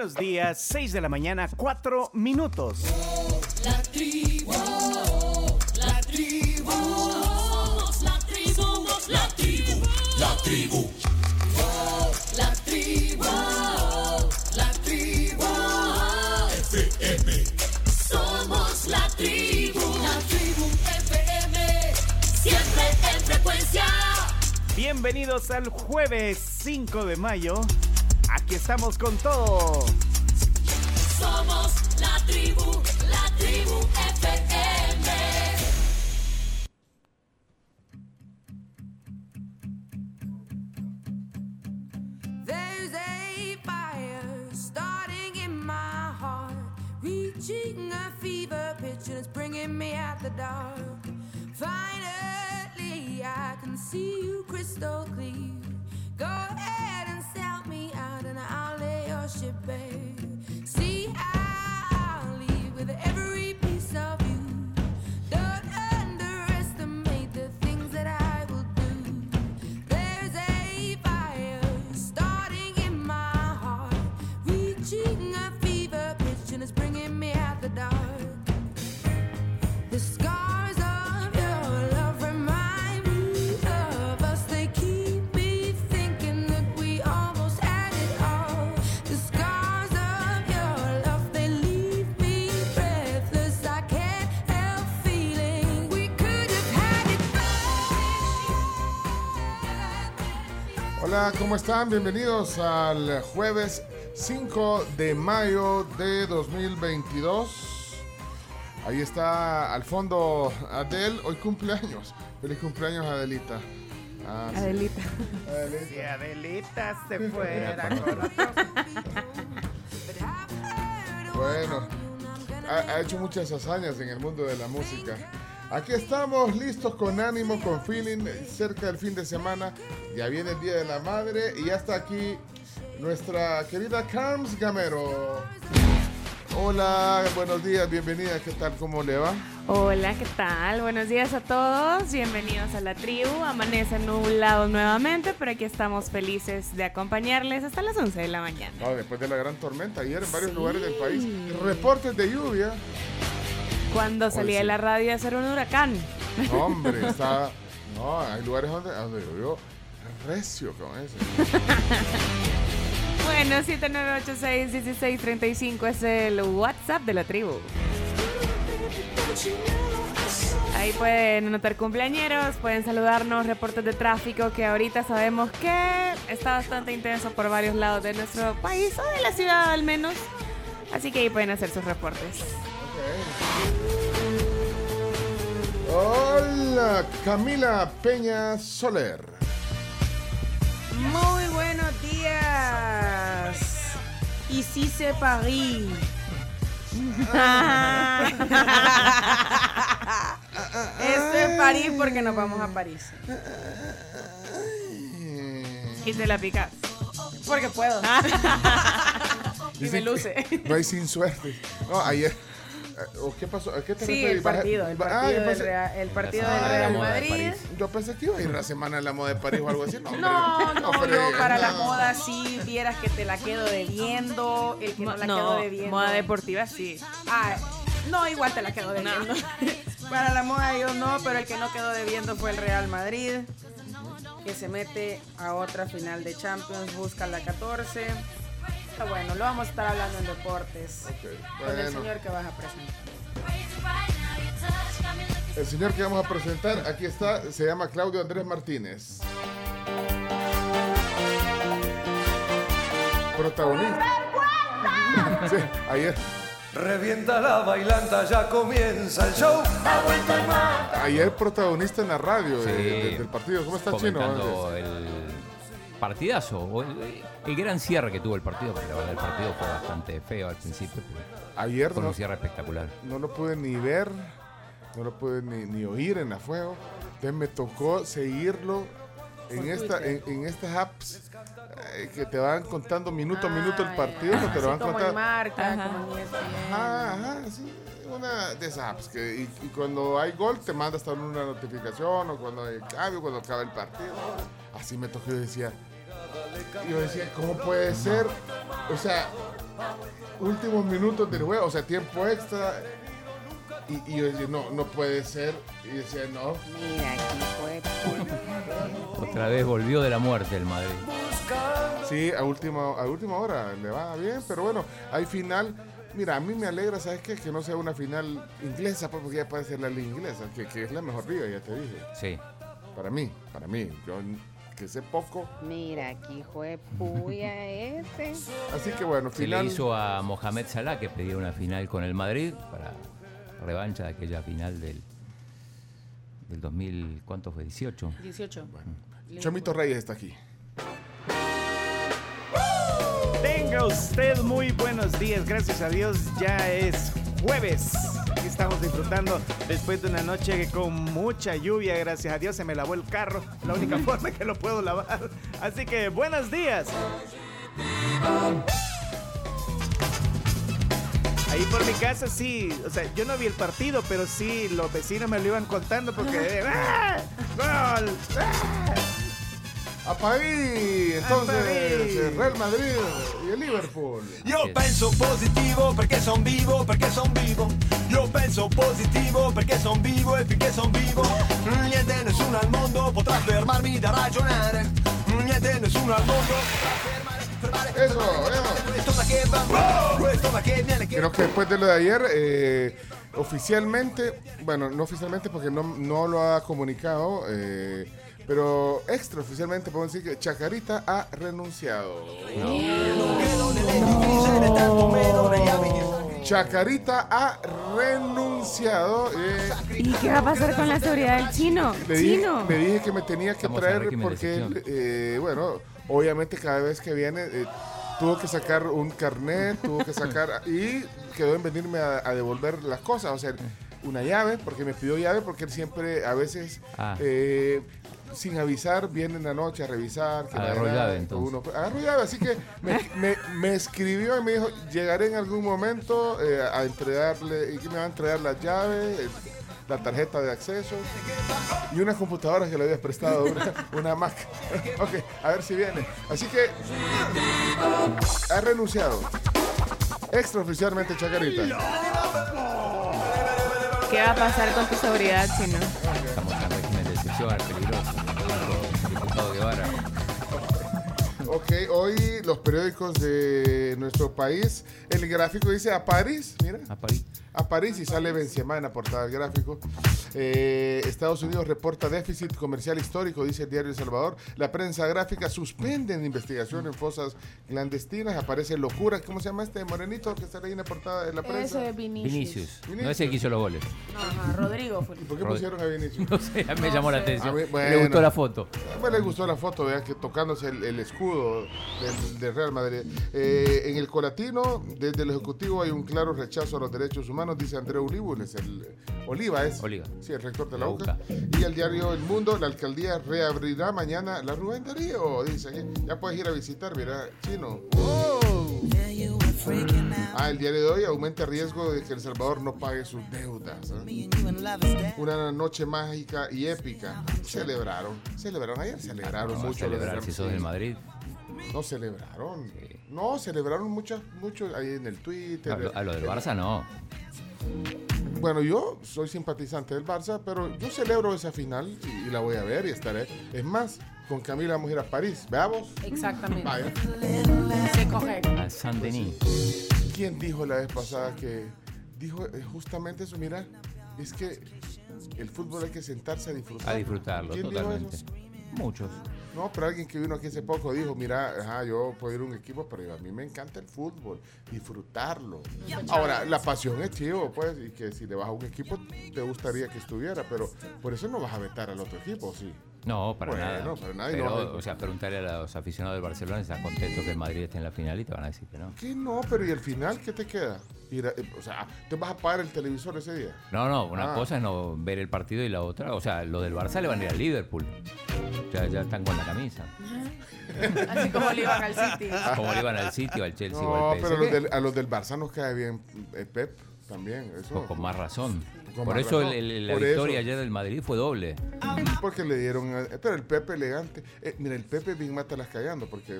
Buenos días, 6 de la mañana, 4 minutos. La tribu, la tribu, somos la tribu, somos la tribu, la tribu. La tribu, la tribu, FM. Somos la tribu, la tribu FM, siempre en frecuencia. Bienvenidos al jueves 5 de mayo. Aquí estamos con todo. Somos la tribu, la tribu FM. ¿Cómo están? Bienvenidos al jueves 5 de mayo de 2022. Ahí está al fondo Adel, hoy cumpleaños. Feliz cumpleaños Adelita. Ah, sí. Adelita. Adelita. Si Adelita se fuera Bueno, ha, ha hecho muchas hazañas en el mundo de la música. Aquí estamos listos con ánimo, con feeling, cerca del fin de semana. Ya viene el Día de la Madre y ya está aquí nuestra querida Carms Gamero. Hola, buenos días, bienvenida, ¿qué tal? ¿Cómo le va? Hola, ¿qué tal? Buenos días a todos. Bienvenidos a la tribu. Amanece nublado nuevamente, pero aquí estamos felices de acompañarles hasta las 11 de la mañana. Después de la gran tormenta ayer en varios Sí. lugares del país. Reportes de lluvia. Cuando salí de la radio a hacer un huracán. Hombre, está. No, hay lugares donde, donde llovió recio con eso. Bueno, 7986-1635 es el WhatsApp de la tribu. Ahí pueden anotar cumpleañeros, pueden saludarnos, reportes de tráfico que ahorita sabemos que está bastante intenso por varios lados de nuestro país o de la ciudad al menos. Así que ahí pueden hacer sus reportes. Hola, Camila Peña Soler. Muy buenos días. Ici c'est Paris. Esto es París porque nos vamos a París. Y te la picas. Porque puedo. y me luce. No hay sin suerte. No, ayer. ¿O ¿Qué pasó? ¿A qué te Sí, el partido. El Ah, partido, yo del, pensé- Real, el partido Ah, del la Real moda de Madrid. Yo pensé que iba a ir la semana de la moda de París o algo así. No, hombre. No, no, hombre, yo para la no. moda sí vieras que te la quedo debiendo. El que no, la quedo No, debiendo. moda deportiva sí. Ah, no, igual te la quedo debiendo. Para la moda yo no, pero el que no quedó debiendo fue el Real Madrid, que se mete a otra final de Champions, busca la 14. Bueno, lo vamos a estar hablando en deportes con el señor que vas a presentar. El señor que vamos a presentar, aquí está, se llama Claudio Andrés Martínez. Protagonista. Sí, ayer, Revienta la bailanta, ya comienza el show. ayer protagonista en la radio Sí. de- del partido. ¿Cómo está Chino? comentando el partidazo, o el, el gran cierre que tuvo el partido, porque la verdad el partido fue bastante feo al principio, Ayer fue no, un cierre espectacular. no lo pude ni ver, no lo pude ni, ni oír en la fuego. Entonces me tocó seguirlo en, esta, en, en estas apps eh, que te van contando minuto a minuto el Ah, partido, ya. pero te lo van contando. marca, Ajá. como E. Ajá, ajá, sí, una de esas apps que y, y cuando hay gol te manda hasta una notificación o cuando hay cambio, cuando acaba el partido. Así me tocó, yo decía, yo decía, ¿cómo puede ser? O sea, últimos minutos del juego, o sea, tiempo extra. Y, y yo decía, no, no puede ser. Y decía, no. Mira, aquí fue. Otra vez volvió de la muerte el Madrid. Sí, a última, a última hora le va bien, pero bueno, hay final. Mira, a mí me alegra, ¿sabes qué? Que no sea una final inglesa, pues, porque ya puede ser la liga inglesa, que, que es la mejor liga, ya te dije. Sí. Para mí, para mí. Yo que sé poco. Mira, aquí fue puya este. Así que bueno, Se final. le hizo a Mohamed Salah que pedía una final con el Madrid para revancha de aquella final del, del 2000, ¿cuánto fue? 18. 18. Chomito Reyes está aquí. Tenga usted muy buenos días, gracias a Dios ya es jueves. Estamos disfrutando después de una noche con mucha lluvia, gracias a Dios se me lavó el carro, la única forma que lo puedo lavar. Así que buenos días. Ahí por mi casa sí, o sea, yo no vi el partido, pero sí los vecinos me lo iban contando porque ¡Ah! ¡Gol! ¡Ah! A París, entonces, París. el Real Madrid y el Liverpool. Io penso positivo perché son vivo, perché son vivo. Io penso positivo perché son vivo e finché son vivo. Niente, nessuno al mondo potrà fermarmi da ragionare. Niente, nessuno al mondo potrà fermare, fermare. Eso, Creo que después de lo de ayer, eh, oficialmente, bueno, no oficialmente porque no, no lo ha comunicado, eh, pero extraoficialmente podemos decir que Chacarita ha renunciado. Chacarita ha renunciado. eh, ¿Y qué va a pasar con la seguridad del chino? le, dije, Chino. le dije que me tenía que traer porque, él, eh, bueno, obviamente cada vez que viene eh, tuvo que sacar un carnet, tuvo que sacar y quedó en venirme a, a devolver las cosas, o sea, una llave, porque me pidió llave porque él siempre a veces Ah. eh, sin avisar viene en la noche a revisar. que Agarró llave, entonces. uno- agarró llave, así que me, me- me escribió y me dijo, llegaré en algún momento eh, a entregarle, y que me va a entregar las llaves, eh, la tarjeta de acceso y unas computadoras que le habías prestado, una, una Mac. ok, a ver si viene. Así que ha renunciado. Extraoficialmente Chacarita. ¿Qué va a pasar con tu seguridad, chino? Estamos en régimen de excepción, peligroso. Guevara. Ok, hoy los periódicos de nuestro país, el gráfico dice a París, mira. A París. A París y sale Benzema en la portada del gráfico. Eh, Estados Unidos reporta déficit comercial histórico, dice el diario El Salvador. La prensa gráfica suspende en investigación en fosas clandestinas. Aparece locura. ¿Cómo se llama este morenito que está ahí en la portada de la prensa? Eso es Vinicius. Vinicius. Vinicius. No es el que hizo los goles. Ajá, Rodrigo fue. ¿Por qué Rod- pusieron a Vinicius? No sé, a mí me llamó la atención. Le bueno. gustó la foto. Me le gustó la foto, vea que tocándose el, el escudo del, del Real Madrid. Eh, en el Colatino, desde el Ejecutivo hay un claro rechazo a los derechos humanos, dice Andreu Olivules, el Oliva es. Oliva. Sí, el rector de la, La UCA. Y el diario El Mundo, la alcaldía reabrirá mañana la Rubén Darío, dice. Ya puedes ir a visitar, mira, chino. Ah, el diario de hoy aumenta el riesgo de que El Salvador no pague sus deudas. ¿eh? Una noche mágica y épica. Celebraron, celebraron ayer, celebraron a mucho. los celebrar si Real- sos del Madrid. No celebraron. No, celebraron muchas, mucho ahí en el Twitter. A lo, a lo del Barça no. Bueno, yo soy simpatizante del Barça, pero yo celebro esa final y, y la voy a ver y estaré. Es más, con Camila vamos a ir a París. Veamos. Exactamente. Vaya. Se coge. Al Saint Denis. ¿Quién dijo la vez pasada que dijo eh, justamente eso? Mira, es que el fútbol hay que sentarse a disfrutar. A disfrutarlo, ¿Quién dijo totalmente. eso? Muchos. No, pero alguien que vino aquí hace poco dijo, mira, ajá, yo puedo ir a un equipo, pero a mí me encanta el fútbol, disfrutarlo. Ahora, la pasión es chivo, pues, y que si le vas a un equipo, te gustaría que estuviera, pero por eso no vas a vetar al otro equipo, sí. No, para Bueno, nada. para nada, y Pero, no- o sea, preguntarle a los aficionados del Barcelona si están contentos que el Madrid esté en la final y te van a decir que no. ¿Qué no? Pero ¿y al final qué te queda? A- eh, o sea, ¿te vas a pagar el televisor ese día? No, no, una Ah. cosa es no ver el partido y la otra, o sea, lo del Barça le van a ir al Liverpool. Ya, ya están con la camisa. Así como le iban al City. Como le iban al City o al Chelsea o No, al pero PSG. los del- a los del Barça nos cae bien eh, Pep también. Eso. Pues con más razón. Con Por eso el- el- la Por victoria eso. ayer del Madrid fue doble. Porque le dieron. eh, Pero el Pepe elegante. eh, mira, el Pepe bien mata las cagando. Porque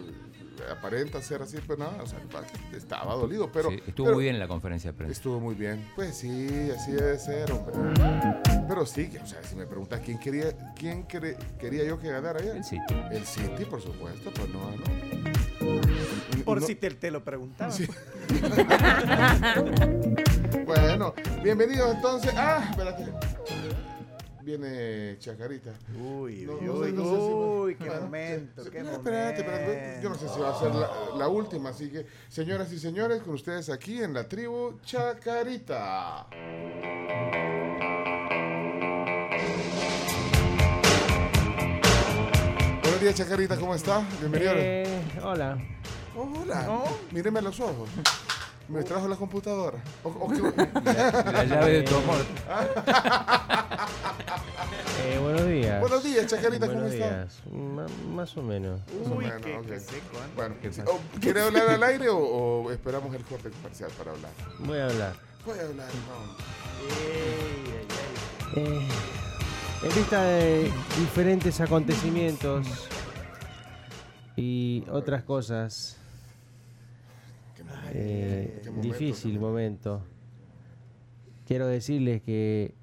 aparenta ser así, pues nada. O sea, estaba dolido. Pero. Sí, estuvo pero muy bien en la conferencia de prensa. Estuvo muy bien. Pues sí, así debe ser, hombre. Pero sí, o sea, si me preguntas quién quería, quién quere- quería yo que ganara ayer. El City. El City, por supuesto, pues no, no. Por No- si te, te lo preguntaba. Sí. Bueno, bienvenidos entonces. Ah, espérate. Viene Chacarita. Uy, No, uy, no sé- uy, no sé si- uy, qué momento. espérate, espérate, Yo no sé si va a ser la, la última, así que, señoras y señores, con ustedes aquí en la tribu Chacarita. Buenos días, Chacarita, ¿cómo está? Bienvenido. Eh, hola. Hola. Míreme a los ojos. Me trajo la computadora. O- o que- La llave de tu amor. Eh, buenos días. Buenos días, Chacarita, ¿cómo Buenos está? días. Ma- más o menos. Más o Uy, qué- ok. qué seco, ¿eh? Bueno, sí, o- ¿quiere hablar al aire o, o esperamos el corte comercial para hablar? Voy a hablar. Voy a hablar, no. Ey. Eh, en vista de diferentes acontecimientos y otras cosas, eh, qué momento, difícil qué momento. Quiero decirles que,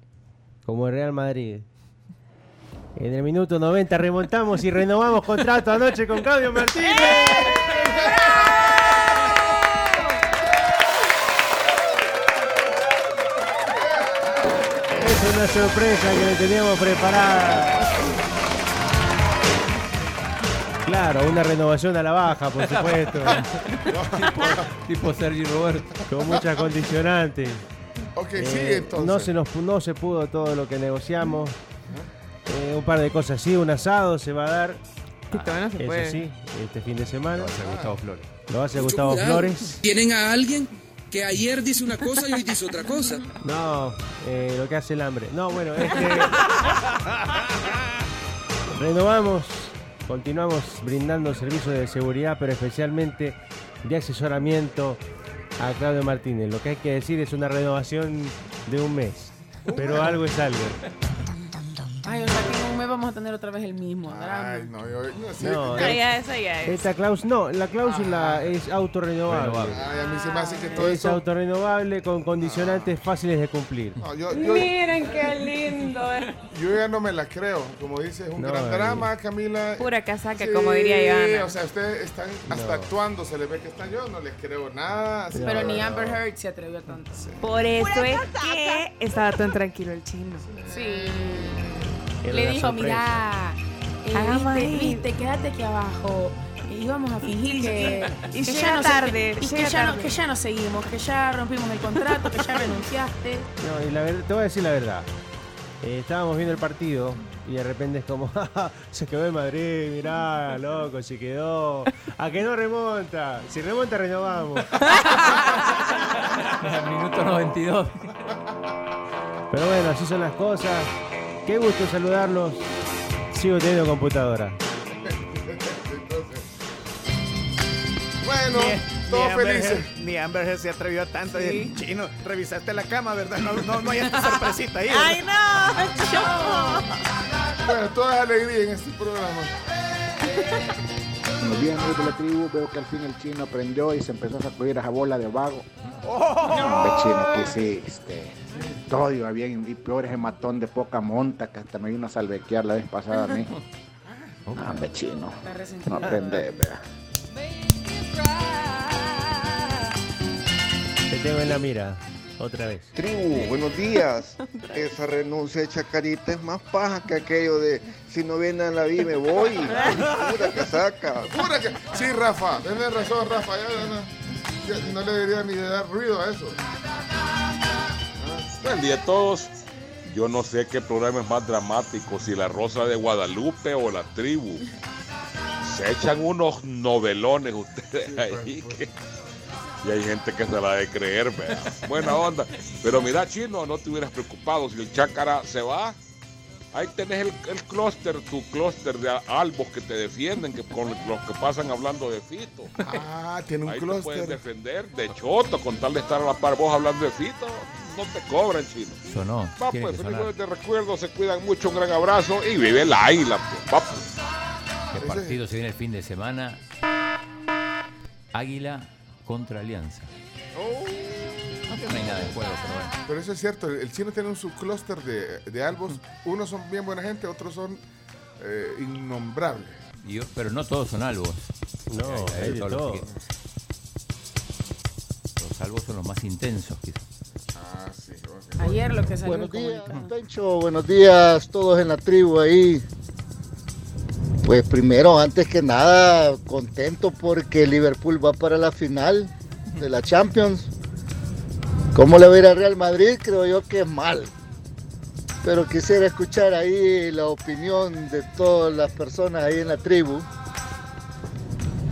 como el Real Madrid, en el minuto 90 remontamos y renovamos contrato anoche con Claudio Martínez. Es una sorpresa que le teníamos preparada. Claro, una renovación a la baja, por supuesto, Tipo Sergi Roberto. con muchas condicionantes. Ok, Eh, sí, entonces. No se, nos, no se pudo todo lo que negociamos. Eh, un par de cosas, sí, un asado se va a dar. Todavía no se Eso puede. sí, este fin de semana. A ser Gustavo Flores. Lo hace Gustavo cuidado. Flores. Tienen a alguien que ayer dice una cosa y hoy dice otra cosa. No, eh, lo que hace el hambre. No, bueno, este. renovamos, continuamos brindando servicios de seguridad, pero especialmente de asesoramiento a Claudio Martínez. Lo que hay que decir es una renovación de un mes, pero algo es algo. Ay, vamos a tener otra vez el mismo drama. Ay, no, yo, no sé. No, No, ya eso ya es. Esta cláusula, no, la cláusula es autorrenovable. Renovable. Ay, a mí se me hace que todo Es eso. autorrenovable con condicionantes fáciles de cumplir. No, yo, yo, Miren qué lindo. yo ya no me la creo. Como dice, es un No, gran eh. drama, Camila. Pura casaca, Sí, como diría Ivana. O sea, ustedes están hasta No. actuando, se les ve que están yo, no les creo nada. así Pero ni Amber Heard se atrevió tanto. Por eso es que estaba tan tranquilo el chino. Sí. Era Le dijo, mira, eh, viste, quédate aquí abajo. Y íbamos a fingir que, Y que llega no tarde, se- y que ya, no, que ya no seguimos, que ya rompimos el contrato, que ya renunciaste. No, y la verdad, te voy a decir la verdad. Eh, estábamos viendo el partido y de repente es como, "Ja, se quedó en Madrid, mirá, loco, se quedó. A que no remonta. Si remonta, renovamos. Minuto 92. Pero bueno, así son las cosas. Qué gusto saludarlos. Sigo teniendo computadora. Entonces, bueno, Ni todos Amber felices. Se atrevió a tanto. Sí. Chino, revisaste la cama, ¿verdad? No, no, no hay esta sorpresita ahí. ¡Ay, no! ¡Yo! Bueno, toda alegría en este programa. Buenos días, amigos de la tribu. Veo que al fin el chino aprendió y se empezó a sacudir a esa bola de vago. Hombre, chino, ¿qué hiciste? Todo iba bien y peor ese matón de poca monta que hasta me vino a salvequear la vez pasada a mí. Hombre, chino. No aprendes, vea. Te tengo en la mira. Otra vez. Tribu, buenos días. Esa renuncia de Chacarita es más paja que aquello de si no viene a la vi me voy. Pura casaca. Pura que. Sí, Rafa, tenés razón, Rafa. Ya, ya no, ya no le debería ni de dar ruido a eso. Buen día a todos. Yo no sé qué programa es más dramático, si La Rosa de Guadalupe o La Tribu. Se echan unos novelones ustedes ahí. que- y hay gente que se la de creer, vea. Buena onda. Pero mira, chino, no te hubieras preocupado. Si el chácara se va, Ahí tenés el, el clúster, tu clúster de albos que te defienden, que con los que pasan hablando de Fito. Ah, tiene un Ahí te puedes clúster. defender de choto con tal de estar a la par vos hablando de Fito. No te cobran, chino. Sonó. Va, pues, feliz de recuerdo, se cuidan mucho, un gran abrazo y vive la águila, pues. Va, pues. ¿Qué partido se viene el fin de semana? Águila contra Alianza. No hay nada en juego, pero bueno. Pero eso es cierto, el chino tiene un subclúster de, de albos. Unos son bien buena gente, otros son eh, innombrables. Yo- pero no todos son albos. No, hay de todos los todo. que- Los albos son los más intensos, quizás. Ah, sí. ok. Ayer lo que salió Buenos en días. Pencho. Buenos días, todos en la tribu ahí. Pues primero, antes que nada, contento porque Liverpool va para la final de la Champions. ¿Cómo le va a ir al Real Madrid? Creo yo que es mal. Pero quisiera escuchar ahí la opinión de todas las personas ahí en la tribu.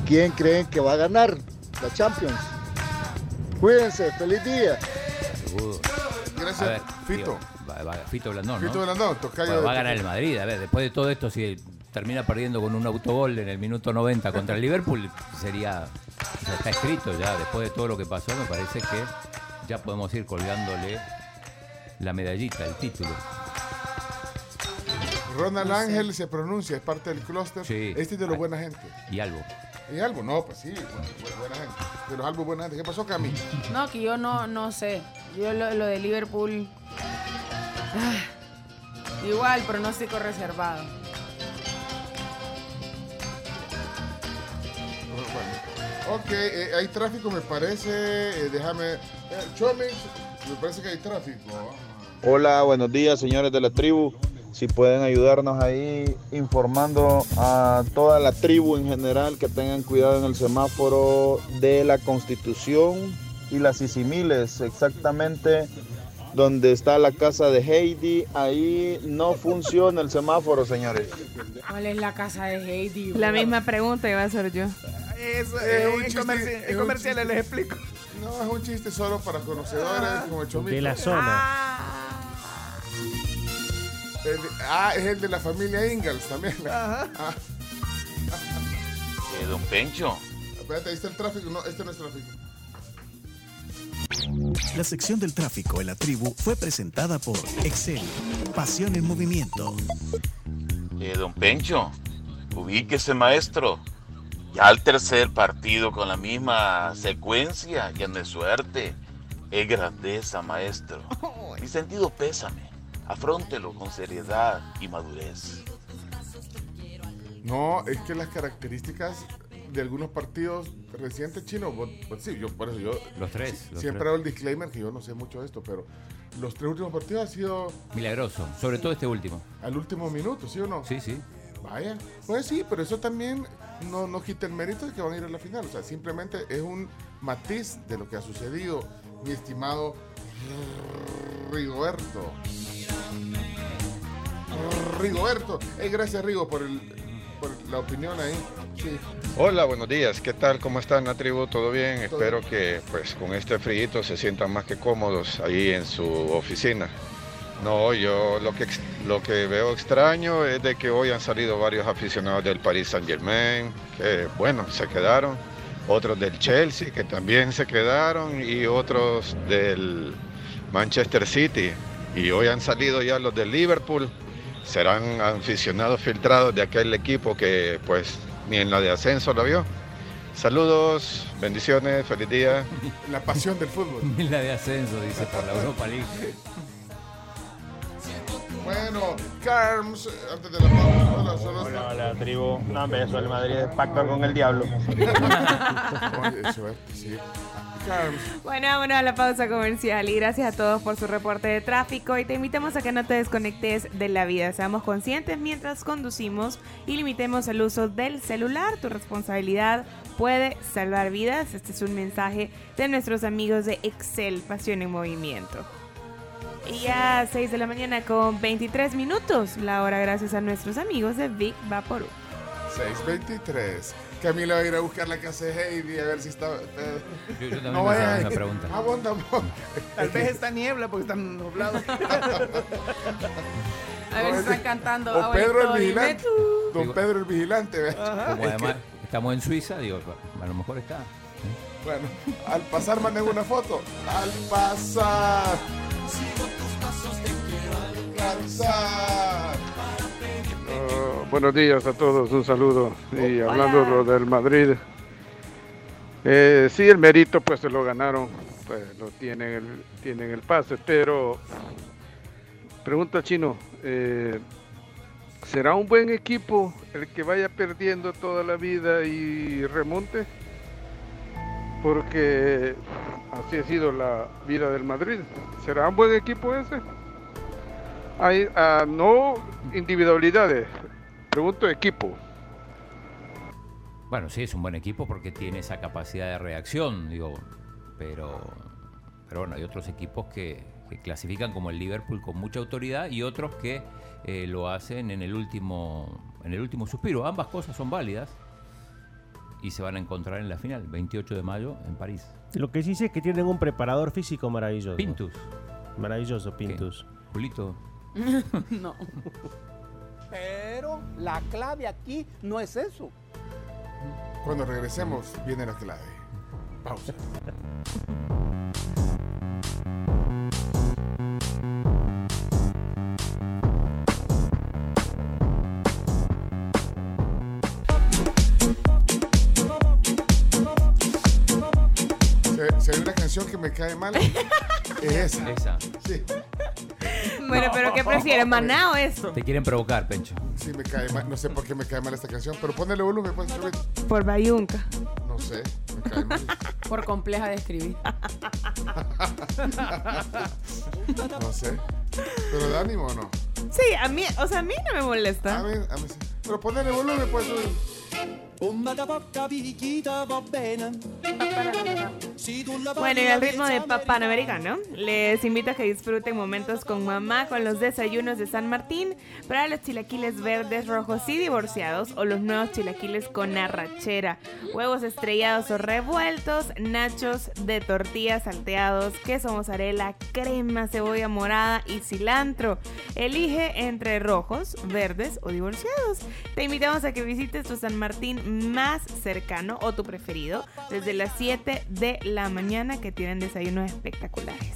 ¿Quién creen que va a ganar la Champions? Cuídense, feliz día. Seguro. Gracias, A ver, Fito. digo, va- va- Fito Blandón, ¿no? Fito Blandón, tocayo Va, a ganar el Madrid. A ver, después de todo esto, si termina perdiendo con un autogol en el minuto 90 contra el Liverpool, sería. Ya está escrito ya. Después de todo lo que pasó, me parece que ya podemos ir colgándole la medallita, el título. Ronald Ángel se pronuncia, es parte del clúster. Sí. Este es de los buena gente. Y algo. ¿Y algo? No, pues sí, bu- bu- buena gente. De los albos buena gente. ¿Qué pasó, Cami? No, que yo no, no sé. Yo lo, lo de Liverpool. ah, igual, pronóstico reservado. Ok, eh, hay tráfico, me parece. eh, déjame. Eh, Chomix, me parece que hay tráfico. Hola, buenos días señores de la tribu. Si pueden ayudarnos ahí informando a toda la tribu en general que tengan cuidado en el semáforo de la Constitución y las Isimiles, exactamente donde está la casa de Heidi. Ahí no funciona el semáforo, señores. ¿Cuál es la casa de Heidi? La misma pregunta iba a ser yo. Eso, Eh, eh, un en, chiste, comerci- es un chiste. les explico. No, es un chiste solo para conocedores como el Chomix. De la zona. El de- ah, es el de la familia Ingalls también. Ah, Eh, don Pencho, espérate, ahí está el tráfico. No, este no es tráfico. La sección del tráfico en la tribu fue presentada por Excel, pasión en movimiento. eh, don Pencho, ubíquese maestro. Ya al tercer partido con la misma secuencia, ya no es suerte, es grandeza maestro. Mi sentido pésame, afróntelo con seriedad y madurez. No, es que las características de algunos partidos recientes chinos, pues sí, yo por eso yo Los tres, los siempre tres. hago el disclaimer que yo no sé mucho de esto, pero los tres últimos partidos han sido Milagroso. Sobre todo este último. al último minuto, ¿sí o no? Sí, sí. Vaya, pues sí, pero eso también no, no quita el mérito de que van a ir a la final. O sea, simplemente es un matiz de lo que ha sucedido, mi estimado Rigoberto. Rigoberto. Eh, gracias, Rigo, por, el, por la opinión ahí. Sí. Hola, buenos días. ¿Qué tal? ¿Cómo están, la tribu? ¿Todo bien? Todo Espero que pues con este frío se sientan más que cómodos ahí en su oficina. No, yo lo que, lo que veo extraño es de que hoy han salido varios aficionados del Paris Saint Germain, que bueno, se quedaron. Otros del Chelsea, que también se quedaron. Y otros del Manchester City. Y hoy han salido ya los del Liverpool. Serán aficionados filtrados de aquel equipo que pues ni en la de ascenso lo vio. Saludos, bendiciones, feliz día. La pasión del fútbol. la de ascenso, dice, por la Europa League. Bueno, Carms, antes de la pausa, hola, solo Hola, hola, tribu. No, hombre, eso el Madrid es pacto con el diablo. Oye, eso es, sí. Carms. Bueno, vámonos a la pausa comercial y gracias a todos por su reporte de tráfico y te invitamos a que no te desconectes de la vida. Seamos conscientes mientras conducimos y limitemos el uso del celular. Tu responsabilidad puede salvar vidas. Este es un mensaje de nuestros amigos de Excel, Pasión en Movimiento. Y ya 6 de la mañana con 23 minutos, la hora gracias a nuestros amigos de Big Vaporú. 623. Camila va a ir a buscar la casa de Heidi a ver si está. eh, Yo- yo también no me vaya a- una pregunta. Ah, tampoco. Tal vez está niebla porque están nublados. A ver si están cantando. O Pedro el vigilante. Don Pedro el vigilante. Como además estamos en Suiza, digo, a lo mejor está. Bueno, al pasar manden una foto. Al pasar. Alcanzar. Ah, buenos días a todos, un saludo. Y hablando de lo del Madrid, eh, sí, el mérito pues se lo ganaron, pues lo tienen el, tienen el pase, pero pregunta chino, eh, ¿será un buen equipo el que vaya perdiendo toda la vida y remonte? Porque así ha sido la vida del Madrid. ¿Será un buen equipo ese? Hay, ah, no individualidades, pregunto equipo. Bueno, sí, es un buen equipo porque tiene esa capacidad de reacción, digo, pero, pero bueno, hay otros equipos que, que clasifican como el Liverpool con mucha autoridad y otros que eh, lo hacen en el último en el último suspiro. Ambas cosas son válidas y se van a encontrar en la final, 28 de mayo en París. Lo que sí sé es que tienen un preparador físico maravilloso. Pintus. Maravilloso, Pintus. Julito. no. Pero la clave aquí no es eso. Cuando regresemos, viene la clave. Pausa. Si- hay una canción que me cae mal, es esa. Esa. Sí. Bueno, pero ¿qué prefieres, maná o esto? Te quieren provocar, Pencho. Sí, me cae mal. No sé por qué me cae mal esta canción, pero ponele volumen, pues. Por Bayunca. No sé, me cae mal. Por compleja de escribir. No sé. ¿Pero da ánimo o no? Sí, a mí, o sea, a mí no me molesta. A mí, a mí sí. Pero ponele volumen, pues. sube. Bueno, y al ritmo de papá americano, les invito a que disfruten momentos con mamá con los desayunos de San Martín para los chilaquiles verdes, rojos y divorciados o los nuevos chilaquiles con arrachera, huevos estrellados o revueltos, nachos de tortilla salteados, queso mozzarella, crema, cebolla morada y cilantro. Elige entre rojos, verdes o divorciados. Te invitamos a que visites tu San Martín más cercano o tu preferido desde las 7 de la mañana que tienen desayunos espectaculares.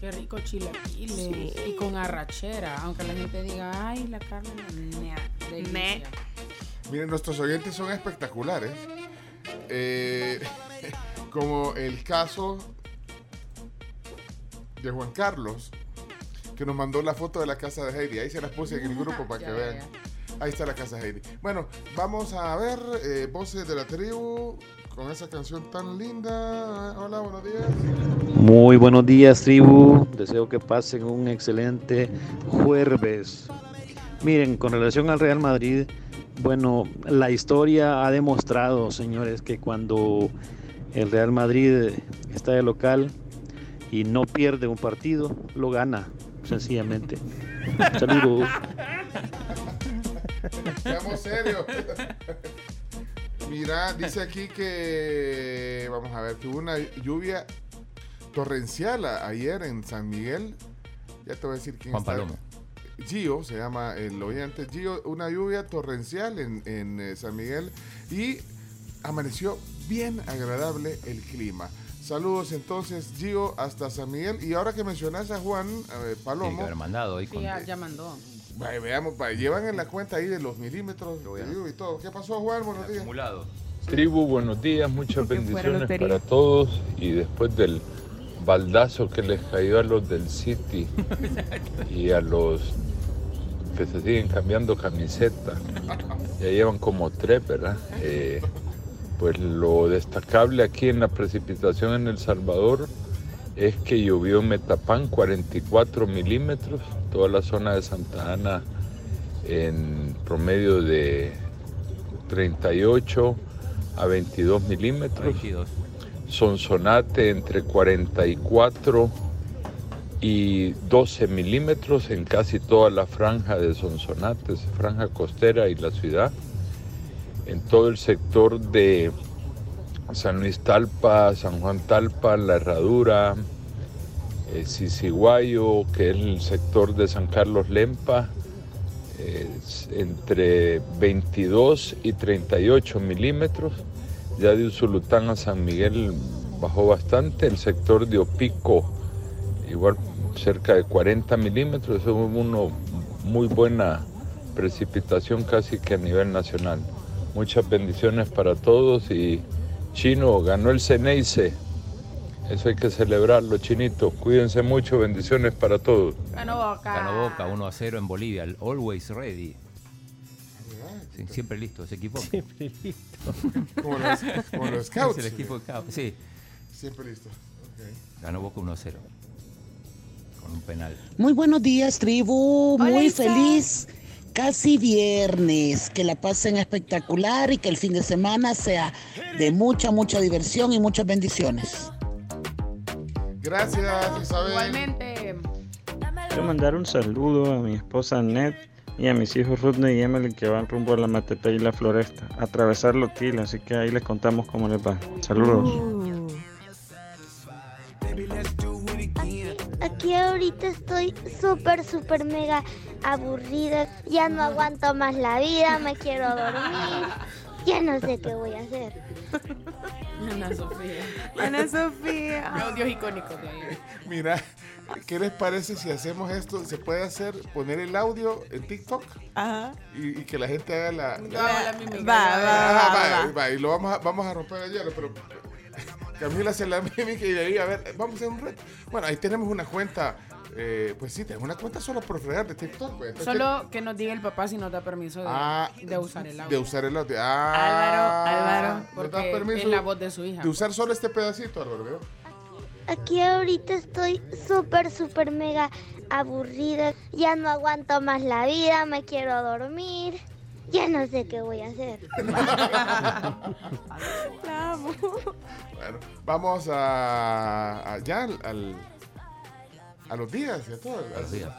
Qué rico chilaquiles. Sí. Y con arrachera. Aunque la gente diga, ay, la carne mea, delicia". Miren, nuestros oyentes son espectaculares. Eh, como el caso de Juan Carlos, que nos mandó la foto de la casa de Heidi. Ahí se las puse en el grupo para que Ya, vean. Ahí está la casa de Heidi. Bueno, vamos a ver eh, Voces de la Tribu con esa canción tan linda. Hola, buenos días. Muy buenos días, tribu. Deseo que pasen un excelente jueves. Miren, con relación al Real Madrid, bueno, la historia ha demostrado, señores, que cuando el Real Madrid está de local y no pierde un partido, lo gana, sencillamente. Saludos. Seamos serios. Mira, dice aquí que, vamos a ver, que hubo una lluvia torrencial a- ayer en San Miguel. Ya te voy a decir quién Juan está. Palomo. Gio, se llama el oyente. Gio, una lluvia torrencial en, en, eh, San Miguel y amaneció bien agradable el clima. Saludos entonces, Gio, hasta San Miguel. Y ahora que mencionas a Juan eh, Tiene que Palomo, haber mandado hoy Sí, con... ya, ya mandó. Veamos, llevan en la cuenta ahí de los milímetros de y todo. ¿Qué pasó, Juan? Buenos días. Acumulado. Tribu, buenos días, muchas bendiciones para todos y después del baldazo que les cayó a los del City y a los que se siguen cambiando camiseta, ya llevan como tres, ¿verdad? Eh, pues lo destacable aquí en la precipitación en El Salvador es que llovió en Metapán 44 milímetros, toda la zona de Santa Ana en promedio de 38 a 22 milímetros. 22. Sonsonate entre 44 y 12 milímetros en casi toda la franja de Sonsonate, franja costera y la ciudad. En todo el sector de San Luis Talpa, San Juan Talpa, La Herradura, eh, Sisiguayo, que es el sector de San Carlos Lempa, entre 22 y 38 milímetros. Ya de Usulután a San Miguel bajó bastante. El sector de Opico, igual cerca de 40 milímetros. Es una muy buena precipitación casi que a nivel nacional. Muchas bendiciones para todos y Chino ganó el Ceneice. Eso hay que celebrarlo, Chinito. Cuídense mucho, bendiciones para todos. Ganó Boca. Ganó Boca 1 a 0 en Bolivia. el Always ready. Sí, siempre listo ese equipo. Siempre listo. Como los, como los scouts. Es el equipo de scouts. Sí. Siempre listo. Ganó Boca 1 a 0. Con un penal. Muy buenos días, tribu. Muy feliz. Casi viernes. Que la pasen espectacular y que el fin de semana sea de mucha, mucha diversión y muchas bendiciones. Gracias, Isabel. Igualmente. Quiero mandar un saludo a mi esposa Annette y a mis hijos Rudney y Emily que van rumbo a la Mateta y la Floresta, a atravesar Loquila, así que ahí les contamos cómo les va. Saludos. Aquí ahorita estoy súper, súper mega aburrida. Ya no aguanto más la vida, me quiero dormir. Ya no sé qué voy a hacer. Ana Sofía. Ana Sofía. Audios icónicos de ahí. Mira, ¿qué les parece si hacemos esto? ¿Se puede hacer, poner el audio en TikTok? Ajá. Y, y que la gente haga la... la- hago la mímica. Va, va, Ah, va, va, va. va, y lo vamos a, vamos a romper el hielo, pero Camila hace la mímica y de ahí, a ver, vamos a hacer un reto. Bueno, ahí tenemos una cuenta, eh, pues sí, tenemos una cuenta solo por fregar de TikTok. pues. Solo que nos diga el papá si nos da permiso de, Ah, de usar el audio. De usar el audio. Ah, Álvaro, Álvaro, ¿nos das porque permiso es la voz de su hija. De usar solo este pedacito, Álvaro. Aquí ahorita estoy súper, súper mega aburrida. Ya no aguanto más la vida, me quiero dormir. Ya no sé qué voy a hacer. Bueno, vamos a, a- ya al, al- a los días y a los días.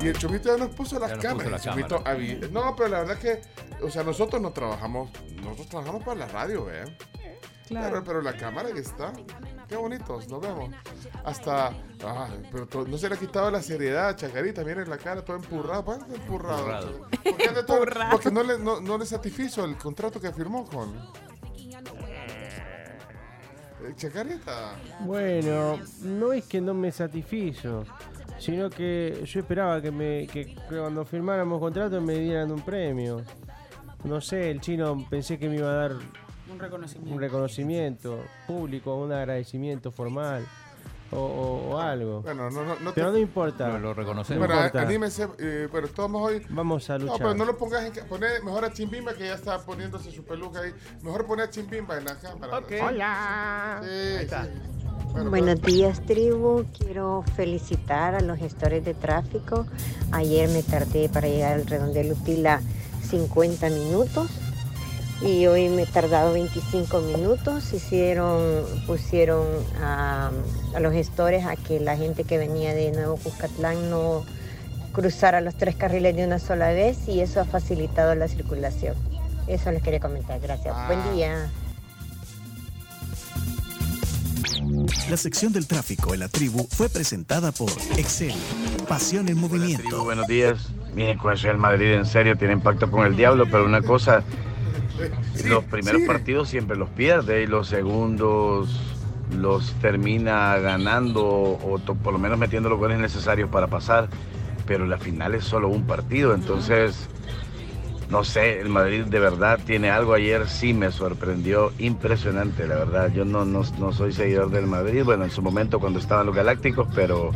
Y el Chomito ya nos puso las nos cámaras. puso la el Chomito cámara. avi- No, pero la verdad que, o sea, nosotros no trabajamos, nosotros trabajamos para la radio, ¿vean? Claro. Pero, pero la cámara ahí está. Qué bonitos, nos vemos. Hasta, ah, pero to- no se le ha quitado la seriedad, Chacarita, miren la cara, todo empurrado. ¿Por qué empurrado? Empurrado. ¿Por qué anda todo- Empurrado. Porque no le, no, no le satisfizo el contrato que firmó con... Chacarita. Bueno, no es que no me satisfizo, sino que yo esperaba que, me, que, que cuando firmáramos contrato me dieran un premio. No sé, el chino pensé que me iba a dar Un reconocimiento. un reconocimiento público, un agradecimiento formal o, o- o algo. Bueno, no, no, no Pero te- no importa. No lo reconocemos. Bueno, importa. anímense, eh, pero todos hoy. Vamos a No, luchar. pero no lo pongas en. mejor a Chimbimba que ya está poniéndose su peluca ahí. Mejor poner a Chimbimba en la cámara. Ok. Hola. Sí, sí. Bueno, Buenos días, tribu. Quiero felicitar a los gestores de tráfico. Ayer me tardé para llegar al redondel Utila 50 minutos y hoy me he tardado 25 minutos. Hicieron, pusieron a, a los gestores a que la gente que venía de Nuevo Cuscatlán no cruzara los tres carriles de una sola vez y eso ha facilitado la circulación. Eso les quería comentar. Gracias. Buen día. La sección del tráfico en la tribu fue presentada por Excel. Pasión en movimiento. Tribu, buenos días. Miren, con eso el Madrid en serio tiene pacto con el diablo, pero una cosa, los primeros partidos siempre los pierde y los segundos los termina ganando o por lo menos metiendo los goles necesarios para pasar, pero la final es solo un partido, entonces no sé, el Madrid de verdad tiene algo ayer, sí me sorprendió, impresionante, la verdad. Yo no, no, no soy seguidor del Madrid, bueno, en su momento cuando estaban los Galácticos, pero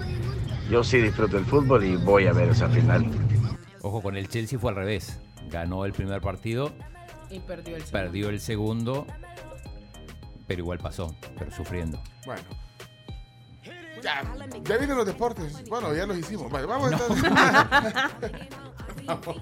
yo sí disfruto el fútbol y voy a ver esa final. Ojo, con el Chelsea fue al revés. Ganó el primer partido, Y perdió el perdió el segundo, pero igual pasó, pero sufriendo. Bueno. Ya, ya vienen los deportes. Bueno, ya los hicimos. Vale, vamos, No. entonces. vamos,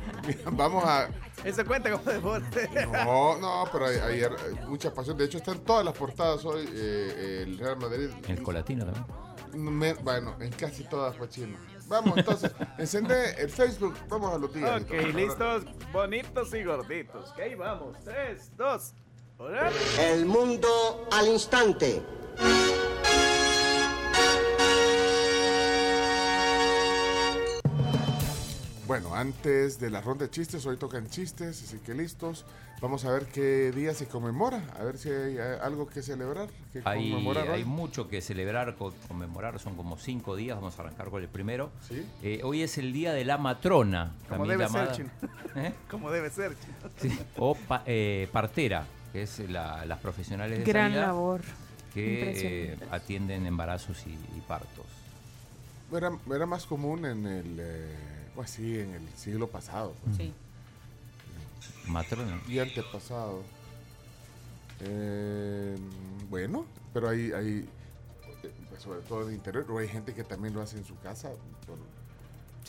vamos a. Eso cuenta como deporte. No, no, pero hay- ayer eh, mucha pasión. De hecho, están todas las portadas hoy. eh, el Real Madrid. El colatino también. Me- bueno, en casi todas fue chino. Vamos, entonces, encendé el Facebook. Vamos a los días. Ok, listos, bonitos y gorditos. Ok, vamos. Tres, dos, una. El mundo al instante. Bueno, antes de la ronda de chistes, hoy tocan chistes, así que listos. Vamos a ver qué día se conmemora, a ver si hay eh, algo que celebrar, que Hay, conmemorar hoy. hay mucho que celebrar, co- conmemorar, son como cinco días, vamos a arrancar con el primero. Sí. Eh, hoy es el día de la matrona, Como también debe llamada, ser, chino. ¿Eh? Como debe ser, chino. Sí, o pa- eh, partera, que es la- las profesionales de Gran sanidad labor. que eh, atienden embarazos y, y partos. Era, era más común en el, eh, pues sí, en el siglo pasado. pues. Sí. Matrona. Y antepasado. Eh, bueno, pero hay, hay eh, sobre todo en el interior, o hay gente que también lo hace en su casa.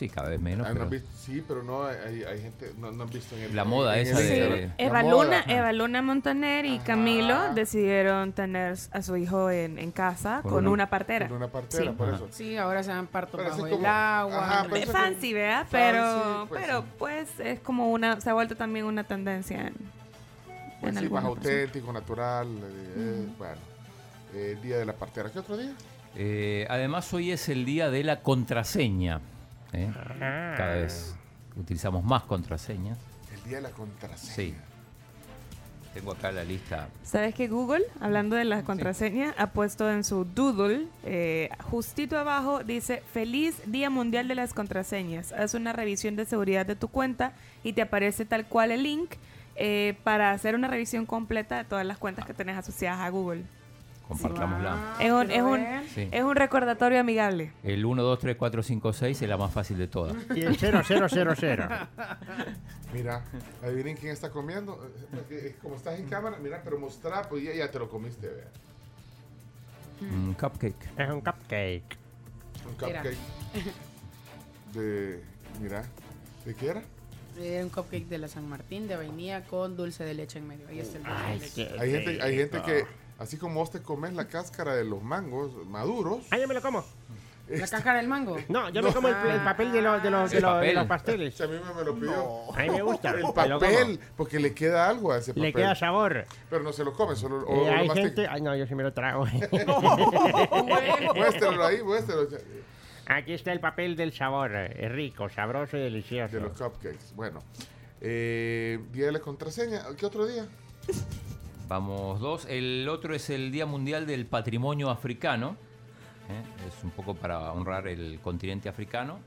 Sí, cada vez menos. Ah, pero- visto- sí, pero no, hay, hay gente, no, no han visto en el La moda en esa el de-. Sí. La Eva moda. Luna, Eva Luna Montaner y Camilo decidieron tener a su hijo en, en casa Con con, una- una, partera. con una partera, Sí. por eso. Sí, ahora se dan partos Pero bajo el como- agua. Ajá, pero Es fancy, ¿verdad? fancy, Pero, pues, pero sí. pues es como una, se ha vuelto también una tendencia en, Pues en sí, más auténtico, natural. eh, eh, Bueno, eh, día de la partera. ¿Qué otro día? Eh, además, hoy es el día de la contraseña. ¿Eh? Cada vez utilizamos más contraseñas. El día de la contraseña. Sí. Tengo acá la lista. ¿Sabes que Google, hablando de las contraseñas, ha puesto en su doodle, eh, justito abajo, dice, feliz Día Mundial de las Contraseñas. Haz una revisión de seguridad de tu cuenta y te aparece tal cual el link eh, para hacer una revisión completa de todas las cuentas que tenés asociadas a Google. Compartámosla. Es un, es, un, Sí. es un recordatorio amigable. El 1, 2, 3, 4, 5, 6 es la más fácil de todas. Y el 0000. Mira, adivinen quién está comiendo. Como estás en cámara, mira, pero mostrar, pues ya, ya te lo comiste, vea. Un cupcake. Es un cupcake. Un Mira. cupcake. De. Mira, ¿de qué era? Eh, un cupcake de la San Martín de vainilla con dulce de leche en medio. Ahí está el dulce Ay, de leche. Hay gente, hay gente que. Así como vos te comes la cáscara de los mangos maduros. Ah, yo me lo como. ¿La cáscara del mango? No, yo me como el, el papel de los, de los, de El los, de papel. los pasteles. A mí me, me lo pidió. A mí me gusta. El papel, porque le queda algo a ese papel. Le queda sabor. Pero no se lo come, solo o, Eh, lo hay gente. Ay, no, yo sí me lo trago. Muéstralo ahí, muéstralo. Aquí está el papel del sabor. Es rico, sabroso y delicioso. De los cupcakes. Bueno, eh, día de la contraseña. ¿Qué otro día? Vamos dos. El otro es el Día Mundial del Patrimonio Africano. ¿eh? Es un poco para honrar el continente africano.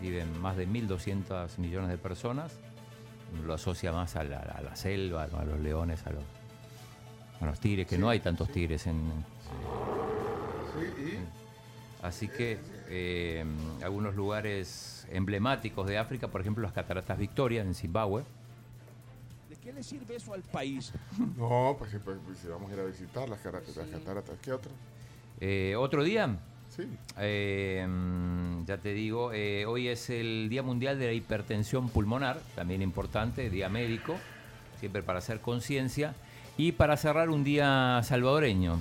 Viven más de 1.200 millones de personas. Lo asocia más a la, a la selva, a los leones, a los, a los tigres, que no hay tantos tigres en... Así que eh, algunos lugares emblemáticos de África, por ejemplo las Cataratas Victoria en Zimbabue, ¿De qué le sirve eso al país? No, pues, sí, pues, pues, si vamos a ir a visitar las, cataratas, las cataratas. ¿Qué otro? Eh, ¿Otro día? Sí. Eh, mm, ya te digo, eh, hoy es el Día Mundial de la Hipertensión Pulmonar, también importante, Día Médico, siempre para hacer conciencia. Y para cerrar, un día salvadoreño,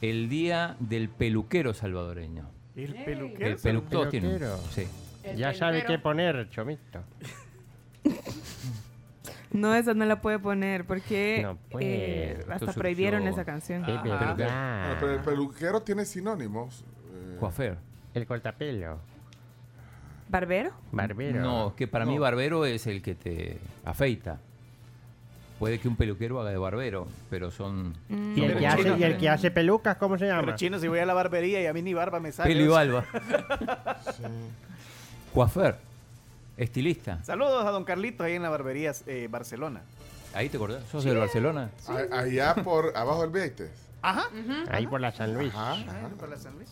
el Día del Peluquero Salvadoreño. El peluquero. El Peluquero. sí. Ya sabe qué poner, Chomito. No, esa no la puede poner porque No puede. eh, hasta surgió- prohibieron esa canción. Bueno, pero el peluquero tiene sinónimos. eh, Coafer. El cortapelo. ¿Barbero? Barbero. No, que para mí barbero es el que te afeita. Puede que un peluquero haga de barbero, pero son... Mm. ¿Y el, que hace, chinos, y el que hace pelucas, ¿cómo se llama? Pero chino, si voy a la barbería y a mí ni barba me sale. Pelo y barba. sí. Coafer. Estilista. Saludos a don Carlitos ahí en la barbería eh, Barcelona. Ahí te acordás. ¿Sos del Barcelona? A- Allá por abajo del Vieites. Ajá. Ahí por la San Luis. Ajá, ajá. por la San Luis.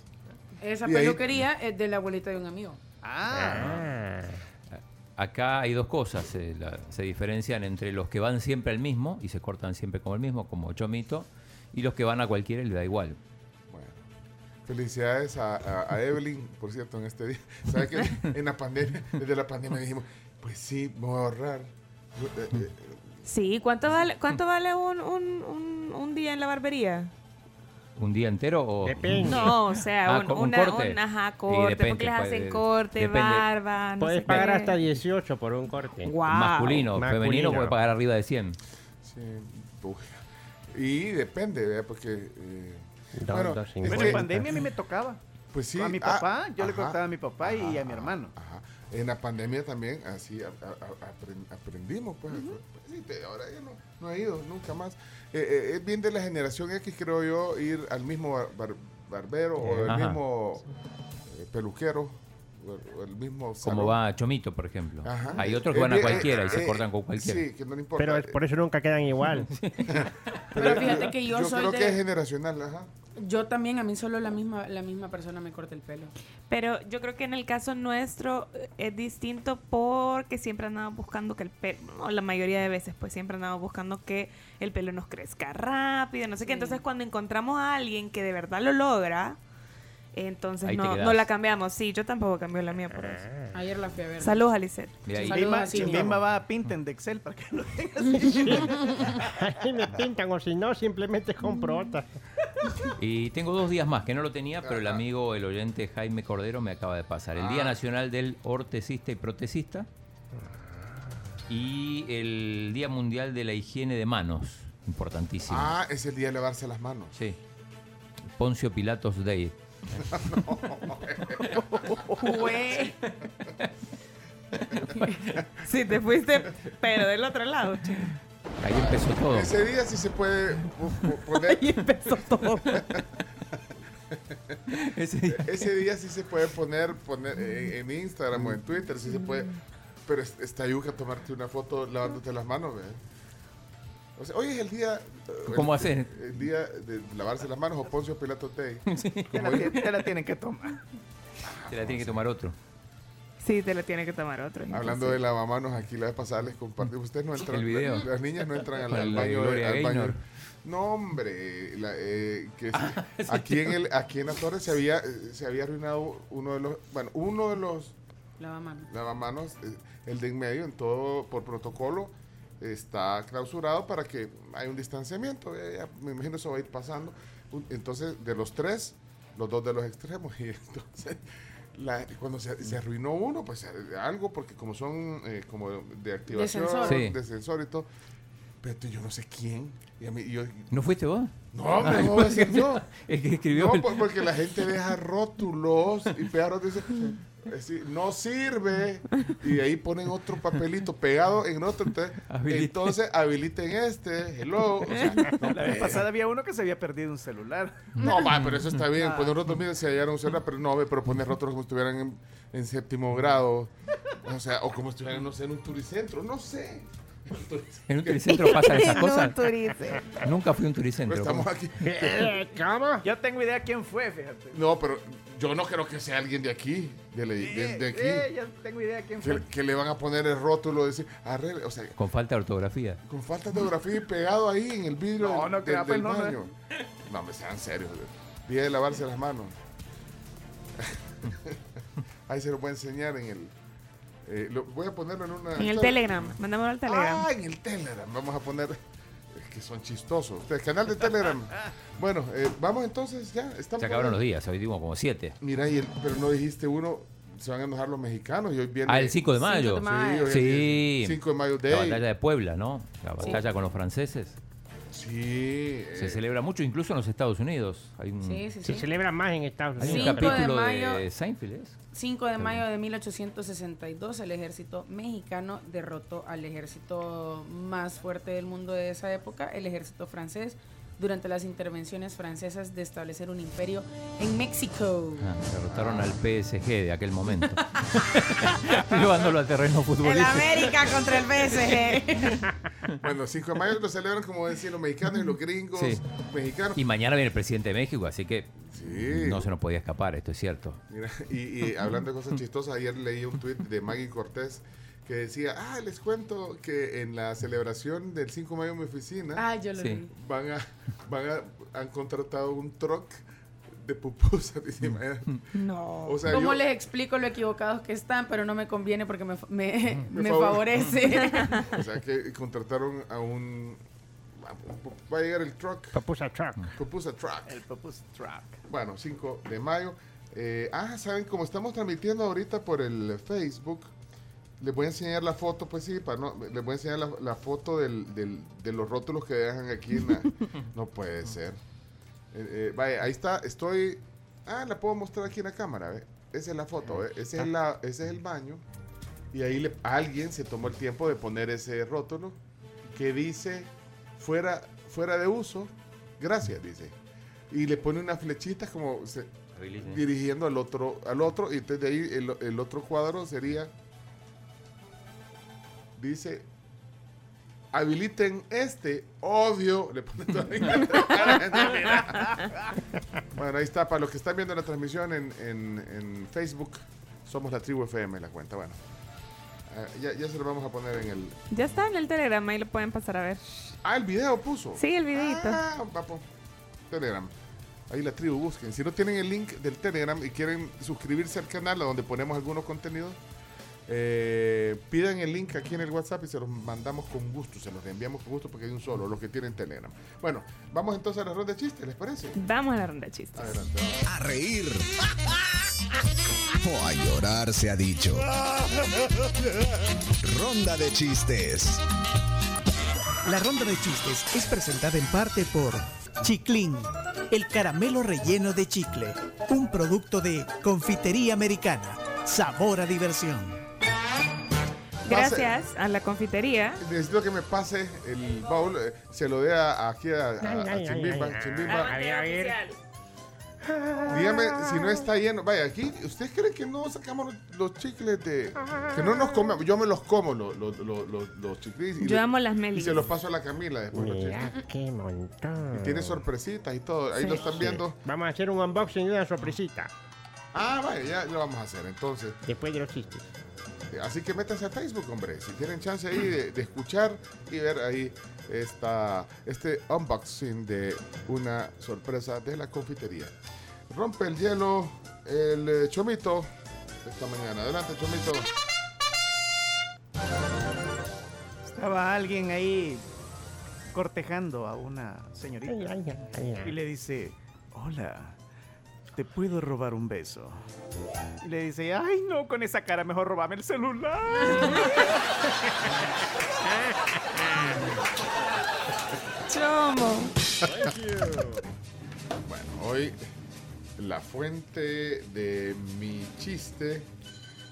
Esa Y ahí- peluquería es de la abuelita de un amigo. Ah. Ah. Acá hay dos cosas. eh, la- se diferencian entre los que van siempre al mismo y se cortan siempre como el mismo, como Chomito, y los que van a cualquiera y le da igual. Felicidades a, a- a Evelyn, por cierto, en este día. ¿Sabes que En la pandemia, desde la pandemia dijimos, pues sí, me voy a ahorrar. Sí, ¿cuánto vale, cuánto vale un, un, un, un día en la barbería? ¿Un día entero o...? Depende. No, o sea, Ah, un, como un una, corte. un- ajá, corte, depende, porque les hacen corte, depende. barba, no Puedes sé pagar qué. hasta 18 por un corte. Guau. Masculino, Masculino. femenino puede pagar arriba de 100. sí. Y depende, ¿verdad? Porque. eh, Dos, bueno, dos, Bueno, en pandemia a mí me tocaba. Pues sí. a mi ah, papá, yo le ajá, cortaba a mi papá y a mi hermano. Ajá. En la pandemia también, así a- a- a- apren- aprendimos, pues. pues, sí, te- ahora ya no, no he ido nunca más. Eh, eh, es bien de la generación X, creo yo, ir al mismo bar- bar- barbero o el Ajá. mismo eh, peluquero el, Como va Chomito, por ejemplo. Ajá. Hay otros que Eh, van a eh, cualquiera y se eh, cortan con cualquiera. Sí, que no le importa. Pero es- por eso nunca quedan igual. Pero fíjate que yo soy creo de- que es generacional, ajá. Yo también, a mí solo la misma, la misma persona me corta el pelo. Pero yo creo que en el caso nuestro es distinto porque siempre andamos buscando que el pelo, o la mayoría de veces, pues siempre andamos buscando que el pelo nos crezca rápido, no sé qué. Sí. Entonces, cuando encontramos a alguien que de verdad lo logra, entonces no, no la cambiamos. Sí, yo tampoco cambio la mía por eso. Ayer la fui a ver. Saludos, a. Chimbimba va a Pinten de Excel para que lo tengas. Ahí me pintan, o si no, simplemente compro otra. Y tengo dos días más que no lo tenía, pero el amigo, el oyente Jaime Cordero me acaba de pasar. El Día Ah. Nacional del Ortesista y Protesista y el Día Mundial de la Higiene de Manos. Importantísimo. Ah, es el día de lavarse las manos. Sí. Poncio Pilatos Day. Güey. sí, te fuiste, pero del otro lado, chico. Ahí empezó todo. Ese día sí se puede pu- pu- poner. Ahí empezó todo. Ese día. Ese día sí se puede poner, poner en, en Instagram o en Twitter, sí se puede. Pero es- está yuca tomarte una foto lavándote las manos, ¿ve? O sea, hoy es el día. eh, ¿Cómo el- hacer? El día de lavarse las manos o Poncio Pilato Day. Te Como la, te la tienen que tomar. Se la tiene que tomar otro. Sí, te lo tiene que tomar otro. Hablando de lavamanos, aquí la vez pasada les compartí. Ustedes no entran. El video. Las niñas no entran al, al La baño. Gloria al baño. No, hombre. la, eh, que sí. Ah, sí. aquí, en el, aquí en la torre se había, eh, se había arruinado uno de los. Bueno, uno de los Lavamanos. lavamanos, el de en medio, en todo por protocolo, está clausurado para que haya un distanciamiento. eh, ya me imagino eso va a ir pasando. Entonces, de los tres, los dos de los extremos. Y entonces, la- cuando se, se arruinó uno, pues algo, porque como son eh, como de activación, sensor. Sí. de sensor y todo. Pero yo no sé quién. Y a mí, yo, ¿No fuiste vos? no, no, no voy a ser yo. El que escribió. No, el- por- porque la gente deja rótulos y pega rótulos y dice, es decir, no sirve. Y ahí ponen otro papelito pegado en otro. Entonces, Habilite. entonces habiliten este, hello. O sea, no, La vez eh, pasada había uno que se había perdido un celular. no, va, pero eso está bien. Ah. Poner rótulos, mira, si hallaron un celular, pero no, ve, pero poner rótulos como si estuvieran en, en séptimo grado. O sea, o como si estuvieran, no sé, en un turicentro, no sé. En un turicentro pasan esas En un cosas. Nunca fui a un Pero turicentro. estamos aquí. ¿Cómo? Yo tengo idea quién fue, fíjate. No, pero yo no creo que sea alguien de aquí, de, de- de aquí. Eh, ya tengo idea quién fue. que, que le van a poner el rótulo, decir, arregle, o sea, Con falta de ortografía. con falta de ortografía y pegado ahí en el vidrio No, del, no, que del- pues, del no, no. baño. No, me sean serios. Día de lavarse las manos. ahí se lo voy a enseñar en el. Eh, lo, voy a ponerlo en una. En el Telegram. Mandámoslo al Telegram. Ah, en el Telegram. Vamos a poner. Es que son chistosos. Ustedes, canal de Telegram. Bueno, eh, vamos entonces ya. Estamos Se acabaron los días, hoy dimos como siete. Mira, y el- pero no dijiste uno. Se van a enojar los mexicanos y hoy viene. Ah, el 5 de mayo. de mayo. Sí. 5 de mayo La Day. batalla de Puebla, ¿no? La batalla con los franceses. Sí. Se eh, celebra mucho, incluso en los Estados Unidos. Hay un, Sí, sí, Se sí. celebra más en Estados hay un Unidos. Cinco de capítulo de, mayo. Seinfeld. ¿es? 5 de mayo de 1862, el ejército mexicano derrotó al ejército más fuerte del mundo de esa época, el ejército francés, durante las intervenciones francesas de establecer un imperio en México. Ah, derrotaron al PSG de aquel momento. Llevándolo al terreno El futbolístico. América contra el PSG. Bueno, 5 de mayo lo celebran como decían los mexicanos y los gringos Sí. mexicanos. Y mañana viene el presidente de México, así que Sí. no se nos podía escapar, esto es cierto. Mira, y, y hablando de cosas chistosas, ayer leí un tuit de Maggie Cortés que decía, ah, les cuento que en la celebración del 5 de mayo en mi oficina Ah, yo lo Sí. vi. van a, van a, han contratado un truck de pupusas. dice, imagínate. No. O sea, ¿Cómo yo- les explico lo equivocados que están? Pero no me conviene porque me, me, Me me favor- favorece. o sea, que contrataron a un... Va a llegar el truck, Papusa Truck. pupusa truck. El Popus Truck. Bueno, 5 de mayo. Eh, ah, ¿saben? Como estamos transmitiendo ahorita por el Facebook, les voy a enseñar la foto, pues sí, para no, les voy a enseñar la, la foto del, del- de los rótulos que dejan aquí en la... no puede ser. Eh, eh, vaya, ahí está, estoy... Ah, la puedo mostrar aquí en la cámara, ¿ve? Esa es la foto, ¿ve? Ese es, la, ese es el baño. Y ahí le- alguien se tomó el tiempo de poner ese rótulo que dice fuera, fuera de uso, gracias, dice. Y le pone una flechita como se- dirigiendo al otro, al otro, y entonces de ahí el, el otro cuadro sería, dice, habiliten este, obvio, le pone toda la- Bueno, ahí está, para los que están viendo la transmisión en, en- en Facebook, somos la tribu FM, la cuenta, bueno. Ah, ya, ya se lo vamos a poner en el... Ya está en el Telegram, ahí lo pueden pasar a ver. Ah, el video puso. Sí, el videito. Ah, papo. Telegram. Ahí la tribu, busquen. Si no tienen el link del Telegram y quieren suscribirse al canal a donde ponemos algunos contenidos, eh, pidan el link aquí en el WhatsApp y se los mandamos con gusto. Se los enviamos con gusto porque hay un solo, los que tienen Telegram. Bueno, vamos entonces a la ronda de chistes, ¿les parece? Vamos a la ronda de chistes. Adelante. A reír. O a llorar se ha dicho. Ronda de chistes. La ronda de chistes es presentada en parte por Chiclin, el caramelo relleno de chicle, un producto de confitería americana. Sabor a diversión. Gracias a la confitería. Necesito que me pase el baúl, eh, se lo dé a, aquí a, a- a Chimbimba. Chimbimba. Dígame si no está lleno. Vaya, aquí, ¿usted cree que no sacamos los, los chicles de. que no nos comemos? Yo me los como, los, los, los, los, los chicles. y Yo le- amo las Y melis. se los paso a la Camila después. los Mira chicles. qué montón. Y tiene sorpresitas y todo. Ahí Sí. lo están viendo. Vamos a hacer un unboxing de una sorpresita. Ah, vaya, ya lo vamos a hacer. Entonces. Después de los chistes. Así que métanse a Facebook, hombre. Si tienen chance ahí de, de escuchar y ver ahí esta, este unboxing de una sorpresa de la confitería. Rompe el hielo el eh, Chomito esta mañana. Adelante, Chomito. Estaba alguien ahí cortejando a una señorita Ay, ay, ay, ay. y le dice, hola, ¿te puedo robar un beso? Y le dice, ay no, con esa cara mejor robame el celular. Chomo. Bueno, hoy la fuente de mi chiste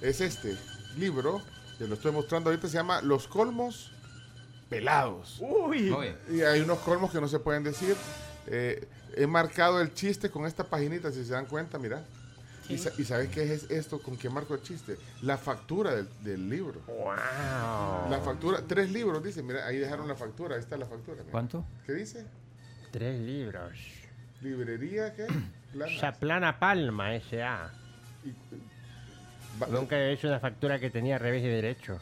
es este libro que lo estoy mostrando ahorita. Se llama Los colmos pelados. Uy. Oye. Y hay unos colmos que no se pueden decir. Eh, he marcado el chiste con esta paginita, si se dan cuenta, mira. ¿Y, sa- y sabes qué es esto? ¿Con qué marco el chiste? La factura del, del libro. Wow. La factura, tres libros, dice. Mira, ahí dejaron la factura. Ahí está la factura. mira. ¿Cuánto? ¿Qué dice? Tres libros. ¿Librería qué? Plana. Chaplana Palma, S.A. Va- Nunca he hecho una factura que tenía revés y derecho.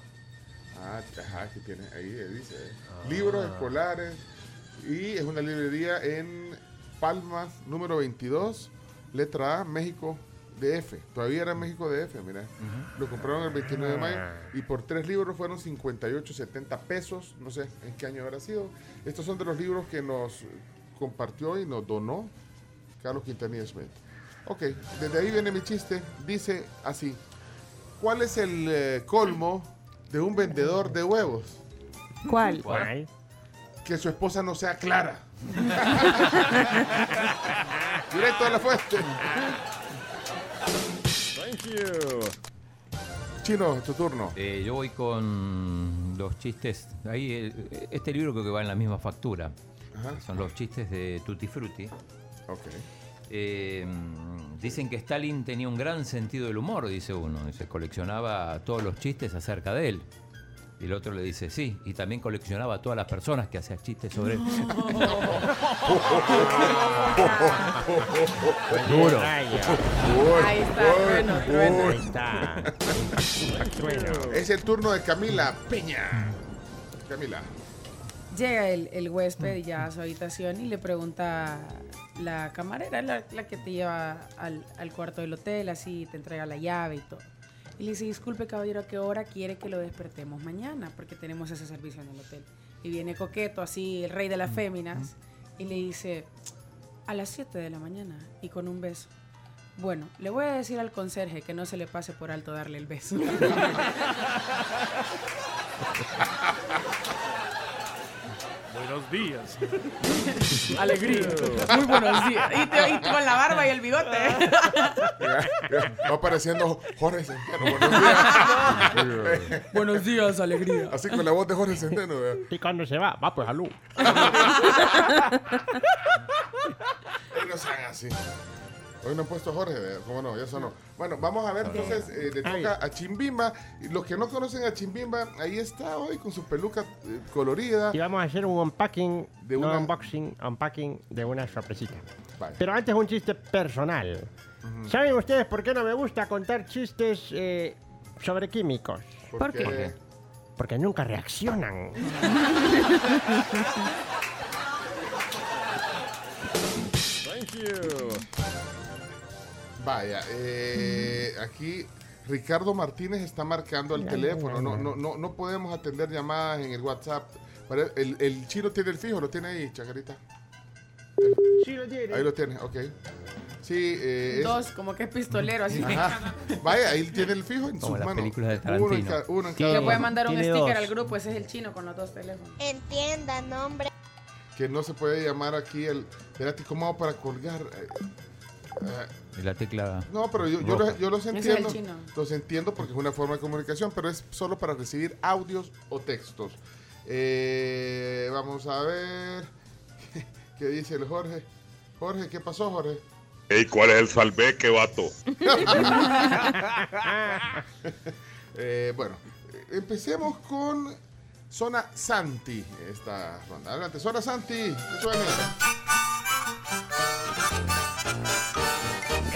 Ah, ajá, que tiene, ahí dice. eh. Ah. Libros escolares. Y es una librería en Palmas, número 22, letra A, México DF. Todavía era México DF, mira. Lo compraron el 29 de mayo y por tres libros fueron 58, 70 pesos. No sé en qué año habrá sido. Estos son de los libros que nos compartió y nos donó Carlos Quintanilla Smith. Ok, desde ahí viene mi chiste. Dice así: ¿Cuál es el eh, colmo de un vendedor de huevos? ¿Cuál? ¿Cuál? Que su esposa no sea clara. Directo a la fuente. Thank you. Chino, tu turno. Eh, yo voy con los chistes. Ahí, eh, este libro creo que va en la misma factura. Ajá. Son los chistes de Tutti Frutti. Ok. Eh, dicen que Stalin tenía un gran sentido del humor, dice uno. y se coleccionaba todos los chistes acerca de él. Y el otro le dice, sí, y también coleccionaba a todas las personas que hacían chistes sobre él. Duro. Ahí está, bueno, bueno. Ahí está. Es el turno de Camila Peña. Camila. Llega el, el huésped ya a su habitación y le pregunta la camarera, la, la que te lleva al, al cuarto del hotel, así te entrega la llave y todo. Y le dice, disculpe caballero, ¿a qué hora quiere que lo despertemos mañana? Porque tenemos ese servicio en el hotel. Y viene coqueto, así, el rey de las féminas, y le dice, a las 7 de la mañana y con un beso. Bueno, le voy a decir al conserje que no se le pase por alto darle el beso. Buenos días. Alegría. Muy buenos días. Y, te- y con la barba y el bigote. Va apareciendo Jorge Centeno. Buenos días. Buenos días, alegría. Así con la voz de Jorge Centeno. ¿Y cuando se va? Va, pues. Hoy no sean así. Hoy no han puesto a Jorge, ¿cómo no? Ya sonó. Bueno, vamos a ver entonces, eh, le toca a Chimbimba. Los que no conocen a Chimbimba, ahí está hoy con su peluca eh, colorida. Y vamos a hacer un unpacking, De no una- unboxing, unpacking de una sorpresita. Vale. Pero antes un chiste personal. ¿Saben ustedes por qué no me gusta contar chistes eh, sobre químicos? ¿Por ¿Por qué? qué? Porque nunca reaccionan. Thank you. Vaya, eh, aquí Ricardo Martínez está marcando el teléfono. No, no, no, no podemos atender llamadas en el WhatsApp. El, el chino tiene el fijo, lo tiene ahí, Chacarita. Sí, lo tiene. Ahí lo tiene, ok. Sí, eh, es- Dos, como que es pistolero, así que. Ajá. Vaya, ahí tiene el fijo en Como sus las manos. películas de Uno en, Tarantino. ca- uno en Sí. cada Le voy a mandar un sticker dos. al grupo, ese es el chino con los dos teléfonos. Entiendan, hombre. Que no se puede llamar aquí el. Espérate, ¿cómo hago para colgar? Eh, eh, Y la tecla. No, pero yo, los, yo los Ese es el entiendo. chino. Los entiendo porque es una forma de comunicación, pero es solo para recibir audios o textos. Eh, vamos a ver. ¿Qué dice el Jorge? Jorge, ¿qué pasó, Jorge? Ey, ¿cuál es el salveque, vato? Eh, bueno, empecemos con Zona Santi. Esta ronda. Adelante, Zona Santi. que suene.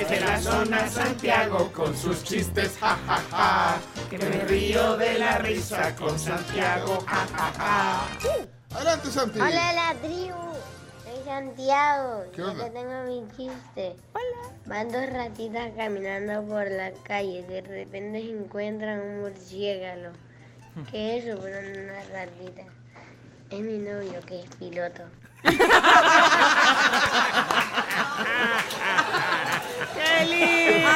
Es de la zona Santiago con sus chistes, ja, ja, ja. Que me río de la risa con Santiago, ja, ja, ja. Adelante, Santi. Hola, la tribu. Soy Santiago. ¿Qué Yo onda? te tengo mi chiste. Hola. Van dos ratitas caminando por la calle. De repente se encuentran un murciélago. ¿Qué es eso? Pero una ratita. Es mi novio que es piloto. ¡Qué lindo!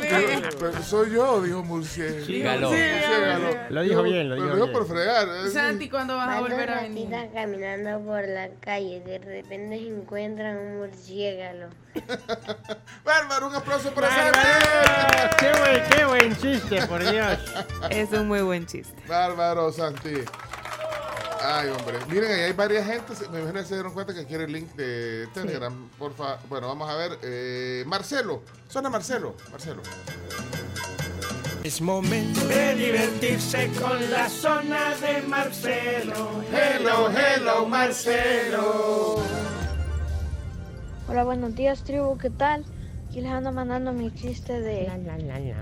Pero- pero soy yo, dijo Murciélago. Sí. Murciélago. Lo dijo bien, lo Pero dijo por fregar. eh. Santi, ¿cuándo vas a volver a venir? caminando por la calle. De repente se encuentran un murciélago. Bárbaro, un aplauso para Santi. ¡Qué buen, qué buen chiste, por Dios! Es un muy buen chiste. Bárbaro, Santi. Ay, hombre. Miren, ahí hay varias gente. Me imagino que se dieron cuenta que quiere el link de Telegram. Porfa. Bueno, vamos a ver. Eh, Marcelo. Suena Marcelo. Marcelo. Es momento de divertirse con la zona de Marcelo. Hello, hello, Marcelo. Hola, buenos días, tribu, ¿qué tal? Aquí les ando mandando mi chiste de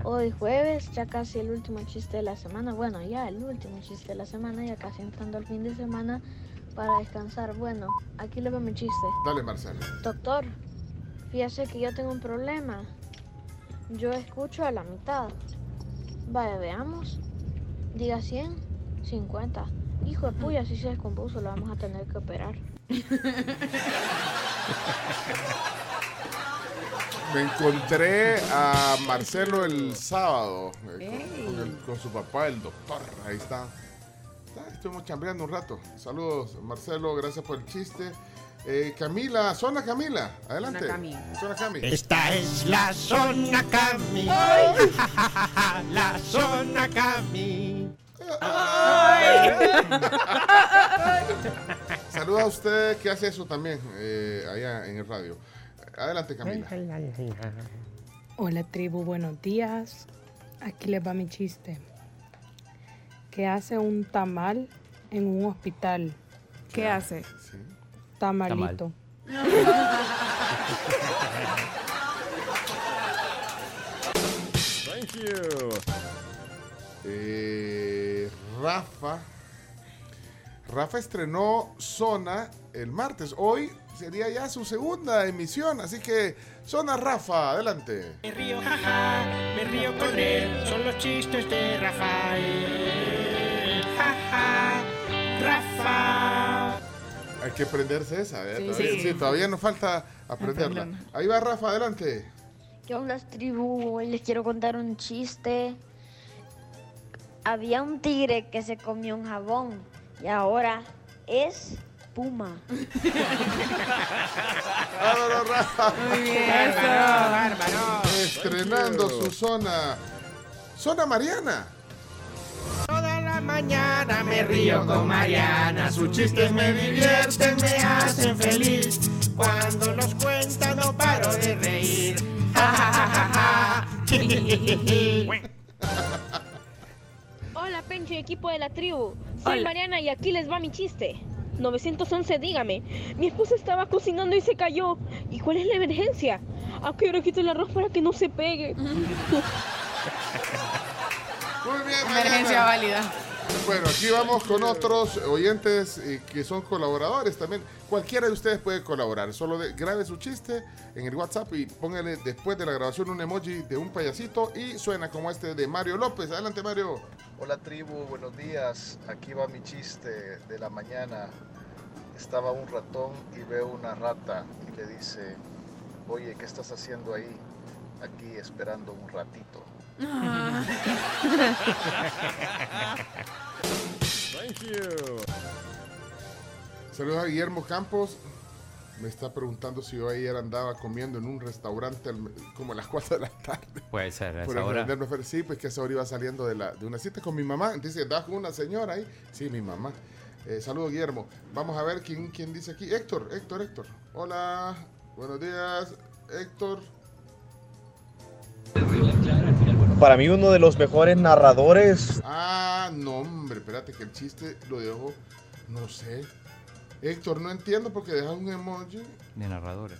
hoy jueves, ya casi el último chiste de la semana. Bueno, ya el último chiste de la semana, ya casi entrando al fin de semana para descansar. Bueno, aquí le va mi chiste. Dale, Marcelo. Doctor, fíjese que yo tengo un problema. Yo escucho a la mitad. Vaya, veamos. Diga 100, 50. Hijo de puya, si se descompuso, lo vamos a tener que operar. Me encontré a Marcelo el sábado eh, con- con, el- con su papá, el doctor. Ahí está. Está, Estuvimos chambeando un rato. Saludos, Marcelo. Gracias por el chiste. Eh, Camila, zona Camila. Adelante. Zona Cami. Zona Cami. Esta es la zona Cami. La zona Cami. Saludos a usted que hace eso también eh, allá en el radio. Adelante, Camila. Hola tribu, buenos días. Aquí les va mi chiste. ¿Qué hace un tamal en un hospital? ¿Qué hace? Tamalito. Thank you. Eh, Rafa. Rafa estrenó Zona el martes. Hoy sería ya su segunda emisión. Así que, Zona Rafa, adelante. Me río, jaja, me río con él. Son los chistes de Rafael. Jaja, Rafa. Hay que aprenderse esa, ¿eh? Sí, todavía, sí. sí, todavía nos falta aprenderla. Aprenderla. Ahí va Rafa, adelante. ¿Qué onda, tribu? Hoy les quiero contar un chiste. Había un tigre que se comió un jabón y ahora es Puma. Bárbaro Rafa. Muy bien, Bárbaro, Estrenando su zona. Zona Mariana. Toda la mañana me río con Mariana, sus chistes me divierten, me hacen feliz. Cuando los cuenta no paro de reír. Ja, ja, ja, ja, ja. Hola, Pencho y equipo de la tribu. Soy Mariana y aquí les va mi chiste. 911, dígame. Mi esposa estaba cocinando y se cayó. ¿Y cuál es la emergencia? ¿A qué hora quito el arroz para que no se pegue? Muy bien, Emergencia válida. Bueno, aquí vamos con otros oyentes eh, que son colaboradores también. Cualquiera de ustedes puede colaborar. Solo de- grabe su chiste en el WhatsApp y póngale después de la grabación un emoji de un payasito y suena como este de Mario López. Adelante, Mario. Hola tribu, buenos días. Aquí va mi chiste de la mañana. Estaba un ratón y veo una rata y le dice, oye, ¿qué estás haciendo ahí? Aquí esperando un ratito. Thank you. Saludos a Guillermo Campos. Me está preguntando si yo ayer andaba comiendo en un restaurante al- como a las 4 de la tarde. Puede ser, a Por esa hora. Sí, pues que a esa hora iba saliendo de, la, de una cita con mi mamá. Dice, ¿andabas con una señora ahí? Sí, mi mamá. Eh, saludos, Guillermo. Vamos a ver quién, quién dice aquí. Héctor, Héctor, Héctor. Hola, buenos días, Héctor. Para mí uno de los mejores narradores Ah, no, hombre, espérate que el chiste lo dejo, no sé. Héctor, no entiendo porque dejas un emoji. De narradores.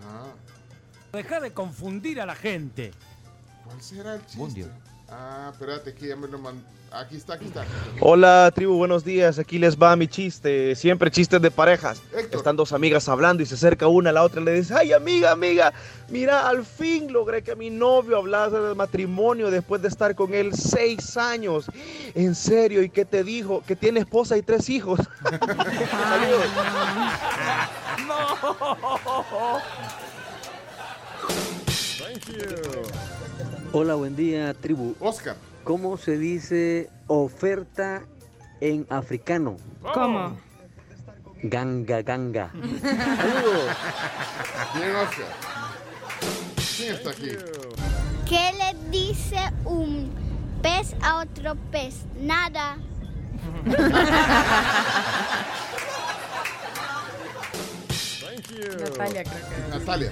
Ajá. Deja de confundir a la gente. ¿Cuál será el chiste? Bundio. Ah, espérate que ya me lo mandó. Aquí está, aquí está. Hola tribu, buenos días. Aquí les va mi chiste. Siempre chistes de parejas. Héctor. Están dos amigas hablando y se acerca una a la otra y le dice, ay amiga, amiga, mira, al fin logré que mi novio hablase del matrimonio después de estar con él seis años. En serio, ¿y qué te dijo? Que tiene esposa y tres hijos. Saludos. Hola, buen día, tribu. Oscar. ¿Cómo se dice oferta en africano? ¿Cómo? Ganga, ganga. Bien, Oscar. ¿Quién está aquí? ¿Qué le dice un pez a otro pez? Nada. Natalia, creo que. Natalia.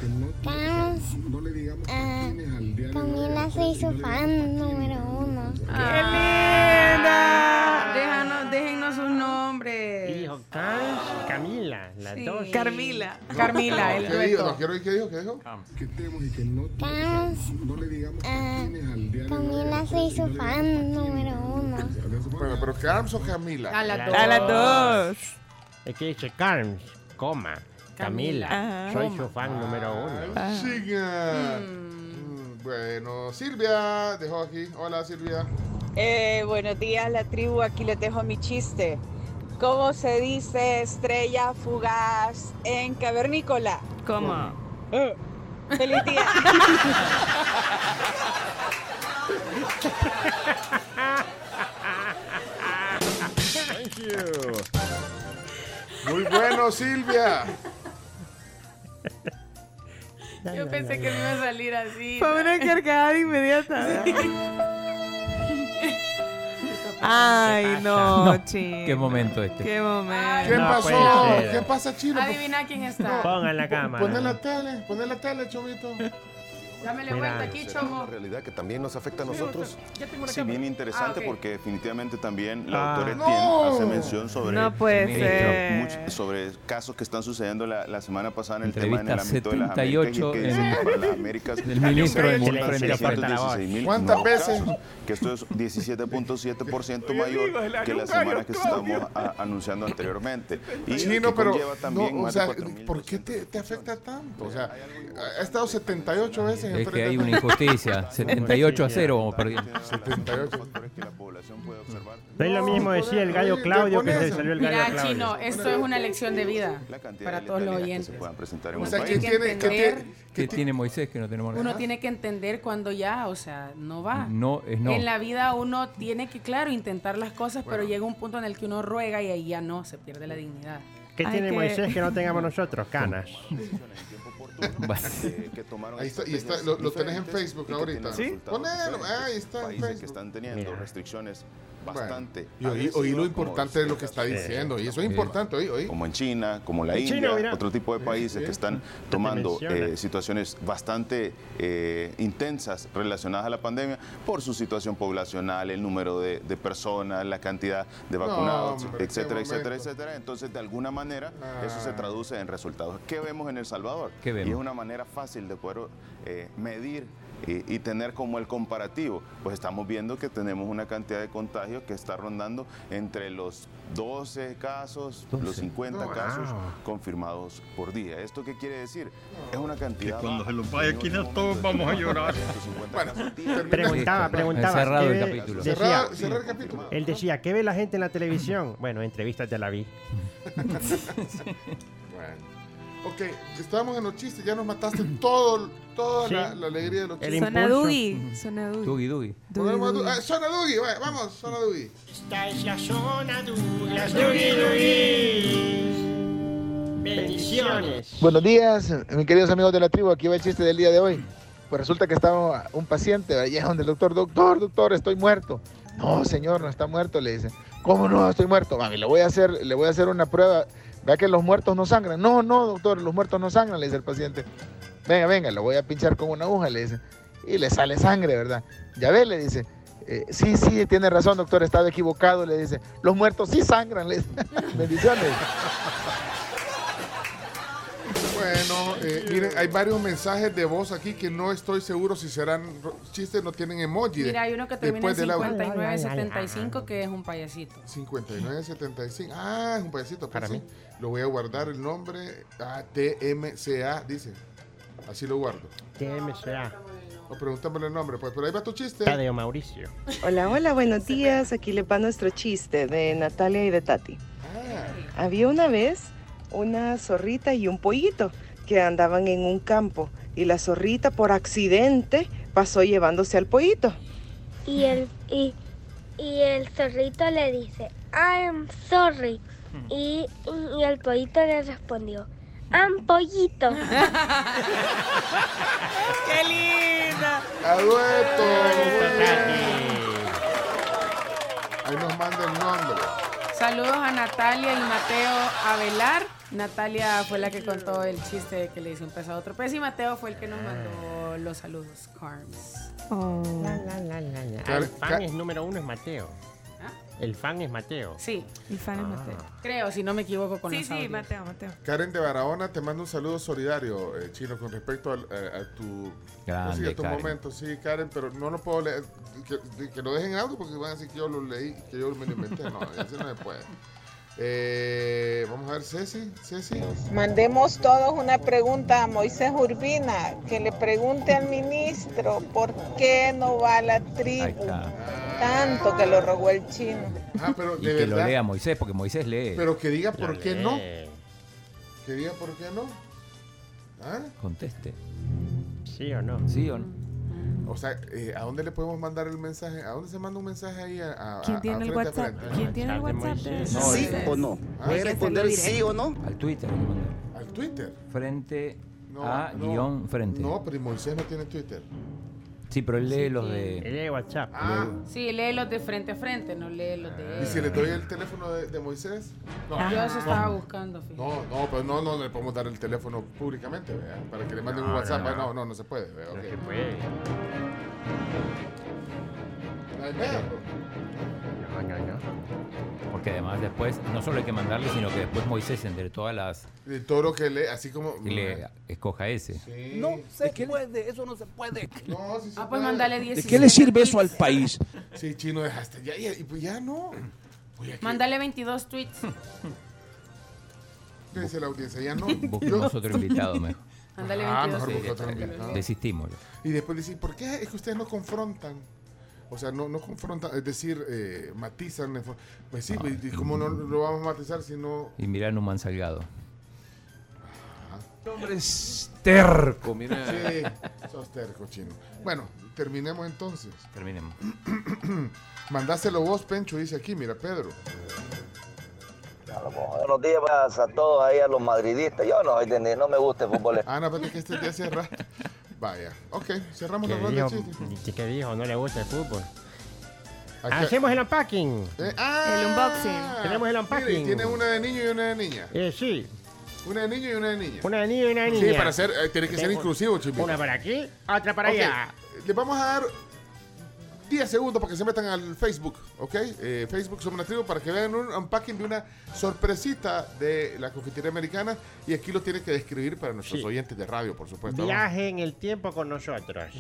Camila soy su fan número uno. ¡Qué linda! Déjanos, déjennos sus nombres. Dijo Cams, Camila, las Sí. dos. Carmila. No, Carmila, el ¿Qué dijo? dueto. No, quiero oír qué dijo, qué dijo. Cams, ah, Camila soy su fan número uno. Bueno, pero Carms o Camila. A las La- dos. A las dos. Es que dice Carms, coma, Camila. Camila. Soy su fan número uno. Chica. Mm, Bueno, Silvia dejó aquí. Hola, Silvia. Eh, buenos días, la tribu. Aquí les dejo mi chiste. ¿Cómo se dice estrella fugaz en cavernícola? ¿Cómo? Eh, Feliz día. Thank you. Muy bueno, Silvia. Yo pensé que me iba a salir así. Fue una carcajada inmediata. Ay, no, No, ching. Qué momento este. Qué momento. ¿Qué No pasó? ¿Qué pasa, Chino? Adivina quién está. Pongan la cámara. Poné la tele, poné la tele, Chomito. Dámele Mira. vuelta aquí, Una chomo. realidad que también nos afecta a nosotros. Ya tengo una Sí, cámara. bien interesante Ah, ok. porque definitivamente también la Ah. doctora ¡No! Hace mención sobre, No puede eh, ser. much- sobre casos que están sucediendo la, la semana pasada en el tema en el Entrevista ámbito de las Américas y 78 que dicen que para las Américas del ministro la Voz. 616,000 ¿Cuántas veces? que esto es 17.7% Oye, mayor que las ayucario, semanas que estamos a- anunciando anteriormente. Y Chino, pero conlleva también no, o más sea, de 4,000 ¿por qué te, te afecta tanto? O sea, ha estado 78 veces Es que hay una injusticia. 78 a 0 vamos perdiendo. 78. No es lo mismo decía el gallo Claudio que se salió el gallo Mira, Claudio. Chino, esto es una lección de vida para todos los oyentes. un país. país. Tiene que entender, ¿Qué tiene Moisés que no tenemos uno tiene que entender cuando ya, o sea, no va. No, es no. En la vida uno tiene que, claro, intentar las cosas, pero llega un punto en el que uno ruega y ahí ya no, se pierde la dignidad. ¿Qué tiene que- Moisés que no tengamos nosotros? Canas. Ahí está, y está, lo, lo tenés en Facebook ahorita. ¿Sí? Ponelo, ahí está en Países que Facebook. están teniendo restricciones bastante. Y oí, oí lo importante de lo que está diciendo, y eso es importante, oí, oí. Como en China, como la En India, China, otro tipo de países que están tomando eh, situaciones bastante eh, intensas relacionadas a la pandemia por su situación poblacional, el número de, de personas, la cantidad de No, vacunados, hombre, qué etcétera, etcétera, etcétera. Entonces, de alguna manera, eso se Ah. traduce en resultados. ¿Qué vemos en El Salvador? ¿Qué vemos? Y es una manera fácil de poder eh, medir y, y tener como el comparativo. Pues estamos viendo que tenemos una cantidad de contagios que está rondando entre los 12 casos, los 50 Wow. casos confirmados por día. ¿Esto qué quiere decir? Es una cantidad. cuando baja. se los vaya a quitar todos vamos a llorar. Preguntaba, preguntaba. Cerrado ¿qué el capítulo. Decía, Cerrado- cerrar el capítulo. Él decía, ¿qué ve la gente en la televisión? Bueno, entrevistas ya la vi. Ok, estábamos en los chistes, ya nos mataste todo, toda Sí. la, la alegría de los chistes. Zona Dugi. Zona Dugi. Zona Dugi, va, vamos, Zona Dugi. Esta es la zona Dugi, las Dugi Dugis. Bendiciones. Buenos días, mis queridos amigos de la tribu. Aquí va el chiste del día de hoy. Pues resulta que estaba un paciente allá donde el doctor, doctor, doctor, estoy muerto. No, señor, no está muerto, le dice. ¿Cómo no? Estoy muerto. Mami, le voy a hacer, le voy a hacer una prueba. Vea que los muertos no sangran. No, no, doctor, los muertos no sangran, le dice el paciente. Venga, venga, lo voy a pinchar con una aguja, le dice. Y le sale sangre, ¿verdad? Ya ve, le dice. "Eh, sí, sí, tiene razón, doctor, estaba equivocado, le dice. Los muertos sí sangran, le dice. Bendiciones. Bueno, eh, miren, hay varios mensajes de voz aquí que no estoy seguro si serán chistes, no tienen emoji. Mira, hay uno que termina en después del audio. 5975 que es un payasito. 5975. Ah, es un payasito. Para pues mí. sí. Lo voy a guardar el nombre. Ah, TMCA, dice. Así lo guardo. TMCA. O preguntámosle el nombre, pues. Pero ahí va tu chiste. Tadeo Mauricio. Hola, hola, buenos días. Aquí les va nuestro chiste de Natalia y de Tati. Había una vez una zorrita y un pollito que andaban en un campo y la zorrita por accidente pasó llevándose al pollito. Y el, y, y el zorrito le dice, I'm sorry. Y, y el pollito le respondió, I'm pollito. ¡Qué linda! Ahí nos manda el nombre. Saludos a Natalia y Mateo Avelar. Natalia fue la que contó el chiste que le hizo un pesado otro pez y Mateo fue el que nos mandó los saludos, Carms. La, la, la, la, la. Car- El fan es número uno es Mateo. El fan es Mateo. Sí, El fan es Mateo. creo, si no me equivoco con Sí, los sí, audios. Mateo, Mateo. Karen de Barahona te manda un saludo solidario, eh, Chino, con respecto al- a, a tu, Grande, sí, a tu Karen. momento. Sí, Karen, pero no lo puedo leer. Que, que lo dejen en audio porque van a decir que yo lo leí, que yo me lo inventé. No, eso no se puede. Eh, vamos a ver, Ceci. Ceci. Mandemos todos una pregunta a Moisés Urbina, que le pregunte al ministro por qué no va a la tribu. Tanto que lo rogó el chino. Ah, pero Y que lo lea Moisés, porque Moisés lee. Pero que diga por Lo qué lee. no. Que diga por qué no. ¿Ah? Conteste. ¿Sí o no? ¿Sí o no? O sea, eh, ¿a dónde le podemos mandar el mensaje? ¿A dónde se manda un mensaje ahí? A, a- ¿Quién tiene a el WhatsApp? ¿Quién tiene el WhatsApp de No, Sí o no. Ah, Puede responder sí o no. Al Twitter. ¿Al Twitter? Frente No, a no. guion frente. No, pero Moisés no tiene Twitter. Sí, pero él lee los Él de. lee WhatsApp. Ah, Sí, léelos de frente a frente, no léelos de... ¿y si le doy el teléfono de, de Moisés? No, Yo eso estaba buscando, fíjate. No, no, pero no, no le podemos dar el teléfono públicamente, ¿vea? Para que le manden un No, WhatsApp. no, No, no. no, no, se puede, ¿vea? No Ok. se puede. Ay, vea, Porque además después, no solo hay que mandarle, sino que después Moisés, entre todas las. De todo lo que lee, así como. le escoja ese. Sí. No se puede, eso no se puede. No, sí se Ah, pues mandale ¿De 17. qué le sirve eso al país? Sí, chino, dejaste. Ya, ya, y pues ya no. Pues ya que- Mándale 22 tweets. ¿Qué dice la audiencia? Ya no. Busquemos otro invitado mejor. Ándale, Ah, 22. mejor busca otro invitado. Desistimos. Y después dicen, ¿por qué es que ustedes no confrontan? O sea, no, no confrontan, es decir, eh, matizan. Pues sí, ¿y cómo no lo vamos a matizar si no...? Y mirar Numan Salgado. Hombre es terco, mira. Sí, sos terco, chino. Bueno, terminemos entonces. Terminemos. Mandáselo vos, Pencho, dice aquí, mira, Pedro. Buenos días a todos ahí, a los madridistas. Yo no, no me gusta el fútbol. Ah, no, espérate que este día cierra. Vaya, ok, cerramos la ¿Qué ronda de. ¿Qué dijo? No le gusta el fútbol. Acá- Hacemos el unpacking. Eh, ah, El unboxing. Tenemos el mire, unpacking. tiene una de niño y una de niña. Eh, sí. Una de niño y una de niña. Una de niño y una de niña. Sí, para ser, eh, tiene que ser inclusivo, chipito. Una para aquí, otra para allá. Les vamos a dar 10 segundos para que se metan al Facebook, ¿ok? Eh, Facebook Somos una Tribu para que vean un unpacking de una sorpresita de la confitería americana y aquí lo tiene que describir para nuestros Sí. oyentes de radio, por supuesto. Viaje en el tiempo con nosotros.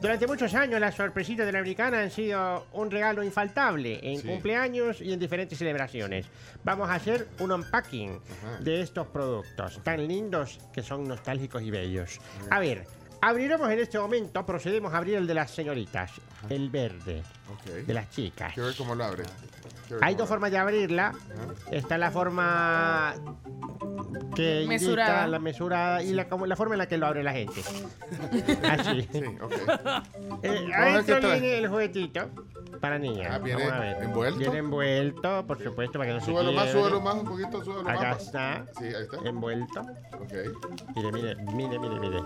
Durante muchos años las sorpresitas de la americana han sido un regalo infaltable en Sí. cumpleaños y en diferentes celebraciones. Vamos a hacer un unpacking Ajá. de estos productos tan lindos que son nostálgicos y bellos. A ver, abriremos en este momento, procedemos a abrir el de las señoritas, el verde, Ok. de las chicas. Quiero ver cómo lo abre. Hay dos formas de abrirla. Está la forma que indica Mesurada. la mesurada y la, como la forma en la que lo abre la gente. Así. Sí, ok. Eh, adentro viene el juguetito para niñas. Ah, ¿viene Vamos a ver. envuelto? Viene envuelto, por supuesto, para que no se Súbelo más, quiebre. súbelo más, un poquito, súbelo Acá más. está. Sí, ahí está. Envuelto. Ok. Mire, mire, mire, mire, mire.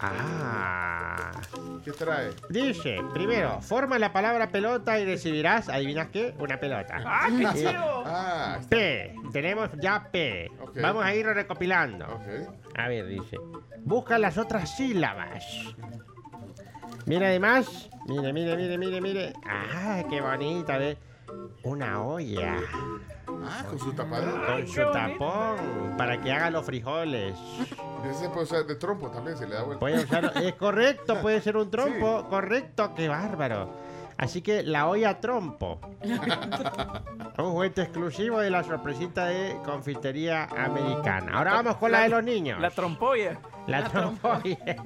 Ah. ¿Qué trae? Dice, primero, forma la palabra pelota y recibirás, ¿adivinas qué? Una pelota. ¡Ah, qué Eh, chido! Ah, P, tenemos ya P. Vamos a ir recopilando. A ver, dice. Busca las otras sílabas. Mira además. Mire, mire, mire, mire, mire. Ah, qué bonita, ve. Una olla. Ah, con su tapadera. Con su tapón. Para que haga los frijoles. Ese puede usar de trompo también, si le da vuelta. Puede usarlo. Es correcto, puede ser un trompo. Correcto, qué bárbaro. Así que la olla trompo. un juguete exclusivo de la sorpresita de confitería americana. Ahora vamos con la de los niños. La trompolla. La trompolla.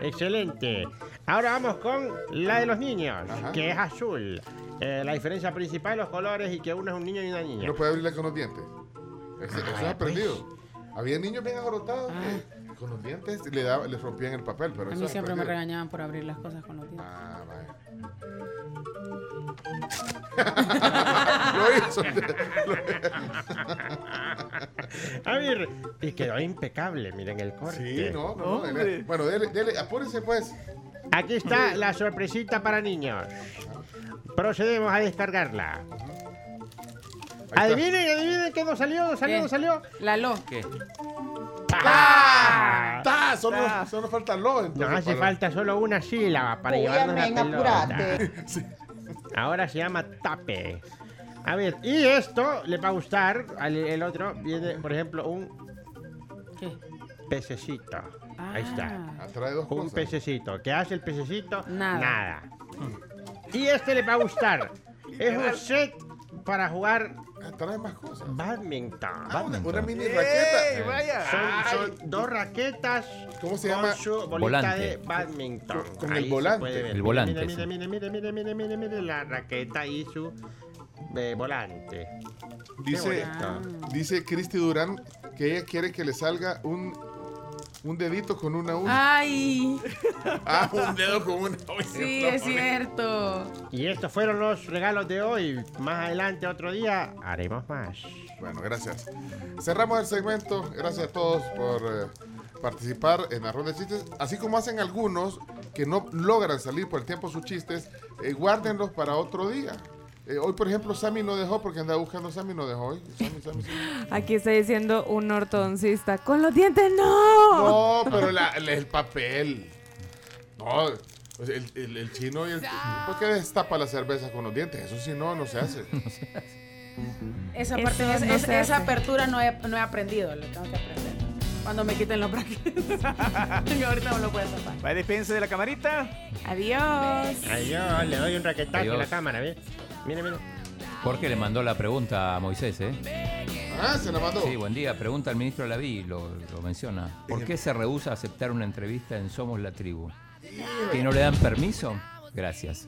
Excelente. Ahora vamos con la de los niños, Ajá. que es azul. Eh, la diferencia principal, los colores y que uno es un niño y una niña. No puede abrirla con los dientes. Ese- eso es Ah, aprendido. Había niños bien agarrotados que con los dientes le, daba- les rompían el papel, pero A eso mí siempre me regañaban por abrir las cosas con los dientes. Ah, vaya. Lo hizo. A ver, y quedó impecable, miren el corte. Sí, no, no, no. dele- Bueno, dele, dele, apúrese pues. Aquí está la sorpresita para niños. Procedemos a descargarla. Adivinen, adivinen que no salió, no salió, ¿Qué? no salió. La lo. ¿Qué? ¡Ah! ¡Ta! Solo, solo falta lo. Nos entonces, hace para- falta solo una sílaba para llevarnos la pelota. Ahora se llama tape. A ver, y esto le va a gustar al el otro. Viene, por ejemplo, un ¿Qué? pececito. Ahí está. Ah, trae dos Un cosas. pececito. ¿Qué hace el pececito? Nada. Nada. Y este le va a gustar. Es un set para jugar Ah, trae más cosas. badminton. Ah, una, una mini ¡Ey, raqueta. vaya! Son, son dos raquetas ¿Cómo se con llama? su bolita Volante. de badminton. Con- el se volante. puede ver. El Mire, volante, Mire, sí. mire, mire, mire, mire, mire, mire, mire, la raqueta y su eh, volante. Dice, bonito. dice Cristi Durán que ella quiere que le salga un, un dedito con una uña. ¡Ay! Ah, un dedo con una uña. Sí, es cierto. Y estos fueron los regalos de hoy. Más adelante, otro día, haremos más. Bueno, gracias. Cerramos el segmento. Gracias a todos por eh, participar en la ronda de chistes. Así como hacen algunos que no logran salir por el tiempo sus chistes, eh, guárdenlos para otro día. Eh, hoy, por ejemplo, Sammy no dejó porque andaba buscando Sammy, no dejó hoy. Sammy, Sammy, Sammy. Aquí está diciendo un ortodoncista. ¡Con los dientes no! No, pero la- el papel. No, el, el- el chino y el. ¿Por qué destapa la cerveza con los dientes? Eso sí, no, no se hace. Esa Eso parte, es- no es- se esa hace. apertura no he, no he aprendido, lo tengo que aprender. Cuando me quiten los brackets. Y ahorita me lo puedes tapar. Va, despense de la camarita. Adiós. Adiós, le doy un raquetazo a la cámara, ¿ves? Mire, mire. Jorge le mandó la pregunta a Moisés, ¿eh? Ah, se la mandó. Sí, buen día. Pregunta al ministro Laví, lo, lo menciona. ¿Por qué se rehúsa a aceptar una entrevista en Somos la Tribu? ¿Que no le dan permiso? Gracias.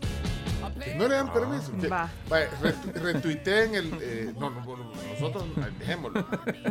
No le dan permiso. Que- Va. vaya, retu- retuiteen el. eh, no, no, no, nosotros eh, dejémoslo.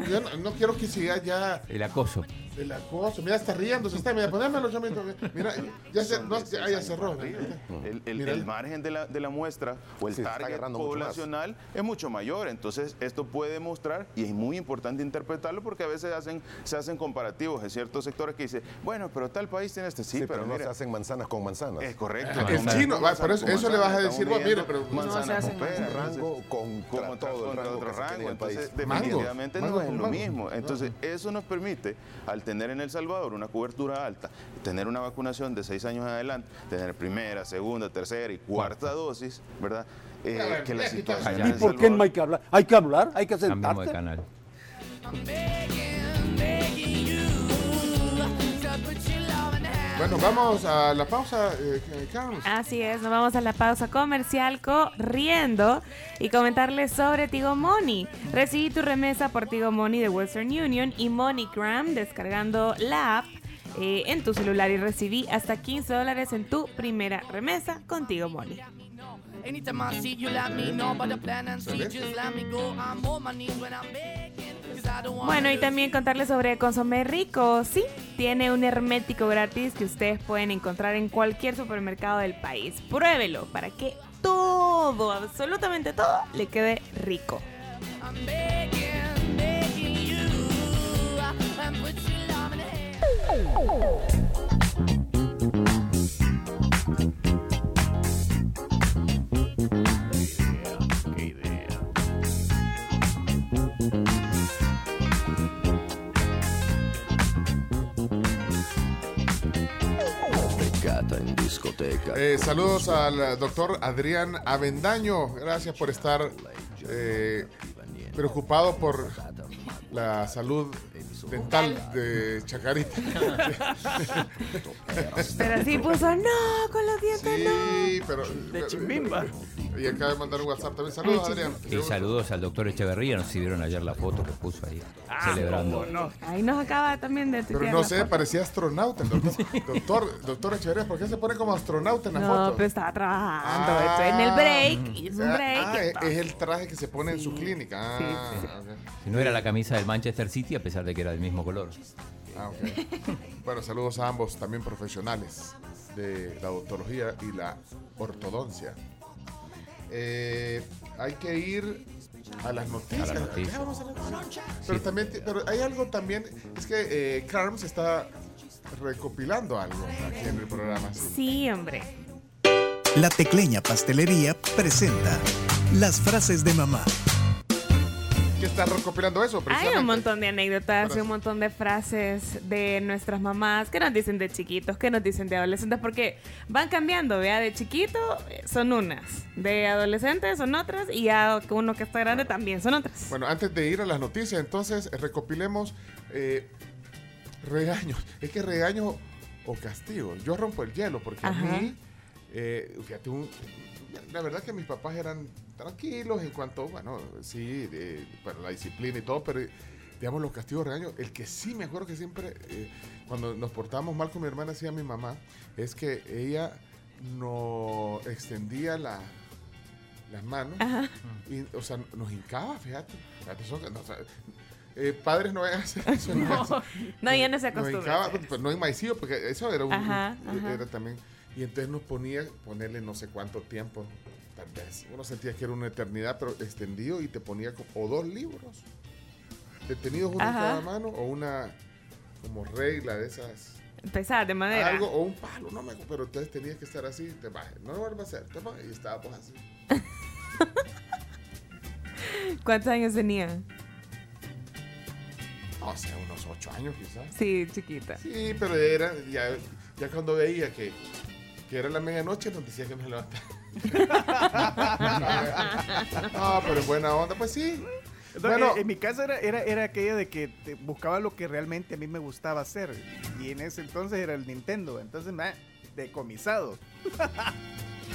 Yo no, no quiero que siga ya El acoso. el acoso. Mira, está riendo, se está. Mira, ponémelo, chamito. Mira, ya, se, no, ya, ya cerró. El, el- Mira. el margen de la, de la muestra o el Sí, target mucho poblacional es mucho mayor. Entonces, esto puede mostrar, y es muy importante interpretarlo porque a veces hacen, se hacen comparativos en ciertos sectores que dicen, bueno, pero tal país tiene este sí, Sí, pero, pero no mira, se hacen manzanas con manzanas. Es correcto. Ah, el chino, va, por eso- eso le vas a decir vos, mire, pero- manzana No se hacen con pera, Un rango contra como todo el rango otro rango. en el país. Entonces, definitivamente mango no es con lo mismo. Entonces, eso nos permite, al tener en El Salvador una cobertura alta, tener una vacunación de seis años adelante, tener primera, segunda, tercera y cuarta dosis, ¿verdad? Eh, que la ya, situación ¿Y por qué no hay que hablar? Hay que hablar, hay que Cambiamos Bueno, vamos a la pausa, eh, Carlos. Así es, nos vamos a la pausa comercial corriendo y comentarles sobre Tigo Money. Recibí tu remesa por Tigo Money de Western Union y MoneyGram descargando la app eh, en tu celular y recibí hasta 15 dólares en tu primera remesa con Tigo Money. Anytime I see you, let me know about the plan and see. Just let me go. I'm on my knees when I'm begging. Bueno, y también contarles sobre Consomé Rico. Sí, tiene un hermético gratis que ustedes pueden encontrar en cualquier supermercado del país. Pruébelo para que todo, absolutamente todo, le quede rico. Eh, saludos al doctor Adrián Avendaño. Gracias por estar eh, preocupado por la salud dental de Chacarita. Pero sí puso, no, con los dientes no. Sí, pero. De chimbimba. Y acaba de mandar un WhatsApp también. Saludos, Adrián. Y saludos al doctor Echeverría. No sé si vieron ayer la foto que puso ahí. celebrando. Ahí nos acaba también de Pero no sé, foto. parecía astronauta. el Doctor, doctor, doctor Echeverría, ¿por qué se pone como astronauta en la No, foto? pero estaba trabajando. Ah. esto en el break, hizo un Ah, break. ah, es- es el traje que se pone en su clínica. Ah, Sí, sí. ok. Si no era la camisa del Manchester City, a pesar de que era del mismo color. Ah, bueno, saludos a ambos, también profesionales de la odontología y la ortodoncia. Eh, hay que ir a las noticias. A. Pero también, pero hay algo también, es que eh, Carms está recopilando algo aquí en el programa. Sí, hombre. La Tecleña Pastelería presenta las frases de mamá. ¿Qué está recopilando eso? Hay un montón de anécdotas y un montón de frases de nuestras mamás que nos dicen de chiquitos, que nos dicen de adolescentes, porque van cambiando, vea, de chiquito eh, son unas, de adolescentes son otras y ya que uno que está grande también son otras. Bueno, antes de ir a las noticias, entonces eh, recopilemos eh, regaños. Es que regaños o castigos. Yo rompo el hielo porque Ajá. a mí, eh, fíjate, un- la verdad que mis papás eran tranquilos en cuanto, bueno, sí, de- para la disciplina y todo, pero digamos los castigos regaños, el que sí me acuerdo que siempre, eh, cuando nos portábamos mal con mi hermana, hacía mi mamá, es que ella no extendía la, las manos, y, o sea, nos hincaba, fíjate. fíjate eso, no, o sea, eh, padres no vayan a hacer eso. No, no, ya no se Nos acostumbra pues, no en maicillo, porque eso era un, Ajá, un- ajá. era también, y entonces nos ponía, ponerle no sé cuánto tiempo, tal vez, uno sentía que era una eternidad, pero extendido y te ponía como, o dos libros, detenidos uno en cada mano, o una como regla de esas. Pesada, de madera. Algo, o un palo, no me pero entonces tenías que estar así, te bajes, no lo vuelvas a hacer, te bajes, y estábamos así. ¿Cuántos años tenía? No sé, unos ocho años quizás. Sí, chiquita. Sí, pero era, ya, ya cuando veía que, que era la medianoche, nos decía que nos levantara. No, pero en buena onda, pues sí. Entonces, Bueno. en, en mi caso era, era, era aquella de que te buscaba lo que realmente a mí me gustaba hacer. Y en ese entonces era el Nintendo. Entonces, me decomisado.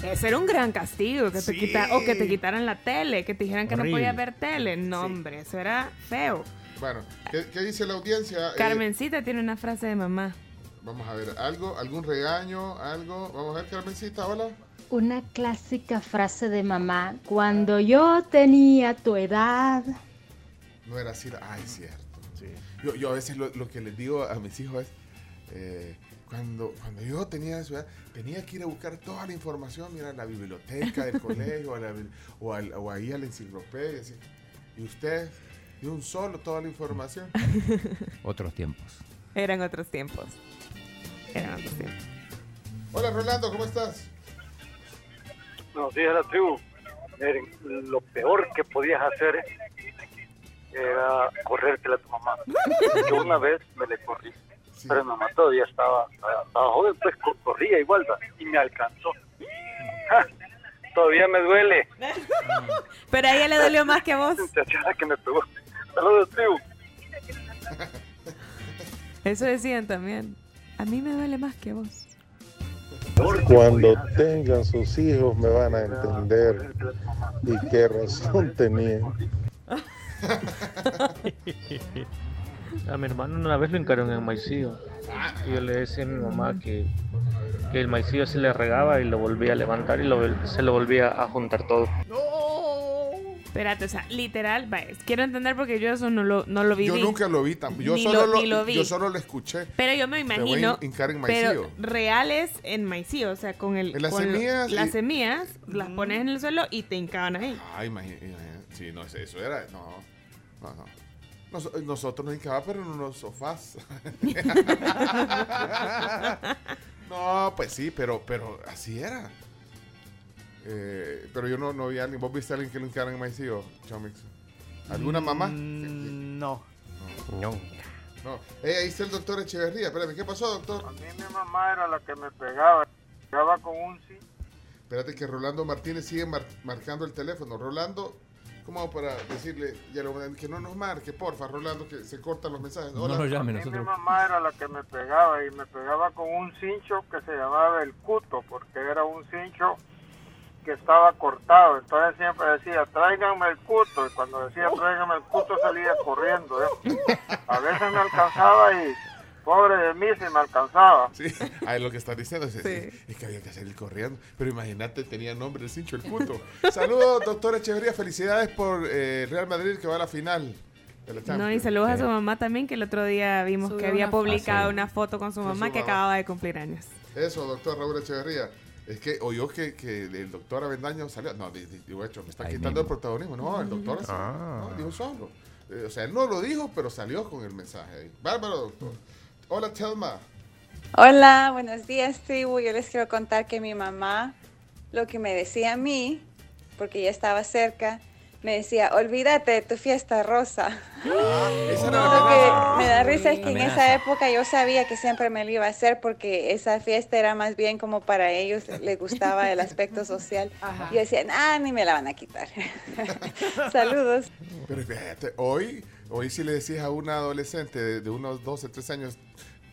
Ese era un gran castigo, que te quita- o que te quitaran la tele, que te dijeran que no podías ver tele. No, hombre, eso era feo. Bueno, ¿qué, qué dice la audiencia? Eh, Carmencita tiene una frase de mamá. vamos a ver, algo, algún regaño, algo. Vamos a ver, Carmencita, hola. Una clásica frase de mamá, cuando yo tenía tu edad. No era así. Ay, cierto. Yo, yo a veces lo, lo que les digo a mis hijos es, eh, cuando, cuando yo tenía su edad, tenía que ir a buscar toda la información, mira, a la biblioteca del colegio, a la bibli- o, al- o ahí a la enciclopedia. así. Y usted, de un solo, toda la información. Otros tiempos. Eran otros tiempos. Eran otros tiempos. Hola, Rolando, ¿cómo estás? Buenos días, la tribu. Miren, lo peor que podías hacer era correrte a tu mamá. Yo una vez me le corrí, pero mi mamá todavía estaba, estaba joven, pues co- corría igual, y me alcanzó. ¡Ja! Todavía me duele. Pero a ella le dolió más que a vos. Muchachada que me pegó. Saludos, tribu. Eso decían también. A mí me duele más que a vos. Cuando tengan sus hijos me van a entender y qué razón tenían. A mi hermano una vez lo encargaron en maicillo. Y yo le decía a mi mamá que, que el maicillo se le regaba y lo volvía a levantar y lo, se lo volvía a juntar todo. Espérate, o sea, literal, va, quiero entender porque yo eso no lo, no lo viví. Yo nunca lo vi tampoco. Yo, Ni solo lo- lo, ni lo vi. yo solo lo escuché. Pero yo me Te voy a imagino. en pero reales en maicillo, o sea, con el. En las con lo- semillas las y- semillas las pones en el suelo y te hincaban ahí. Ay, imagínate. Sí, no, eso- eso era. No, no, no. Nos- nosotros nos hincaba, pero en unos sofás. no, pues sí, pero, pero así era. Eh, pero yo no, no vi a alguien. ¿Vos viste a alguien que lo hincaran en maicillo, Chomix? ¿Alguna mamá? Mm, No. No. No. Eh, ahí está el doctor Echeverría. Espérame, ¿qué pasó, doctor? A mí mi mamá era la que me pegaba. Pegaba con un sí. Espérate que Rolando Martínez sigue mar- marcando el teléfono. Rolando, ¿cómo hago para decirle ya lo- que no nos marque, porfa, Rolando, que se cortan los mensajes? No nos llame, A mí nosotros. mi mamá era la que me pegaba y me pegaba con un cincho que se llamaba el cuto, porque era un cincho que estaba cortado. Entonces siempre decía, tráiganme el cuto. Y cuando decía, tráiganme el cuto, salía corriendo. ¿eh? A veces me alcanzaba y pobre de mí si me alcanzaba. Sí, ah, es lo que estás diciendo. Es, es que había que salir corriendo. Pero imagínate, tenía nombre el cincho, el puto. Saludos, doctor Echeverría. Felicidades por eh, Real Madrid que va a la final de la No, y saludos a su mamá también, que el otro día vimos Subió que había una publicado Ah, sí. una foto con su Con mamá su que mamá. acababa de cumplir años. Eso, doctor Raúl Echeverría. Es que oyó que, que el doctor Avendaño salió. No, di- di- digo, hecho, me está Ahí quitando el protagonismo. No, el doctor así, Ah. no, dijo solo. Eh, o sea, él no lo dijo, pero salió con el mensaje ahí. Bárbaro, doctor. Hola, Telma. Hola, buenos días, tribu. Yo les quiero contar que mi mamá, lo que me decía a mí, porque ya estaba cerca, me decía, olvídate de tu fiesta rosa. esa era Lo que me da risa es que en esa época yo sabía que siempre me lo iba a hacer porque esa fiesta era más bien como para ellos, les gustaba el aspecto social. Ajá. Y decían, ah, ni me la van a quitar. Saludos. Pero fíjate, hoy, hoy si le decías a una adolescente de, de unos 12, 13 años,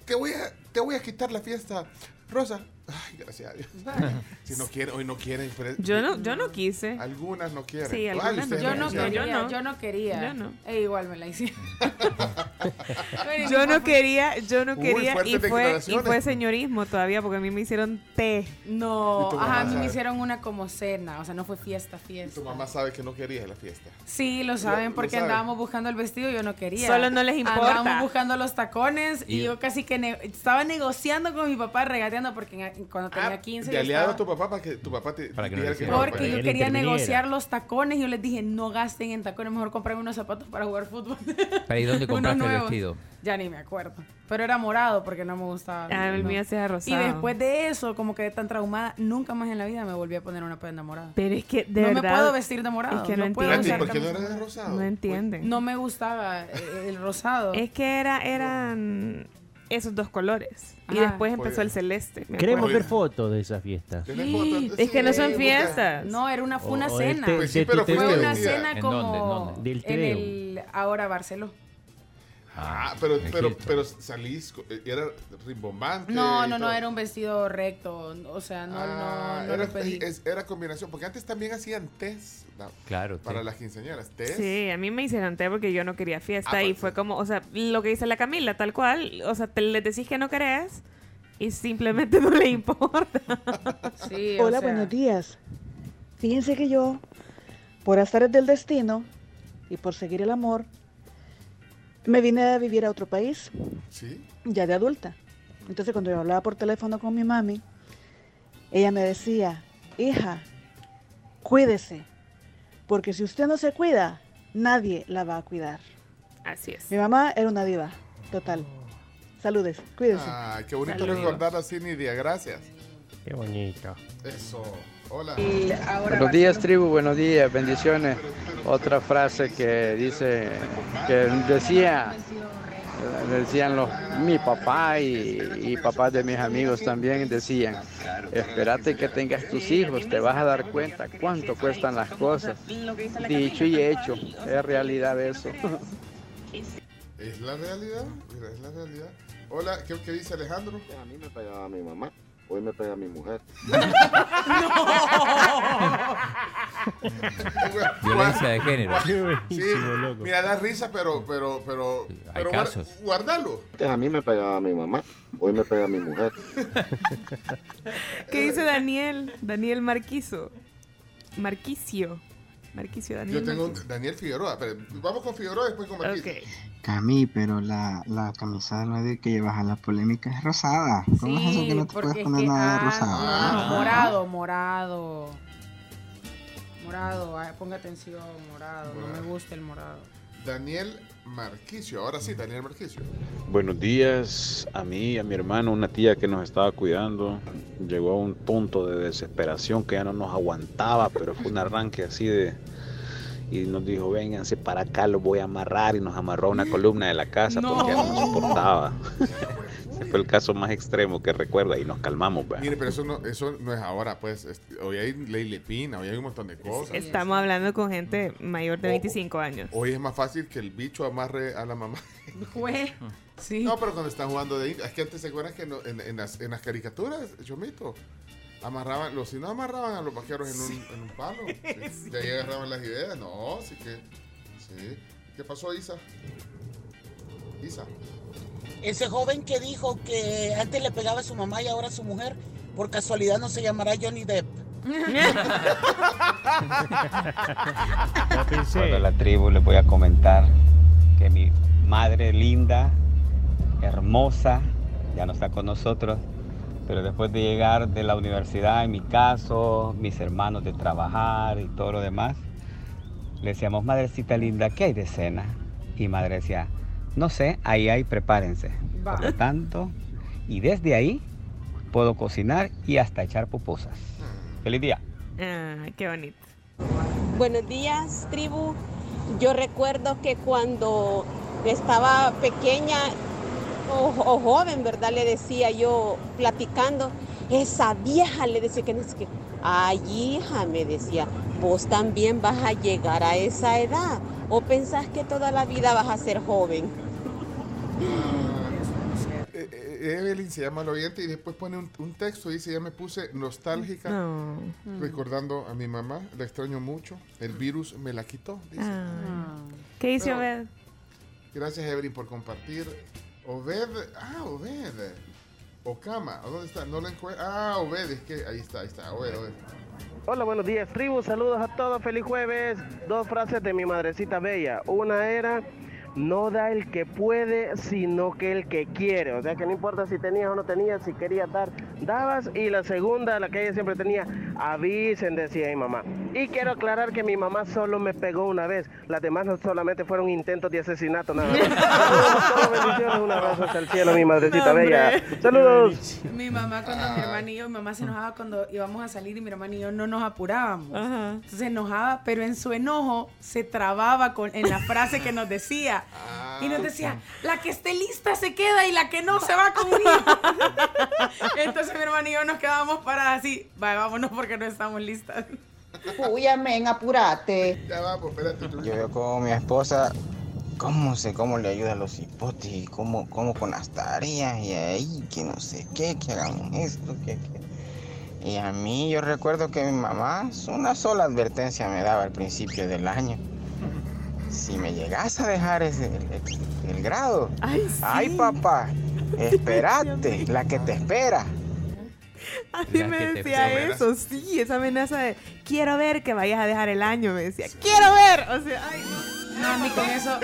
te voy, a, te voy a quitar la fiesta, Rosa. Ay, gracias a Dios. si no quieren, hoy no quieren. pero- Yo no, yo no quise. Algunas no quieren. Sí, algunas no. Yo no quería, Yo no. yo no quería. Yo no. E igual me la hicieron. Yo no quería, yo no quería y fue, y fue señorismo todavía porque a mí me hicieron té. No, ajá, a mí me hicieron una como cena, o sea, no fue fiesta, fiesta. Tu mamá sabe que no querías la fiesta. Sí, lo saben lo porque saben. andábamos buscando el vestido y yo no quería. Solo no les importa. Andábamos buscando los tacones y, Y- yo casi que ne- estaba negociando con mi papá, regateando porque en- cuando tenía 15 De yo aliado a estaba- tu papá para que tu papá te Para que no que no. Porque para yo que- quería interviniera. negociar los tacones y yo les dije, no gasten en tacones, mejor compren unos zapatos para jugar fútbol. Pero ¿y dónde compraste el vestido? Ya ni me acuerdo. Pero era morado porque no me gustaba. Ah, el no. mío era Y rosado. después de eso, como quedé tan traumada, nunca más en la vida me volví a poner una prenda morada. Pero es que de no verdad. me puedo vestir de morado. Es que no, puedo Espérate, entienden. usar ¿por qué no eres de rosado? No entienden. No me gustaba eh, el rosado. Es que era, eran esos dos colores. Y Ajá. después empezó el celeste. Queremos ver fotos de esa fiesta. ¿Tenés fotos? Es que no son busca. fiestas. No, era una, fue una O- o cena. este- Pues sí, pero fue una cena ¿En como dónde? ¿En dónde? Del en el ahora Barceló. Ah, pero, en pero, Hilton. pero salís, co- era rimbombante. No, no, no, era un vestido recto. O sea, no, Ah, no, no era, lo pedí. es- era combinación, porque antes también hacían test la- Claro. para té. las quinceañeras. Test. Sí, a mí me hicieron té porque yo no quería fiesta Ah, y pues, fue como, o sea, lo que dice la Camila, tal cual, o sea, te le decís que no querés y simplemente no le importa. Sí, Hola, buenos días. Fíjense que yo, por azares del destino y por seguir el amor, me vine a vivir a otro país, Sí. ya de adulta. Entonces cuando yo hablaba por teléfono con mi mami, ella me decía, hija, cuídese, porque si usted no se cuida, nadie la va a cuidar. Así es. Mi mamá era una diva, total. Saludes, cuídese. Ay, qué bonito Saludos. recordar así, Nidia. Gracias. Qué bonito. Eso. Hola. Buenos días, tribu, buenos días, bendiciones. Otra frase que dice, que decía, decían los, mi papá y, y papás de mis amigos también decían, espérate que tengas tus hijos, te vas a dar cuenta cuánto cuestan las cosas. Dicho y hecho, es realidad eso. ¿Es la realidad? Mira, es la realidad. Hola, ¿qué, qué dice Alejandro? A mí me pegaba mi mamá, hoy me pega mi mujer. Violencia de género. Sí, mira, da risa, pero, pero, pero, pero guar- casos. guárdalo. A mí me pegaba mi mamá, hoy me pega mi mujer. ¿Qué dice Daniel? Daniel Marquizo. Marquicio. Marquicio Daniel. Yo tengo Marquicio. Daniel Figueroa, pero vamos con Figueroa después con Marquito. Cami, pero la, la camisa de que llevas a la polémica es rosada. ¿Cómo es eso que no te puedes porque es poner que- nada de ah, rosado? morado, morado. Morado, ah, ponga atención, morado. No me gusta el morado. Daniel Marquicio, ahora sí, Daniel Marquicio. Buenos días a mí, a mi hermano, una tía que nos estaba cuidando. Llegó a un punto de desesperación que ya no nos aguantaba, pero fue un arranque así de... Y nos dijo, vénganse para acá, los voy a amarrar. Y nos amarró a una columna de la casa porque ya no nos soportaba. Ese fue el caso más extremo que recuerda y nos calmamos. pues. Mire, pero eso no, eso no es ahora, pues. es- hoy hay ley lepina, hoy hay un montón de cosas. Estamos hablando con gente mayor de 25 años. Hoy es más fácil que el bicho amarre a la mamá. Fue. Sí. No, pero cuando están jugando de... Es que antes se acuerdan que no- en, en las, en las caricaturas, Chomito, amarraban, los si no amarraban a los vaqueros en un, en un palo. Sí. De ahí agarraban las ideas. No, sí que... Sí. ¿Qué pasó, Isa? Isa. Ese joven que dijo que antes le pegaba a su mamá y ahora a su mujer, por casualidad no se llamará Johnny Depp. Hola la tribu, les voy a comentar que mi madre linda, hermosa, ya no está con nosotros, pero después de llegar de la universidad, en mi caso, mis hermanos de trabajar y todo lo demás, le decíamos, madrecita linda, ¿qué hay de cena? Y madre decía, no sé, ahí hay, prepárense. Por lo tanto, y desde ahí puedo cocinar y hasta echar pupusas. Feliz día. Ah, qué bonito. Buenos días, tribu. Yo recuerdo que cuando estaba pequeña o, o joven, ¿verdad? Le decía yo, platicando, esa vieja le decía que no sé qué. Ay, hija, me decía, vos también vas a llegar a esa edad. ¿O pensás que toda la vida vas a ser joven? Eh, eh, Evelyn se llama al oyente y después pone un, un texto y dice, ya me puse nostálgica No. recordando a mi mamá, la extraño mucho, el virus me la quitó. dice. Ah. ¿Qué dice Pero- Obed? Gracias Evelyn por compartir. Obed, ah, Obed. Okama, ¿a dónde está? No lo encuentro. Ah, Obed, es que ahí está, ahí está, Obed, Obed. Hola, buenos días, tribu. Saludos a todos. Feliz jueves. Dos frases de mi madrecita bella. Una era, no da el que puede, sino que el que quiere. O sea, que no importa si tenías o no tenías, si querías dar, dabas. Y la segunda, la que ella siempre tenía, avisen, decía mi mamá. Y quiero aclarar que mi mamá solo me pegó una vez. Las demás no solamente fueron intentos de asesinato, nada más. Bendiciones. Un abrazo hasta el cielo, mi madrecita Hombre. bella. Saludos. Mi mamá cuando mi hermana y yo, mi mamá se enojaba cuando íbamos a salir y mi hermana y yo no nos apurábamos. Entonces se enojaba, pero en su enojo se trababa con, en la frase que nos decía. Y nos decía, la que esté lista se queda y la que no se va con Entonces mi hermana y yo nos quedábamos paradas así, "Va, vámonos porque no estamos listas. Uy, amén, apurate. Ya vamos, espérate. tú. Yo veo como mi esposa cómo sé cómo le ayuda a los hipotes y cómo, cómo con las tareas y ahí que no sé qué, que hagamos esto, que, que- Y a mí yo recuerdo que mi mamá una sola advertencia me daba al principio del año. Si me llegas a dejar ese, el, el- el grado, ay, papá, esperate, la que te espera. A mí me decía eso, sí, esa amenaza de quiero ver que vayas a dejar el año, me decía, quiero ver. O sea, ay, no. No, a mí con eso,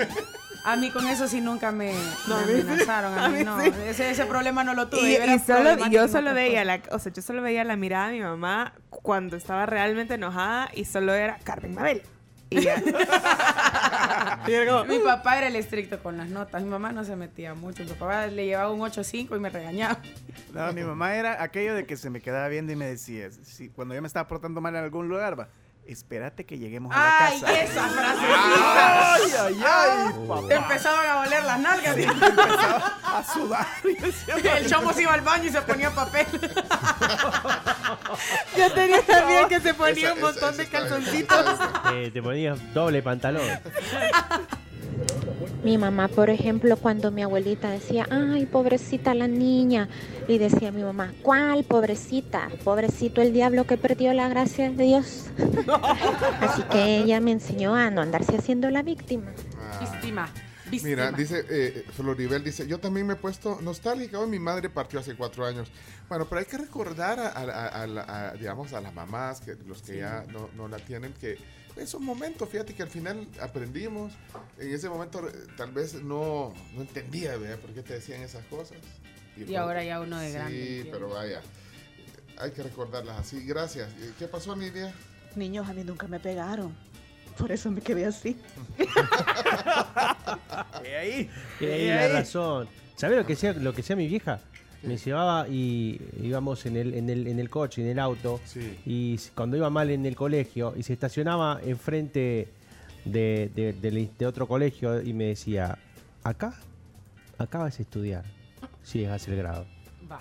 a mí con eso sí nunca me, No, me a mí sí. amenazaron. A mí no, sí. ese, ese problema no lo tuve. Y, era y solo, yo solo veía la, o sea, yo solo veía la mirada de mi mamá cuando estaba realmente enojada y solo era Carmen Mabel. Y ya. Mi papá era el estricto con las notas. Mi mamá no se metía mucho. Mi papá le llevaba un 8-5 y me regañaba. No, mi mamá era aquello de que se me quedaba viendo y me decía, si, cuando yo me estaba portando mal en algún lugar, va, espérate que lleguemos a la ¡Ay, casa. esa frasecita! ¡Ay, ay, ay! Te papá. empezaban a oler las nalgas. Sí, empezaba a sudar. El chomo se iba al baño y se ponía papel. Yo tenía también que se ponía Esa- un montón esa- de calzoncitos. Eh, te ponías doble pantalón. Mi mamá, por ejemplo, cuando mi abuelita decía, ay, pobrecita la niña, y decía mi mamá, ¿cuál pobrecita? Pobrecito el diablo que perdió la gracia de Dios. Así que ella me enseñó a no andarse haciendo la víctima. Víctima. Mira, dice eh, Floribel, dice, yo también me he puesto nostálgica. Hoy mi madre partió hace cuatro años. Bueno, pero hay que recordar a, a- a- a la- a, digamos, a las mamás, que los que Sí. ya no, no la tienen, que esos momentos, fíjate que al final aprendimos. En ese momento eh, tal vez no, no entendía, ¿verdad? ¿Por qué te decían esas cosas? Y por- ahora ya uno de sí, grande entiende. pero vaya, hay que recordarlas así. Gracias. ¿Qué pasó, Nidia? Niños, a mí nunca me pegaron. Por eso me quedé así. Y ahí, Y ahí la razón. ¿Sabés lo que sea, lo que sea mi vieja? Me llevaba y íbamos en el, en el, en el coche, en el auto. Y cuando iba mal en el colegio y se estacionaba enfrente de, de, otro colegio y me decía, acá, acá vas a estudiar si llegas el grado. Va.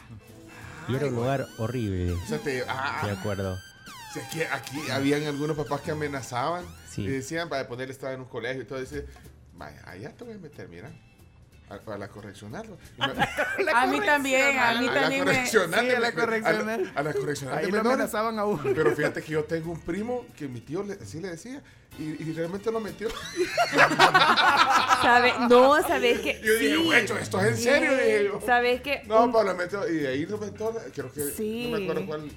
Y era un lugar horrible. O sea, te- ah, De acuerdo. Si es que aquí habían algunos papás que amenazaban Sí. y decían, vaya, poder estar en un colegio y todo, dice, vaya, allá te voy a meter, mira, a, a la correccional. A mí también, a mí la también me... Sí, a la correccional. A la, a la correccional Ahí lo amenazaban a uno. Pero fíjate que yo tengo un primo que mi tío le, así le decía y, y realmente lo metió. ¿Sabe? No, ¿sabes qué? Yo dije, Sí. "Güecho, ¿esto es en serio?" ¿Sabes qué? No, Un- pues lo metió y de ahí lo metió, creo que, Sí. no me acuerdo cuál.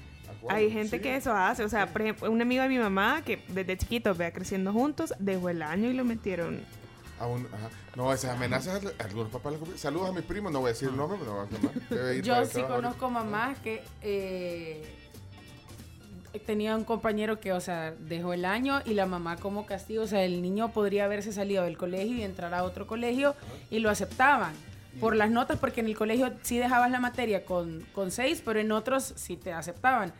Hay gente Sí. que eso hace. O sea, por ejemplo, un amigo de mi mamá que desde chiquito vea creciendo juntos, dejó el año y lo metieron. A un- ajá. No, esas amenazas, algunos papás le compran. Saludos a mi primo, no voy a decir el nombre, pero no voy a Yo sí conozco mamás que eh, tenía un compañero que, o sea, dejó el año y la mamá como castigo, o sea, el niño podría haberse salido del colegio y entrar a otro colegio y lo aceptaban por las notas, porque en el colegio sí dejabas la materia con, con seis, pero en otros sí te aceptaban.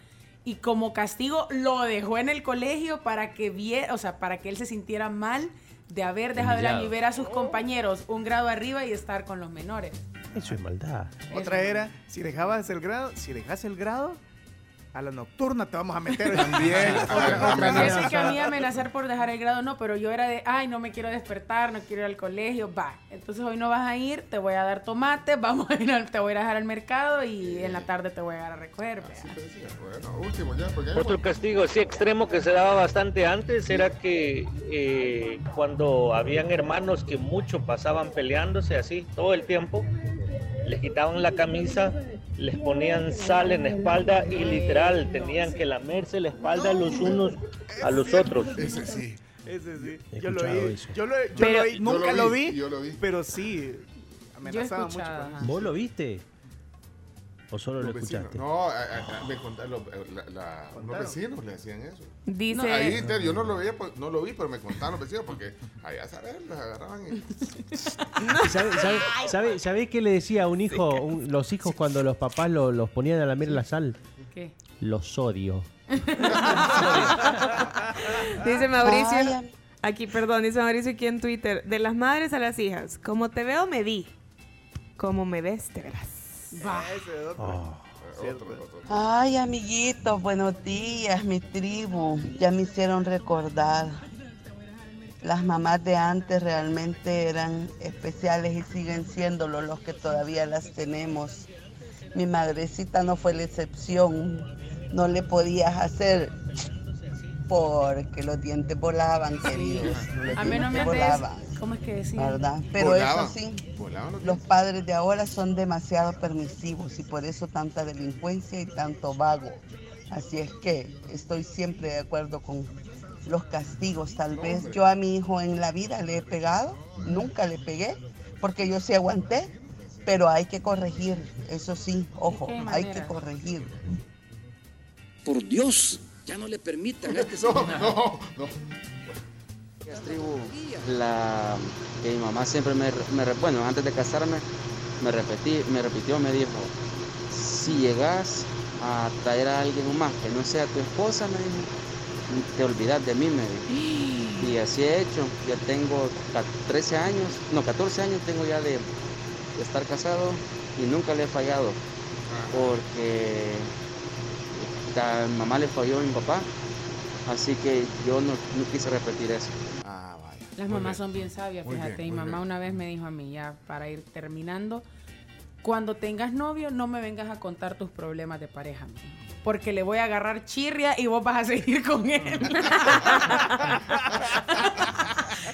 Y como castigo lo dejó en el colegio para que viera, o sea, para que él se sintiera mal de haber dejado el año y ver a sus compañeros un grado arriba y estar con los menores. Eso es maldad. Otra era, si dejabas el grado, si dejas el grado, a la nocturna te vamos a meter. También. otra, otra que a mí amenazar por dejar el grado no, pero yo era de, ay, no me quiero despertar, no quiero ir al colegio, va. Entonces hoy no vas a ir, te voy a dar tomate, vamos a ir al- te voy a dejar al mercado y en la tarde te voy a dar a recoger. vea. Bueno, último ya, porque Otro castigo así extremo que se daba bastante antes era que eh, cuando habían hermanos que mucho pasaban peleándose así todo el tiempo, les quitaban la camisa, les ponían sal en la espalda y literal tenían que lamerse la espalda los unos a los otros. Ese sí. Ese sí. Yo lo vi. Yo lo, yo Pero- lo vi. Nunca lo lo vi, vi, yo lo vi. pero sí amenazaba mucho. con-. ¿Vos lo viste? ¿O solo lo Los vecinos. escuchaste? No, a- a- a- me contaron, los- la- la- unos vecinos le hacían eso. Dice. No, ahí, yo no lo veía, pues, no lo vi, pero me contaron los vecinos porque allá, ¿sabes? Los agarraban y... ¿Sabe, sabe, sabe, sabe qué le decía a un hijo, un- los hijos cuando los papás lo- los ponían a lamer la sal? ¿Qué? Los odio. Dice Mauricio. Ay, Aquí, perdón, dice Mauricio aquí en Twitter. De las madres a las hijas. Como te veo, me di. Como me ves, te verás. Va. Ese otro. Oh. Otro, otro. Ay, amiguitos, buenos días, mi tribu. Ya me hicieron recordar. Las mamás de antes realmente eran especiales y siguen siéndolo los que todavía las tenemos. Mi madrecita no fue la excepción. No le podías hacer porque los dientes volaban, queridos. Los A mí no me volaban. ¿Cómo es que decía? ¿verdad? Pero Volaban. eso sí, Volaban los los padres de ahora son demasiado permisivos y por eso tanta delincuencia y tanto vago. Así es que estoy siempre de acuerdo con los castigos. Tal vez yo a mi hijo en la vida le he pegado, nunca le pegué, porque yo sí aguanté, pero hay que corregir, eso sí, ojo, hay que corregir. Por Dios, ya no le permitan a este No, no, no. tribu. La que mi mamá siempre me, me re- bueno, antes de casarme, me repetí, me repitió, me dijo, si llegas a traer a alguien más que no sea tu esposa, me dijo, te olvidas de mí, me dijo. Y así he hecho, ya tengo ca- 13 años, no, 14 años tengo ya de, de estar casado y nunca le he fallado, porque mi mamá le falló a mi papá, así que yo no, no quise repetir eso. Las mamás son bien sabias, Muy fíjate. bien, Mi mamá bien. una vez me dijo a mí, ya para ir terminando, cuando tengas novio, no me vengas a contar tus problemas de pareja, porque le voy a agarrar chirria y vos vas a seguir con él.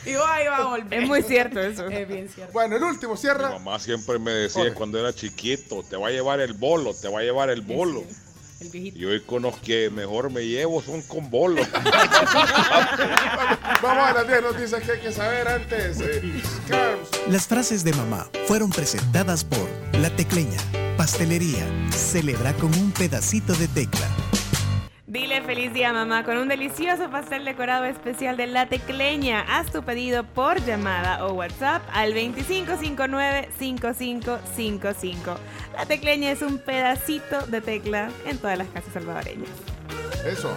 y vos ahí vas a volver. Es muy cierto eso. Es bien cierto. Bueno, el último, cierra. Mi mamá siempre me decía cuando era chiquito, te va a llevar el bolo, te va a llevar el bolo. El viejito. Y hoy con los que mejor me llevo son con bolo. Vamos a las 10 noticias que hay que saber antes. Eh. Las frases de mamá fueron presentadas por La Tecleña, Pastelería. Celebra con un pedacito de tecla. Dile feliz día mamá con un delicioso pastel decorado especial de La Tecleña. Haz tu pedido por llamada o WhatsApp al 2559-5555. La Tecleña es un pedacito de tecla en todas las casas salvadoreñas. Eso.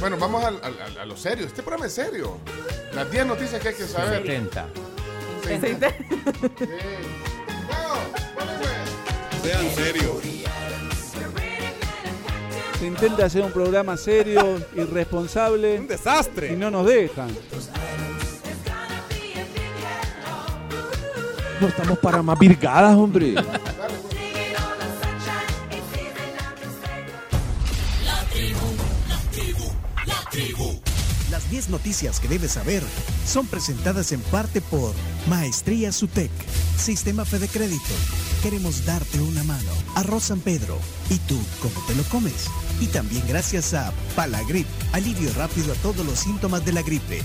Bueno, vamos al- al- al- a, lo serio. Este programa es serio. Las 10 noticias que hay que saber. 70. Sean serios. Se intenta hacer un programa serio, irresponsable. Un desastre. Y no nos dejan. No estamos para más virgadas, hombre. La tribu, la tribu, la tribu. Las 10 noticias que debes saber son presentadas en parte por Maestría Sutec, Sistema Fede Crédito. Queremos darte una mano. Arroz San Pedro. ¿Y tú cómo te lo comes? Y también gracias a Palagrip, alivio rápido a todos los síntomas de la gripe.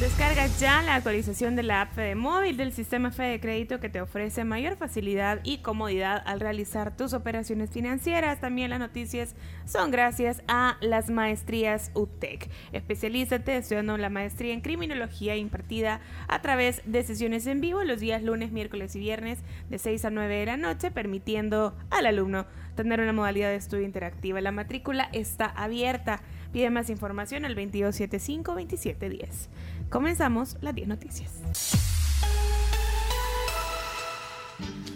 Descarga ya la actualización de la app Fede Móvil del sistema Fede Crédito que te ofrece mayor facilidad y comodidad al realizar tus operaciones financieras. También las noticias son gracias a las maestrías UTEC. Especialízate estudiando la maestría en criminología impartida a través de sesiones en vivo los días lunes, miércoles y viernes de 6 a 9 de la noche, permitiendo al alumno tener una modalidad de estudio interactiva. La matrícula está abierta. Pide más información al 2275-2710. Comenzamos las 10 noticias.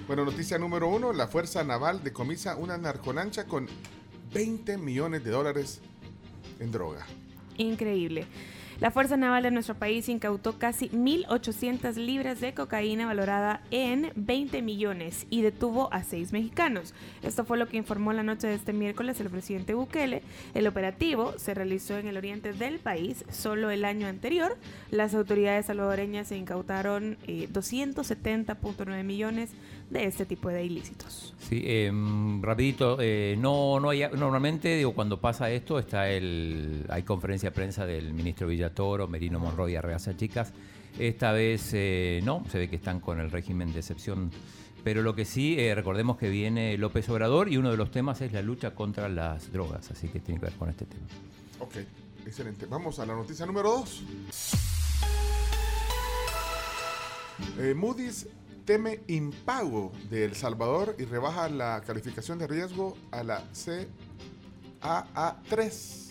Bueno, noticia número uno. La Fuerza Naval decomisa una narcolancha con 20 millones de dólares en droga. Increíble. La Fuerza Naval de nuestro país incautó casi 1.800 libras de cocaína valorada en 20 millones y detuvo a seis mexicanos. Esto fue lo que informó la noche de este miércoles el presidente Bukele. El operativo se realizó en el oriente del país solo el año anterior. Las autoridades salvadoreñas se incautaron eh, 270.9 millones de este tipo de ilícitos. Sí, eh, rapidito, eh, no, no hay, normalmente digo cuando pasa esto está el, hay conferencia de prensa del ministro Villatoro, Merino Monroy y Arreaza Chicas. Esta vez eh, no, se ve que están con el régimen de excepción. Pero lo que sí, eh, recordemos que viene López Obrador y uno de los temas es la lucha contra las drogas, así que tiene que ver con este tema. Ok, excelente. Vamos a la noticia número dos. Eh, Moody's teme impago de El Salvador y rebaja la calificación de riesgo a la CAA3.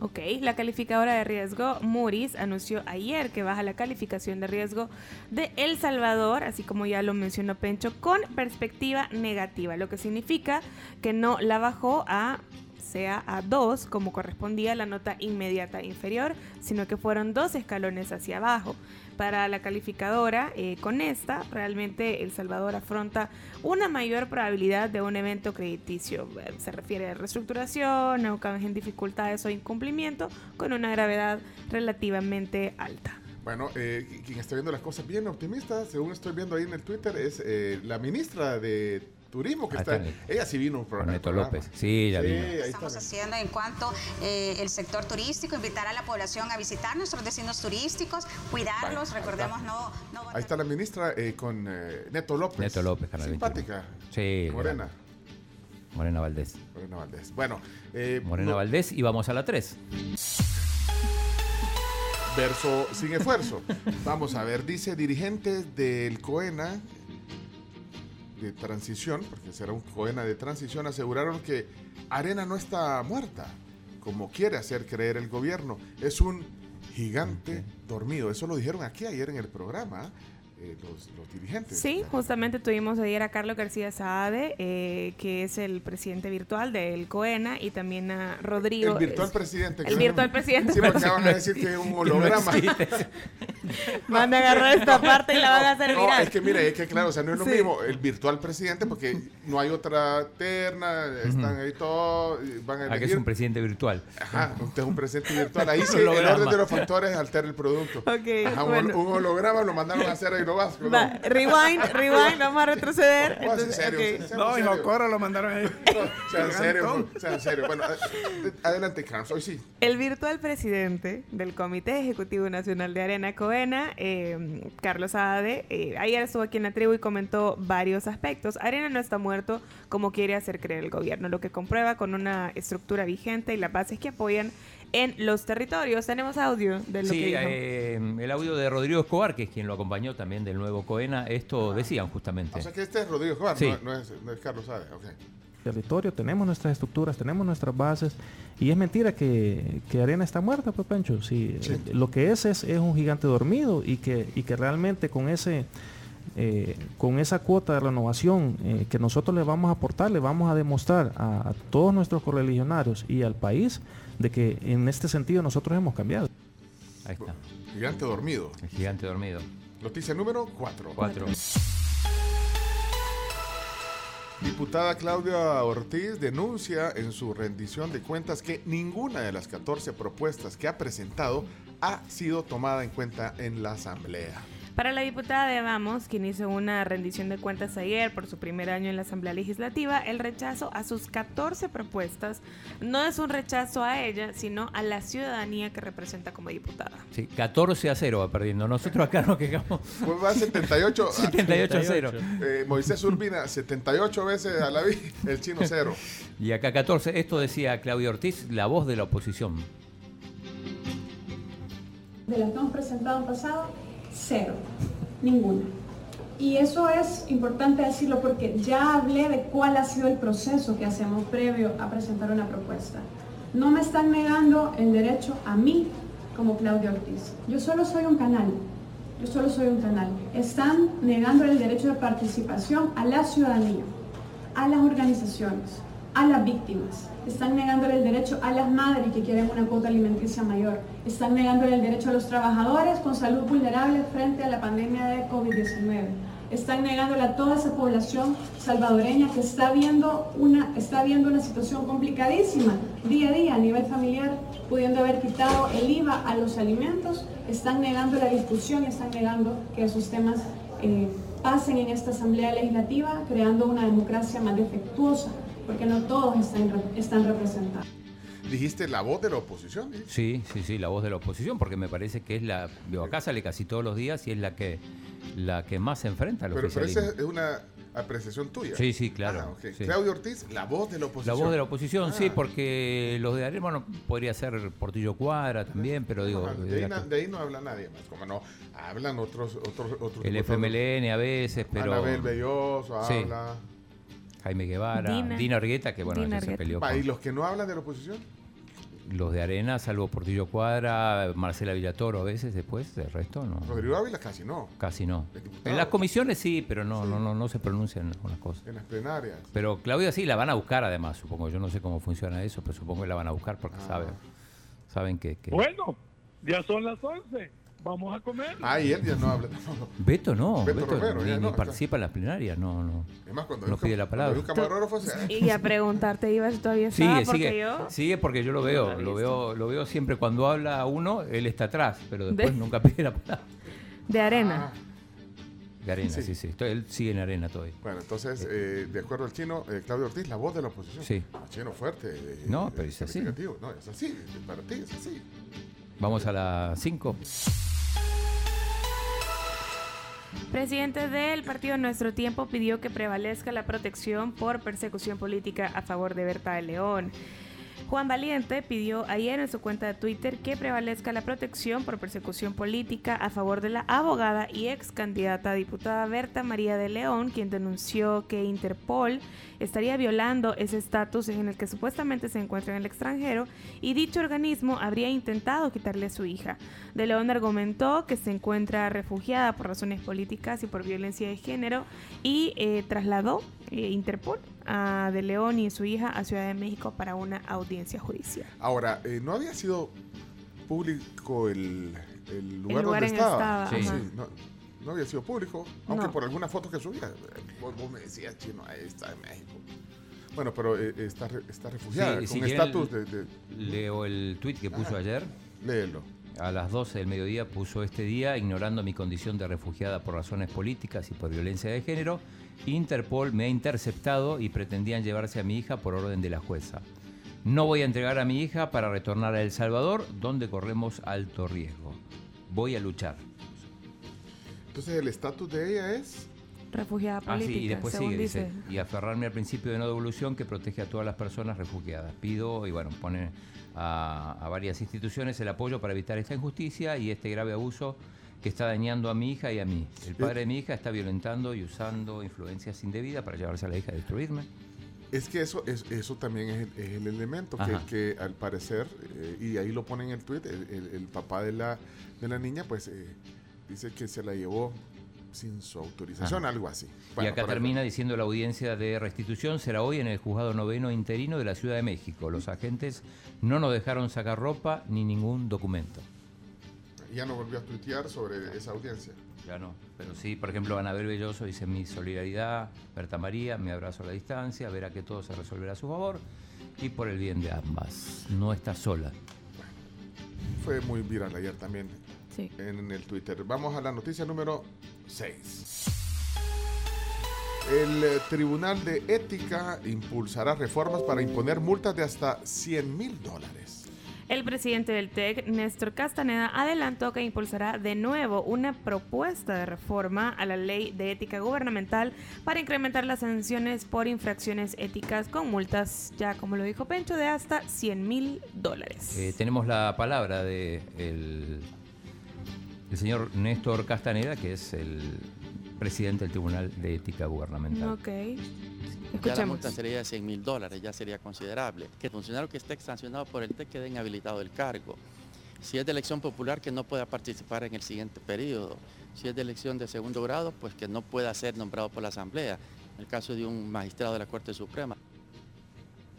Ok, la calificadora de riesgo Moody's anunció ayer que baja la calificación de riesgo de El Salvador, así como ya lo mencionó Pencho, con perspectiva negativa, lo que significa que no la bajó a sea a 2 como correspondía a la nota inmediata inferior, sino que fueron dos escalones hacia abajo. Para la calificadora, eh, con esta, realmente El Salvador afronta una mayor probabilidad de un evento crediticio. Eh, Se refiere a reestructuración, o en dificultades o incumplimiento, con una gravedad relativamente alta. Bueno, eh, quien está viendo las cosas bien optimistas, según estoy viendo ahí en el Twitter, es eh, la ministra de Turismo que Ahí está. está. Ella sí vino un programa. Neto López. Sí, ya Sí, vino. estamos está. haciendo en cuanto eh, el sector turístico, invitar a la población a visitar nuestros destinos turísticos, cuidarlos, Vale, recordemos no, no Ahí está la ministra eh, con eh, Neto López. Neto López, Canal Simpática. 21. Sí. Morena. Morena Valdés. Morena Valdés. Bueno, eh, Morena no- Valdés y vamos a la 3. verso sin esfuerzo. Vamos a ver, dice dirigentes del COENA de transición, porque será un COENA de transición, aseguraron que Arena no está muerta, como quiere hacer creer el gobierno. Es un gigante dormido. Eso lo dijeron aquí ayer en el programa, eh, los, los dirigentes. Sí, justamente tuvimos ayer a Carlos García Saade, eh, que es el presidente virtual del COENA, y también a Rodrigo. El virtual es- presidente. El virtual presidente. Sí, porque van a decir que es un holograma. Van a agarrar esta parte y la van a hacer No, es que mire, es que claro, o sea, no es lo Sí. mismo el virtual presidente porque no hay otra terna, están ahí todos, van a Ah, que es elegir. un presidente virtual. Ajá, usted es un presidente virtual. Ahí sí, el orden de los factores altera el producto. Ok, Ajá, un, bueno. un holograma lo mandaron a hacer vas. Va, rewind, rewind, vamos a retroceder. No, en Entonces, serio, ok. se- seamos No, y serios. Jocoro lo mandaron ahí. Sean serios, sean serios. Bueno, adelante, Carlos, hoy sí. El virtual presidente del Comité Ejecutivo Nacional de Arena Coena, eh, Carlos Ade, eh, ayer estuvo aquí en la tribu y comentó varios aspectos. Arena no está muerto como quiere hacer creer el gobierno, lo que comprueba con una estructura vigente y las bases que apoyan en los territorios. Tenemos audio de lo Sí, que dijo. eh, el audio de Rodrigo Escobar, que es quien lo acompañó también del nuevo Coena, esto decían justamente. O sea que este es Rodrigo Escobar, Sí. no, no es, no es Carlos Sade. ok. territorio, tenemos nuestras estructuras, tenemos nuestras bases y es mentira que, que Arena está muerta, pues Pencho. Sí, Sí. eh, lo que es, es es un gigante dormido y que, y que realmente con ese eh, con esa cuota de renovación eh, que nosotros le vamos a aportar, le vamos a demostrar a, a todos nuestros correligionarios y al país de que en este sentido nosotros hemos cambiado. Ahí está. Gigante dormido. El gigante dormido. Noticia número 4. Cuatro. Diputada Claudia Ortiz denuncia en su rendición de cuentas que ninguna de las 14 propuestas que ha presentado ha sido tomada en cuenta en la Asamblea. Para la diputada de Vamos, quien hizo una rendición de cuentas ayer por su primer año en la Asamblea Legislativa, el rechazo a sus 14 propuestas no es un rechazo a ella, sino a la ciudadanía que representa como diputada. Sí, 14 a 0 va perdiendo. Nosotros acá nos quejamos. Pues va 78 a 78 a 0. Eh, Moisés Urbina, 78 veces a la vez, el chino cero. Y acá 14. Esto decía Claudia Ortiz, la voz de la oposición. De las que hemos presentado en pasado, cero, ninguna. Y eso es importante decirlo porque ya hablé de cuál ha sido el proceso que hacemos previo a presentar una propuesta. No me están negando el derecho a mí como Claudia Ortiz. Yo solo soy un canal. Yo solo soy un canal. Están negando el derecho de participación a la ciudadanía, a las organizaciones, a las víctimas. Están negándole el derecho a las madres que quieren una cuota alimenticia mayor. Están negándole el derecho a los trabajadores con salud vulnerable frente a la pandemia de COVID-19. Están negándole a toda esa población salvadoreña que está viendo, una, está viendo una situación complicadísima día a día a nivel familiar, pudiendo haber quitado el IVA a los alimentos. Están negando la discusión están negando que esos temas eh, pasen en esta Asamblea Legislativa, creando una democracia más defectuosa, porque no todos están, re- están representados. Dijiste la voz de la oposición. ¿eh? Sí, sí, sí, la voz de la oposición, porque me parece que es la. Digo, acá sale casi todos los días y es la que la que más se enfrenta al Pero, pero oficialismo. esa es una apreciación tuya. Sí, sí, claro, Ah, sí. Claudia Ortiz, la voz de la La oposición. voz de la oposición, sí, Ah. porque los de Arena, bueno, podría ser Portillo Cuadra también, pero digo. Ajá, de ahí, la- na- de ahí no habla nadie más. Como no, hablan otros. otros, otros el. FMLN a veces, pero. Anabel Belloso Sí. Jaime Guevara, Dina. Dina, Argueta, que bueno, Dina ella se peleó con- ¿Y los que no hablan de la oposición? Los de Arena, salvo Portillo Cuadra, Marcela Villatoro a veces después, el resto no. Rodrigo Ávila casi no. Casi no. En las comisiones sí, pero no, no, no, no se pronuncian algunas cosas. En las plenarias. Pero Claudia sí, la van a buscar además, supongo. Yo no sé cómo funciona eso, pero supongo que la van a buscar porque saben, saben que, que- Bueno, ya son las 11. Vamos a comer. Ah, y él ya no habla tampoco. Beto no, Beto Beto, Romero, ni, ya ni no, participa en las plenarias, no, no. Es más, cuando no pide la palabra. camarógrafo, se- Y a preguntarte, Iba, si todavía estaba, Sigue, porque sigue, yo... sigue porque yo lo veo, lo veo, lo veo siempre cuando habla uno, él está atrás, pero después De- nunca pide la palabra. De arena. De arena, sí, Sí. sí, Estoy- él sigue en arena todavía. Bueno, entonces, eh, de acuerdo al chino, eh, Claudio Ortiz, la voz de la oposición. Sí. Ah, Chino fuerte. eh, No, eh, pero es así. No, es así. Para ti es así. Vamos a las 5. Presidente del partido Nuestro Tiempo pidió que prevalezca la protección por persecución política a favor de Berta de León. Juan Valiente pidió ayer en su cuenta de Twitter que prevalezca la protección por persecución política a favor de la abogada y ex candidata a diputada Berta María de León, quien denunció que Interpol estaría violando ese estatus en el que supuestamente se encuentra en el extranjero y dicho organismo habría intentado quitarle a su hija. De León argumentó que se encuentra refugiada por razones políticas y por violencia de género y eh, trasladó eh, Interpol a De León y su hija a Ciudad de México para una audiencia judicial. Ahora, eh, ¿no había sido público el, el lugar, lugar donde en estaba? estaba, Sí. no, no había sido público, aunque No. por alguna foto que subía. Vos, vos me decías, chino, ahí está en México. Bueno, pero eh, está, re- está refugiada, Sí, con estatus de, de- Leo el tweet que puso ayer. Léelo. A las 12 del mediodía puso este día, ignorando mi condición de refugiada por razones políticas y por violencia de género, Interpol me ha interceptado y pretendían llevarse a mi hija por orden de la jueza. No voy a entregar a mi hija para retornar a El Salvador, donde corremos alto riesgo. Voy a luchar. Entonces, el estatus de ella es. Refugiada Ah, política, sí, y después según sigue, dice, dice. y aferrarme al principio de no devolución que protege a todas las personas refugiadas. Pido, y bueno, pone a, a varias instituciones el apoyo para evitar esta injusticia y este grave abuso que está dañando a mi hija y a mí. El padre de mi hija está violentando y usando influencias indebidas para llevarse a la hija a destruirme. Es que eso, es, eso también es el, es el elemento que, al parecer, eh, y ahí lo pone en el tweet, el, el- el papá de la, de la niña, pues eh, dice que se la llevó sin su autorización, Ajá. algo así. y Bueno, acá termina diciendo la audiencia de restitución será hoy en el juzgado noveno interino de la Ciudad de México. Los agentes no nos dejaron sacar ropa ni ningún documento. Ya no volvió a tuitear sobre esa audiencia. Ya no, pero sí, por ejemplo, Anabel Belloso dice mi solidaridad, Berta María, mi abrazo a la distancia, verá que todo se resolverá a su favor y por el bien de ambas. No está sola. Fue muy viral ayer también Sí. en el Twitter. Vamos a la noticia número 6. El eh, Tribunal de Ética impulsará reformas para imponer multas de hasta 100 mil dólares. El presidente del TEC, Néstor Castaneda, adelantó que impulsará de nuevo una propuesta de reforma a la ley de ética gubernamental para incrementar las sanciones por infracciones éticas con multas, ya como lo dijo Pencho, de hasta 100 mil dólares. Eh, tenemos la palabra de el, señor Néstor Castaneda, que es el presidente del Tribunal de Ética Gubernamental. Ok. Ya la multa sería de 100 mil dólares, ya sería considerable. Que el funcionario que esté sancionado por el TEC quede inhabilitado del cargo. Si es de elección popular, que no pueda participar en el siguiente periodo. Si es de elección de segundo grado, pues que no pueda ser nombrado por la Asamblea. En el caso de un magistrado de la Corte Suprema.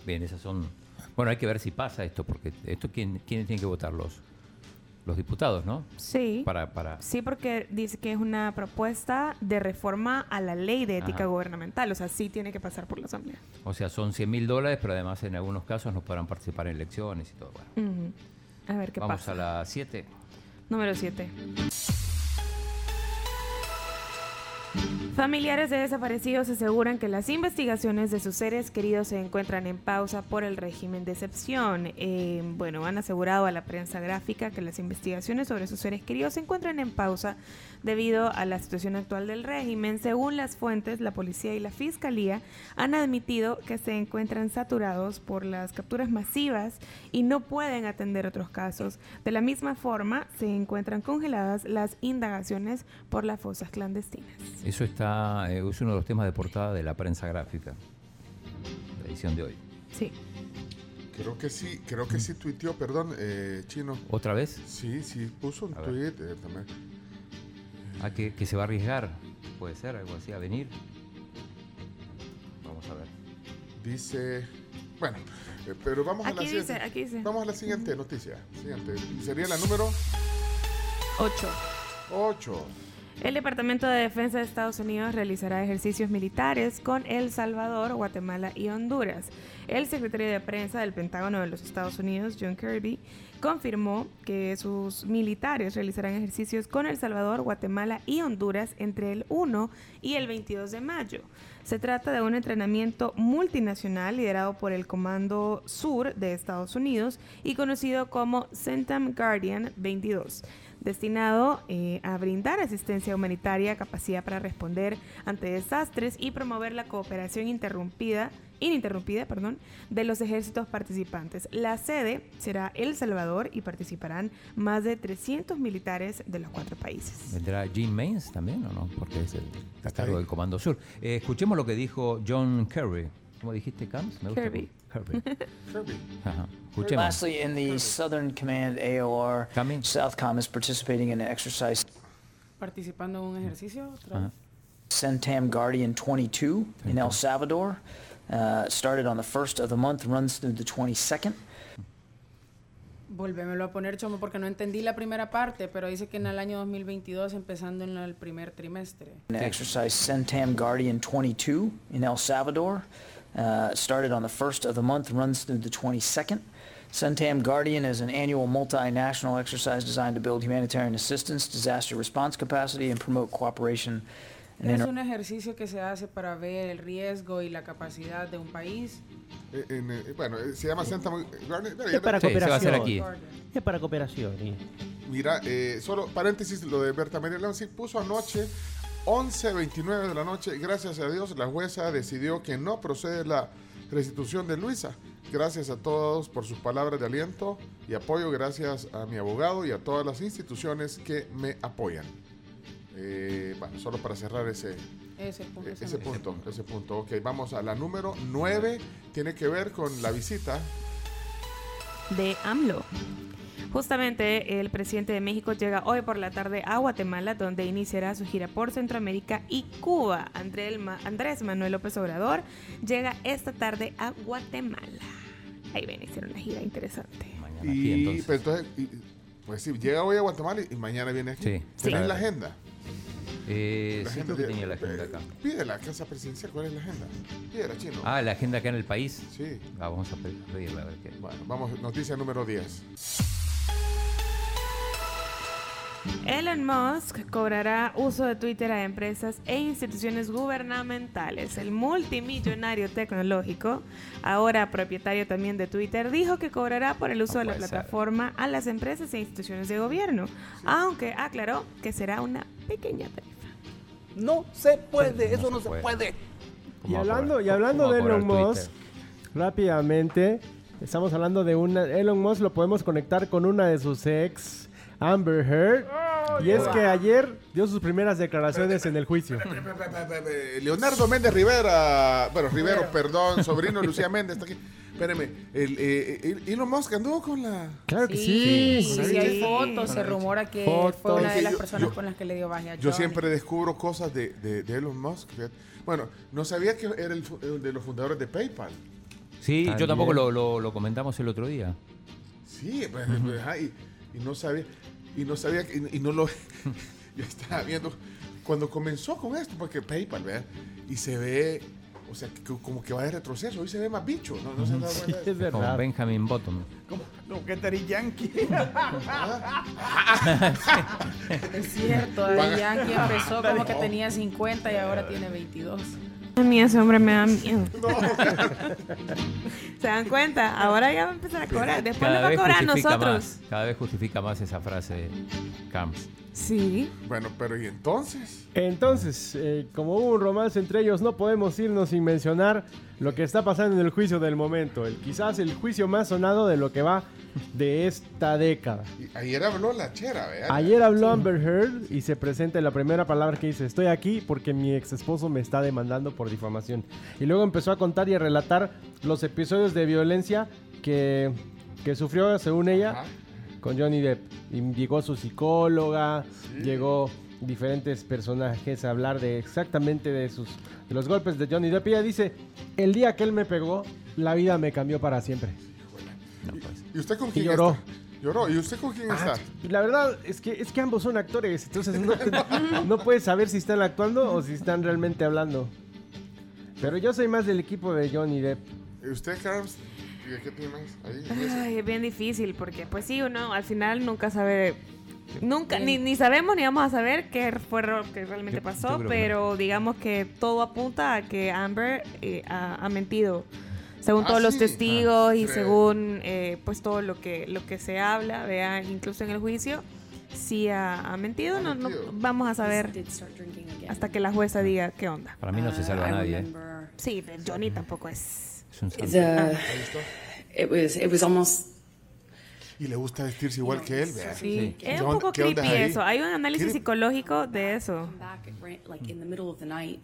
Bien, esas son... Bueno, hay que ver si pasa esto, porque esto quién, quiénes tienen que votar los, diputados, ¿no? Sí. Para, para, Sí, porque dice que es una propuesta de reforma a la ley de ética Ajá. gubernamental, o sea, sí tiene que pasar por la Asamblea. o sea, son 100 mil dólares, pero además en algunos casos no podrán participar en elecciones y todo. Bueno. A ver qué vamos pasa. a la 7. Número 7. Familiares de desaparecidos aseguran que las investigaciones de sus seres queridos se encuentran en pausa por el régimen de excepción. Eh, bueno, han asegurado a la prensa gráfica que las investigaciones sobre sus seres queridos se encuentran en pausa debido a la situación actual del régimen. Según las fuentes, la policía y la fiscalía han admitido que se encuentran saturados por las capturas masivas y no pueden atender otros casos. De la misma forma, se encuentran congeladas las indagaciones por las fosas clandestinas. Eso está, eh, es uno de los temas de portada de la prensa gráfica, la edición de hoy. Sí. Creo que sí, creo que sí tuiteó, perdón, eh, Chino. ¿Otra vez? Sí, sí, puso un A tweet eh, también. Ah, que, que se va a arriesgar. Puede ser algo así, a venir. Vamos a ver. Dice, bueno, eh, pero vamos a la Aquí dice, siguiente. aquí dice. Vamos a la siguiente noticia. Siguiente. Sería la número 8. 8. El Departamento de Defensa de Estados Unidos realizará ejercicios militares con El Salvador, Guatemala y Honduras. El secretario de prensa del Pentágono de los Estados Unidos, John Kirby, confirmó que sus militares realizarán ejercicios con El Salvador, Guatemala y Honduras entre el 1 y el 22 de mayo. Se trata de un entrenamiento multinacional liderado por el Comando Sur de Estados Unidos y conocido como CENTAM Guardian 22 destinado eh, a brindar asistencia humanitaria, capacidad para responder ante desastres y promover la cooperación interrumpida, ininterrumpida perdón, de los ejércitos participantes. La sede será El Salvador y participarán más de 300 militares de los cuatro países. ¿Vendrá Gene Mains también o no? Porque es el a cargo del Comando Sur. Eh, escuchemos lo que dijo John Kerry. ¿Cómo dijiste, Cams? Me gusta Kirby. Kirby. Kirby. Ajá. Escuchemos. Lastly, in the Southern Command AOR, Southcom is participating in an exercise Participando en un ejercicio. Ajá. CENTAM Guardian 22 in El Salvador. Uh, started on the first of the month, runs through the 22nd. Volvémelo a poner, Chomo, porque no entendí la primera parte, pero dice que en el año 2022, empezando en el primer trimestre. An exercise CENTAM Guardian 22 in El Salvador. Uh, started on the first of the month, runs through the 22nd. CENTAM Guardian is an annual multinational exercise designed to build humanitarian assistance, disaster response capacity, and promote cooperation and Es inter- un ejercicio que se hace para ver el riesgo y la capacidad de un país. Eh, en, eh, bueno, eh, se llama Santa Mu- Guardian- bueno, ya Es para no- cooperación. Es para cooperación. y- Mira, eh, solo paréntesis, lo de Berta María León sí puso anoche 11.29 de la noche. Gracias a Dios, la jueza decidió que no procede la restitución de Luisa. Gracias a todos por sus palabras de aliento y apoyo. Gracias a mi abogado y a todas las instituciones que me apoyan. Eh, bueno, solo para cerrar ese, Ese punto. eh, ese punto, ese punto. Ok, vamos a la número 9. Tiene que ver con la visita. de AMLO. Justamente el presidente de México llega hoy por la tarde a Guatemala, donde iniciará su gira por Centroamérica y Cuba. André- Ma- Andrés Manuel López Obrador llega esta tarde a Guatemala. Ahí ven, hicieron una gira interesante. Y, pues, entonces, y- pues sí, llega hoy a Guatemala y mañana viene aquí. Sí. ¿Tenés Sí. la agenda? Eh, La sí, creo que tenía la agenda acá. Pide la casa presidencial, ¿cuál es la agenda? Pídela, chino. Ah, la agenda acá en el país. Sí. Ah, vamos a pe- pedirla a ver qué. Bueno, vamos, noticia número 10. Elon Musk cobrará uso de Twitter a empresas e instituciones gubernamentales. El multimillonario tecnológico, ahora propietario también de Twitter, dijo que cobrará por el uso de la ser. plataforma a las empresas e instituciones de gobierno, aunque aclaró que será una pequeña tarifa. No se puede, eso No no se puede. puede. Y ¿Cómo va a hablando, y hablando ¿Cómo de Elon Musk, rápidamente, estamos hablando de una. Elon Musk lo podemos conectar con una de sus ex, Amber Heard. y es que ayer dio sus primeras declaraciones en el juicio. Eh, Leonardo Méndez Rivera, bueno, Rivero, perdón, sobrino Lucía Méndez, está aquí. Espérame, el, eh, el- Elon Musk anduvo con la... Claro que Sí, sí. sí, hay fotos, se rumora que Fotos. fue una de las personas yo- con las que le dio baje a Yo Johnny. siempre descubro cosas de, de- de Elon Musk. fíjate. Bueno, no sabía que era el, el de los fundadores de PayPal. Sí, yo tampoco lo, lo- lo comentamos el otro día. Sí, pues, pues, y, no sabía, y no sabía, que- y, y no lo, yo estaba viendo cuando comenzó con esto, porque PayPal, ¿verdad? Y se ve, o sea, que- como que va de retroceso, hoy se ve más bicho, ¿no? No se dado Sí, es verdad. Benjamin Button. Como, como que Daddy Yankee. Es cierto, Paga- Yankee empezó como que tenía 50 y ahora tiene 22. A mí ese hombre me da miedo. ¿Se dan cuenta? Ahora ya va a empezar a cobrar. Después nos va a cobrar a nosotros. más, cada vez justifica más esa frase, Camps. Sí. Bueno, pero ¿y entonces? Entonces, eh, como hubo un romance entre ellos, no podemos irnos sin mencionar lo que está pasando en el juicio del momento. El, quizás el juicio más sonado de lo que va de esta década. Y ayer habló la chera, ¿verdad? Ayer habló Amber Heard y se presenta la primera palabra que dice, estoy aquí porque mi ex esposo me está demandando por difamación. Y luego empezó a contar y a relatar los episodios de violencia que, que sufrió, según ella, con Johnny Depp. Y llegó su psicóloga, llegó diferentes personajes a hablar de exactamente de sus de los golpes de Johnny Depp. Y ella dice, el día que él me pegó, la vida me cambió para siempre. ¿Y usted con Y quién lloró. está? Lloró. ¿Y usted con quién Ah, está? La verdad es que es que ambos son actores, entonces no, no puedes saber si están actuando o si están realmente hablando. Pero yo soy más del equipo de Johnny Depp. ¿Y usted, Carlos? ¿Y ¿Qué ese. Ay, es bien difícil porque, pues sí, uno al final nunca sabe. Nunca, ni, ni sabemos ni vamos a saber qué fue lo que realmente Yo- pasó, yo creo que pero digamos que todo apunta a que Amber eh, ha, ha mentido. Según Ah, todos los sí. testigos Ah, y creo. según eh, pues todo lo que lo que se habla, vea, incluso en el juicio, si ha, ha mentido, no, no vamos a saber hasta que la jueza diga qué onda. Para mí no se salva Uh, nadie. ¿eh? Sí, Johnny tampoco es. Es un santo. The, it was it was almost Y le gusta vestirse igual que él, vea. Sí, ¿Qué es un poco creepy eso. Hay un análisis ¿Quiere- psicológico de eso. back at, ra- like in the middle of the night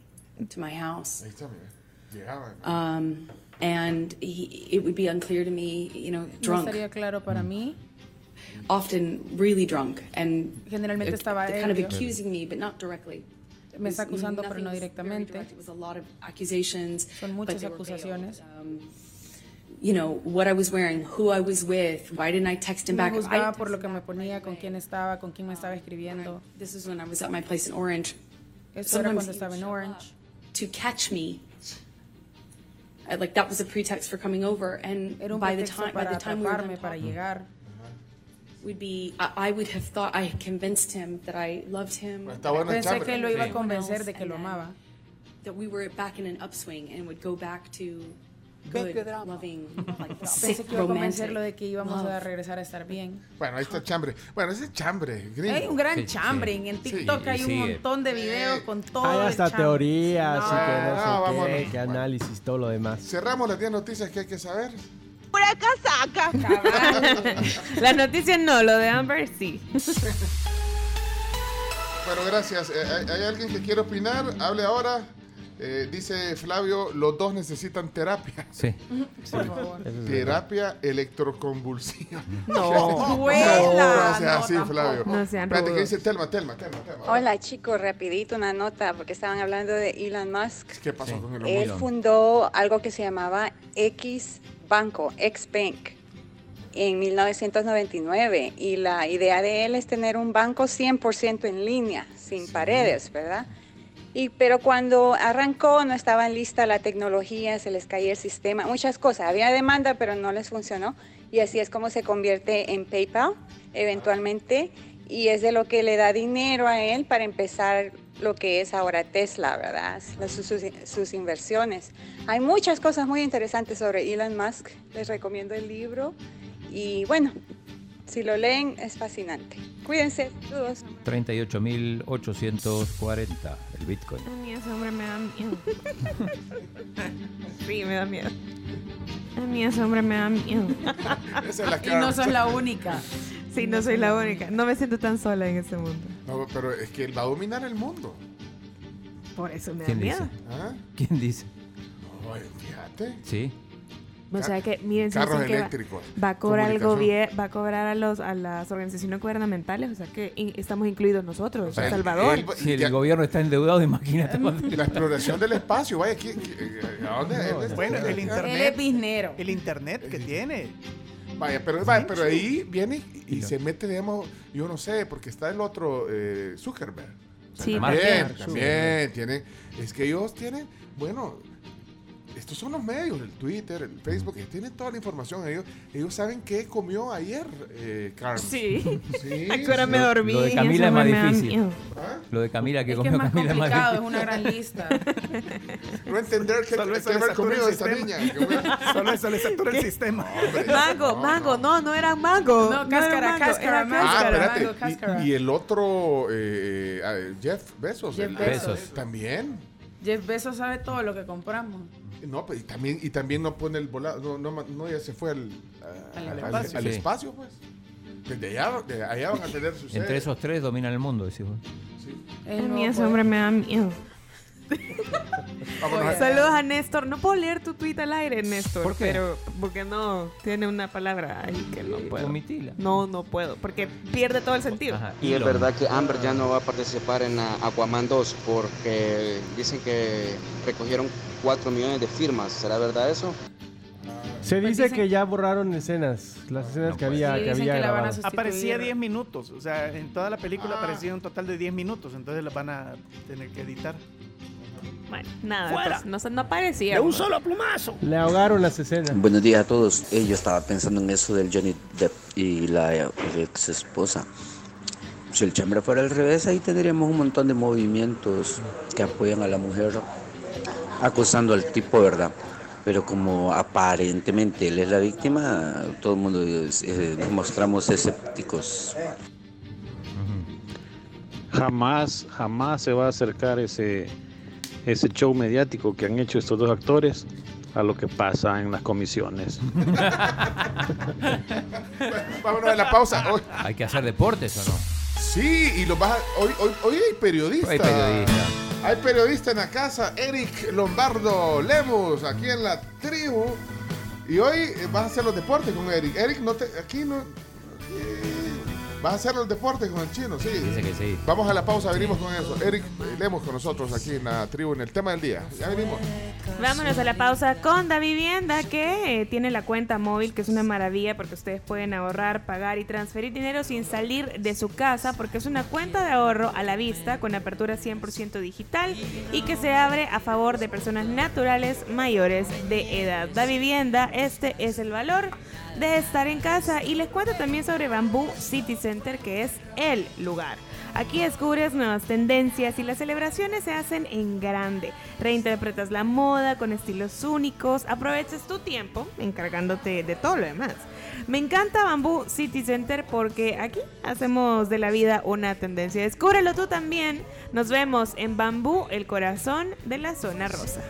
to my house. Ahí está, mira. Llegaba. Um, and he, it would be unclear to me, you know, No drunk. estaría claro para mí. Often really drunk and Generalmente estaba kind of accusing me, but not directly. Me está acusando, pero no directamente. direct. It was a lot of accusations. Son muchas they were veiled. acusaciones. Um, you know what I was wearing, who I was with. Why didn't I text him Me back? juzgaba I- por lo que me ponía, con quién estaba, con quién me estaba escribiendo. This is when I was at my place in Orange. Esto era cuando estaba en Orange. to catch me. I, like that was a pretext for coming over, and by the time by the time we were done para llegar. We'd be. I, I would have thought I convinced him that I loved him. Está bueno el Pensé chambre. que lo iba a convencer de que lo amaba. That we were back in an upswing and would go back to good, loving, like Pensé que iba a romantic convencerlo de que íbamos a regresar a estar bien. Bueno, ahí está chambre. Bueno, ese es chambre, gringo. Hay un gran Sí, chambre. sí. En TikTok Sí, hay un montón de videos con todo Hay hasta teorías y que no No, sé qué, que análisis, todo lo demás. Cerramos las 10 noticias que hay que saber. Pura casaca. Las noticias no, lo de Amber sí. Bueno, gracias. Eh, ¿Hay, hay alguien que quiere opinar? Hable ahora. Eh, dice Flavio, los dos necesitan terapia. Sí. Por favor. Terapia electroconvulsiva. No. Vuela. No sea No, así, tampoco. Flavio. No sean Espérate, ¿qué dice Telma, Telma, Telma, Telma? Hola chicos, rapidito una nota porque estaban hablando de Elon Musk. ¿Qué pasó con el Él hombre? fundó algo que se llamaba X Banco, X Bank, en 1999 y la idea de él es tener un banco 100% en línea, sin paredes, ¿verdad? Y, pero cuando arrancó no estaba lista la tecnología, se les caía el sistema, muchas cosas. Había demanda, pero no les funcionó. Y así es como se convierte en PayPal eventualmente. Y es de lo que le da dinero a él para empezar lo que es ahora Tesla, ¿verdad? Sus, sus- sus inversiones. Hay muchas cosas muy interesantes sobre Elon Musk. Les recomiendo el libro. Y bueno, si lo leen es fascinante. Cuídense, todos. 38.840 el Bitcoin. A mí ese hombre me da miedo. Sí, me da miedo. A mí ese hombre me da miedo. Esa es la Y no sos cara. la única. Sí, no soy la única. No me siento tan sola en este mundo. No, pero es que él va a dominar el mundo. Por eso me da ¿Quién dice? miedo. ¿Ah? ¿Quién dice? Ay, fíjate. Sí. O sea que, miren, si Carros dicen que va- eléctricos, va, a cobrar el gobierno, va a cobrar a los a las organizaciones gubernamentales, o sea que in- estamos incluidos nosotros, O sea, El Salvador. él- Si el ya- gobierno está endeudado, imagínate. cuando- La exploración del espacio, vaya, ¿quién- quién- ¿a dónde? Bueno, el internet. biznero. El internet que tiene. Vaya, pero, vaya, pero ahí viene y se mete, digamos, yo no sé, porque está el otro eh, Zuckerberg. O sea, Sí, también, también. también tienen, es que ellos tienen, bueno, estos son los medios, el Twitter, el Facebook, que tienen toda la información. Ellos, ellos saben qué comió ayer, eh, Carmen. Sí. Sí. Ahora me dormí. Lo de Camila es más difícil. Lo de Camila que Es que comió es más Camila es más complicado, es difícil. una gran lista. No entender qué, Solo eso haber comido esta niña. Solo eso le satura el sistema. Hombre, Mango, no, mango, no. no, no era mango. No, era cáscara, mango, cáscara, mango. Ah, Cáscara, espérate. mango, cáscara. Y, y el otro, eh, ah, Jeff Bezos. Jeff el- Bezos. También. Jeff Bezos sabe todo lo que compramos. No, pues, y también, y también no pone el volado. No, no, no, ya se fue al, a- Al al- al- espacio. al Sí. espacio, pues. Desde allá, de allá van a tener sus Entre esos tres dominan el mundo, decís vos. Sí. Ese puede. hombre me da miedo. Saludos a Néstor. No puedo leer tu tweet al aire, Néstor. ¿Por qué? Pero porque no tiene una palabra ahí que no puedo. Omitila. No, no puedo. Porque pierde todo el sentido. Y es verdad que Amber ya no va a participar en Aquaman 2 porque dicen que recogieron 4 millones de firmas. ¿Será verdad eso? Se dice que ya borraron escenas, las escenas que había, que había grabado. Aparecía 10 minutos, o sea, en toda la película aparecía un total de 10 minutos, entonces las van a tener que editar. Bueno, nada, Fuera. pues, no, se- no aparecía. De un pues. solo plumazo. Le ahogaron las escenas. Buenos días a todos. Eh, yo estaba pensando en eso del Johnny Depp y la ex esposa. Si el chambre fuera al revés, ahí tendríamos un montón de movimientos que apoyan a la mujer acusando al tipo, ¿verdad? Pero como aparentemente él es la víctima, todo el mundo eh, nos mostramos escépticos. Jamás, jamás se va a acercar ese, ese show mediático que han hecho estos dos actores a lo que pasa en las comisiones. Vámonos a la pausa. Hoy- ¿Hay que hacer deportes o no? Sí, y lo vas a- hoy, hoy, hoy hay periodista. Hay periodista. Hay periodista en la casa, Eric Lombardo Lemus, aquí en la tribu. Y hoy vas a hacer los deportes con Eric. Eric, no te, aquí no. eh, vas a hacer los deportes con el chino, sí. Dice que sí. Vamos a la pausa, venimos con eso. Eric eh, Lemus con nosotros aquí en la tribu en el tema del día. Ya venimos. Vámonos a la pausa con Da Vivienda, que eh, tiene la cuenta móvil, que es una maravilla porque ustedes pueden ahorrar, pagar y transferir dinero sin salir de su casa, porque es una cuenta de ahorro a la vista con apertura 100% digital y que se abre a favor de personas naturales mayores de edad. Da Vivienda, este es el valor de estar en casa y les cuento también sobre Bamboo City Center, que es el lugar. Aquí descubres nuevas tendencias y las celebraciones se hacen en grande. Reinterpretas la moda con estilos únicos, aprovechas tu tiempo encargándote de todo lo demás. Me encanta Bamboo City Center porque aquí hacemos de la vida una tendencia. Descúbrelo tú también. Nos vemos en Bambú, el corazón de la zona rosa.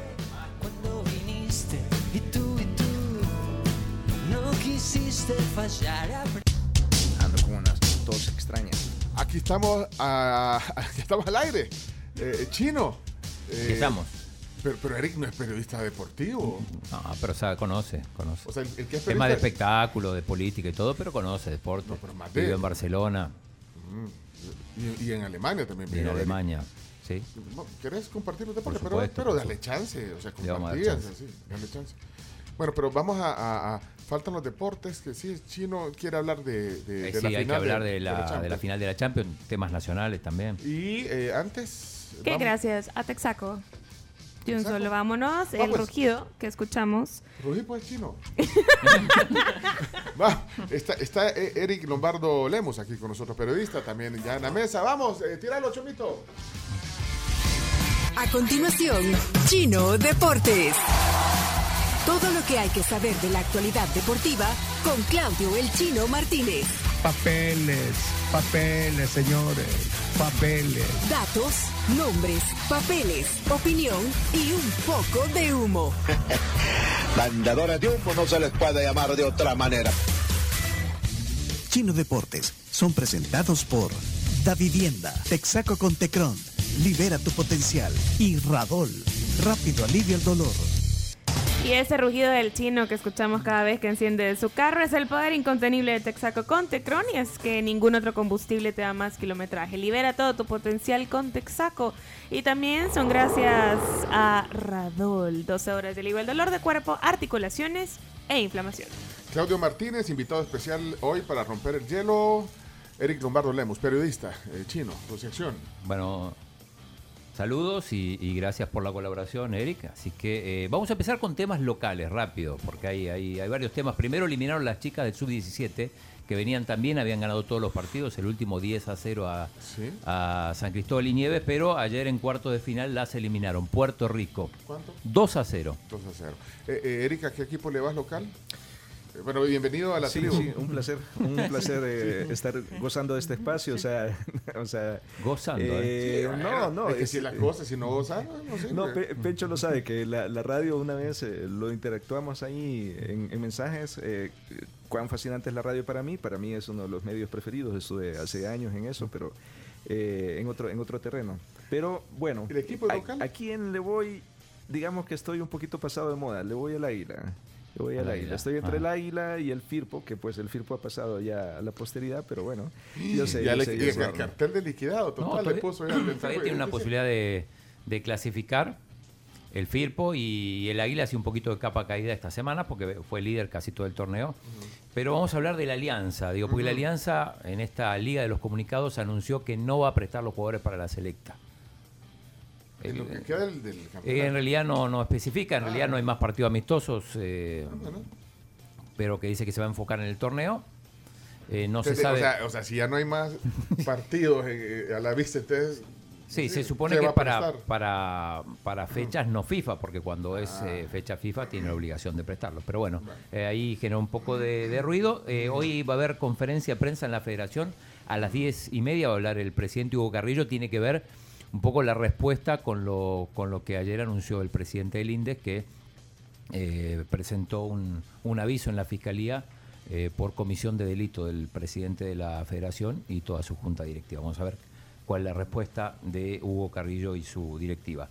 Quisiste fallar. Ando con unas tos extrañas. Aquí estamos, a- aquí estamos al aire. Eh, chino. eh, estamos. Pero, pero Eric no es periodista deportivo. No, pero o sea, conoce, conoce. O sea, el, el que es Tema de espectáculo, de política y todo, pero conoce deporte. de- Vive en Barcelona Mm, Y, y en Alemania también. y en vivió Eric. Alemania. Sí. No, ¿Querés compartir los deportes? Por Pero, supuesto, pero por dale chance. O sea, chance. así, dale chance. Bueno, pero vamos a, a- a- Faltan los deportes, que sí, Chino quiere hablar de, de, Eh, de sí, la hay que final hablar de, de la, de la Champions. final de la Champions, temas nacionales también. Y eh, antes... ¿Qué vamos- gracias? A Texaco. De un solo vámonos. El rugido que escuchamos. Rugí pues, Chino. Va, está, está eh, Eric Lombardo Lemos aquí con nosotros, periodista también ya en la mesa. Vamos, eh, tíralo, Chomito. A continuación, Chino Deportes. Todo lo que hay que saber de la actualidad deportiva con Claudio El Chino Martínez. Papeles, papeles, señores, papeles. Datos, nombres, papeles, opinión y un poco de humo. Vendedores de humo no se les puede llamar de otra manera. Chino Deportes son presentados por Da Vivienda, Texaco con Tecron, Libera tu potencial y Radol. Rápido alivia el dolor. Y ese rugido del chino que escuchamos cada vez que enciende su carro es el poder incontenible de Texaco con Tecron y es que ningún otro combustible te da más kilometraje. Libera todo tu potencial con Texaco. Y también son gracias a Radol. 12 horas de alivio al dolor de cuerpo, articulaciones e inflamación. Claudio Martínez, invitado especial hoy para romper el hielo. Eric Lombardo Lemos, periodista eh, chino, tu sección. Bueno, saludos y, y gracias por la colaboración, Eric. Así que eh, vamos a empezar con temas locales, rápido, porque hay, hay, hay varios temas. Primero eliminaron las chicas del Sub-17, que venían también, habían ganado todos los partidos, el último 10 a 0 a, a San Cristóbal y Nieves, pero ayer en cuartos de final las eliminaron. Puerto Rico. ¿Cuánto? 2 a 0. 2 a 0. Eh, eh, Eric, ¿a qué equipo le vas local? Eh, bueno, bienvenido a la Sí, tribu. sí, un placer, un placer eh, estar gozando de este espacio, o sea, o sea Gozando, eh, ¿eh? Sí, no, no, es que si las cosas, si no gozan, no sirve. No, Pe- Pencho lo sabe, que la, la radio una vez eh, lo interactuamos ahí en, en mensajes. eh, cuán fascinante es la radio para mí. Para mí es uno de los medios preferidos. Estuve hace años en eso, pero eh, en, otro, en otro terreno. Pero bueno, ¿El equipo a- local? ¿a quién le voy? Digamos que estoy un poquito pasado de moda. Le voy al águila. Le voy al águila. Águila, Estoy entre el águila y el Firpo, que pues el Firpo ha pasado ya a la posteridad, pero bueno. Yo sé, Ya yo le- sé, yo el sé. cartel de liquidado, No, total, le todavía- puso ya el tiene una posibilidad de, de clasificar el Firpo y el Águila hace un poquito de capa caída esta semana porque fue líder casi todo el torneo. Pero vamos a hablar de la Alianza, digo, porque la Ujú. Alianza en esta Liga de los Comunicados anunció que no va a prestar los jugadores para la selecta. En lo que queda del, del campeonato. Eh, en realidad no, no especifica, en Ah. realidad no hay más partidos amistosos, eh, bueno. pero que dice que se va a enfocar en el torneo. Eh, no se sabe. O sea, o sea, si ya no hay más partidos eh, a la vista, entonces. Sí, se supone que a para, para, para fechas no FIFA, porque cuando es Ah. eh, fecha FIFA tiene la obligación de prestarlos. Pero bueno, eh, ahí generó un poco de, de ruido. Eh, hoy va a haber conferencia de prensa en la federación. A las diez y media va a hablar el presidente Hugo Carrillo. Tiene que ver un poco la respuesta con lo, con lo que ayer anunció el presidente del INDES, que eh, presentó un, un aviso en la fiscalía eh, por comisión de delito del presidente de la federación y toda su junta directiva. Vamos a ver cuál es la respuesta de Hugo Carrillo y su directiva.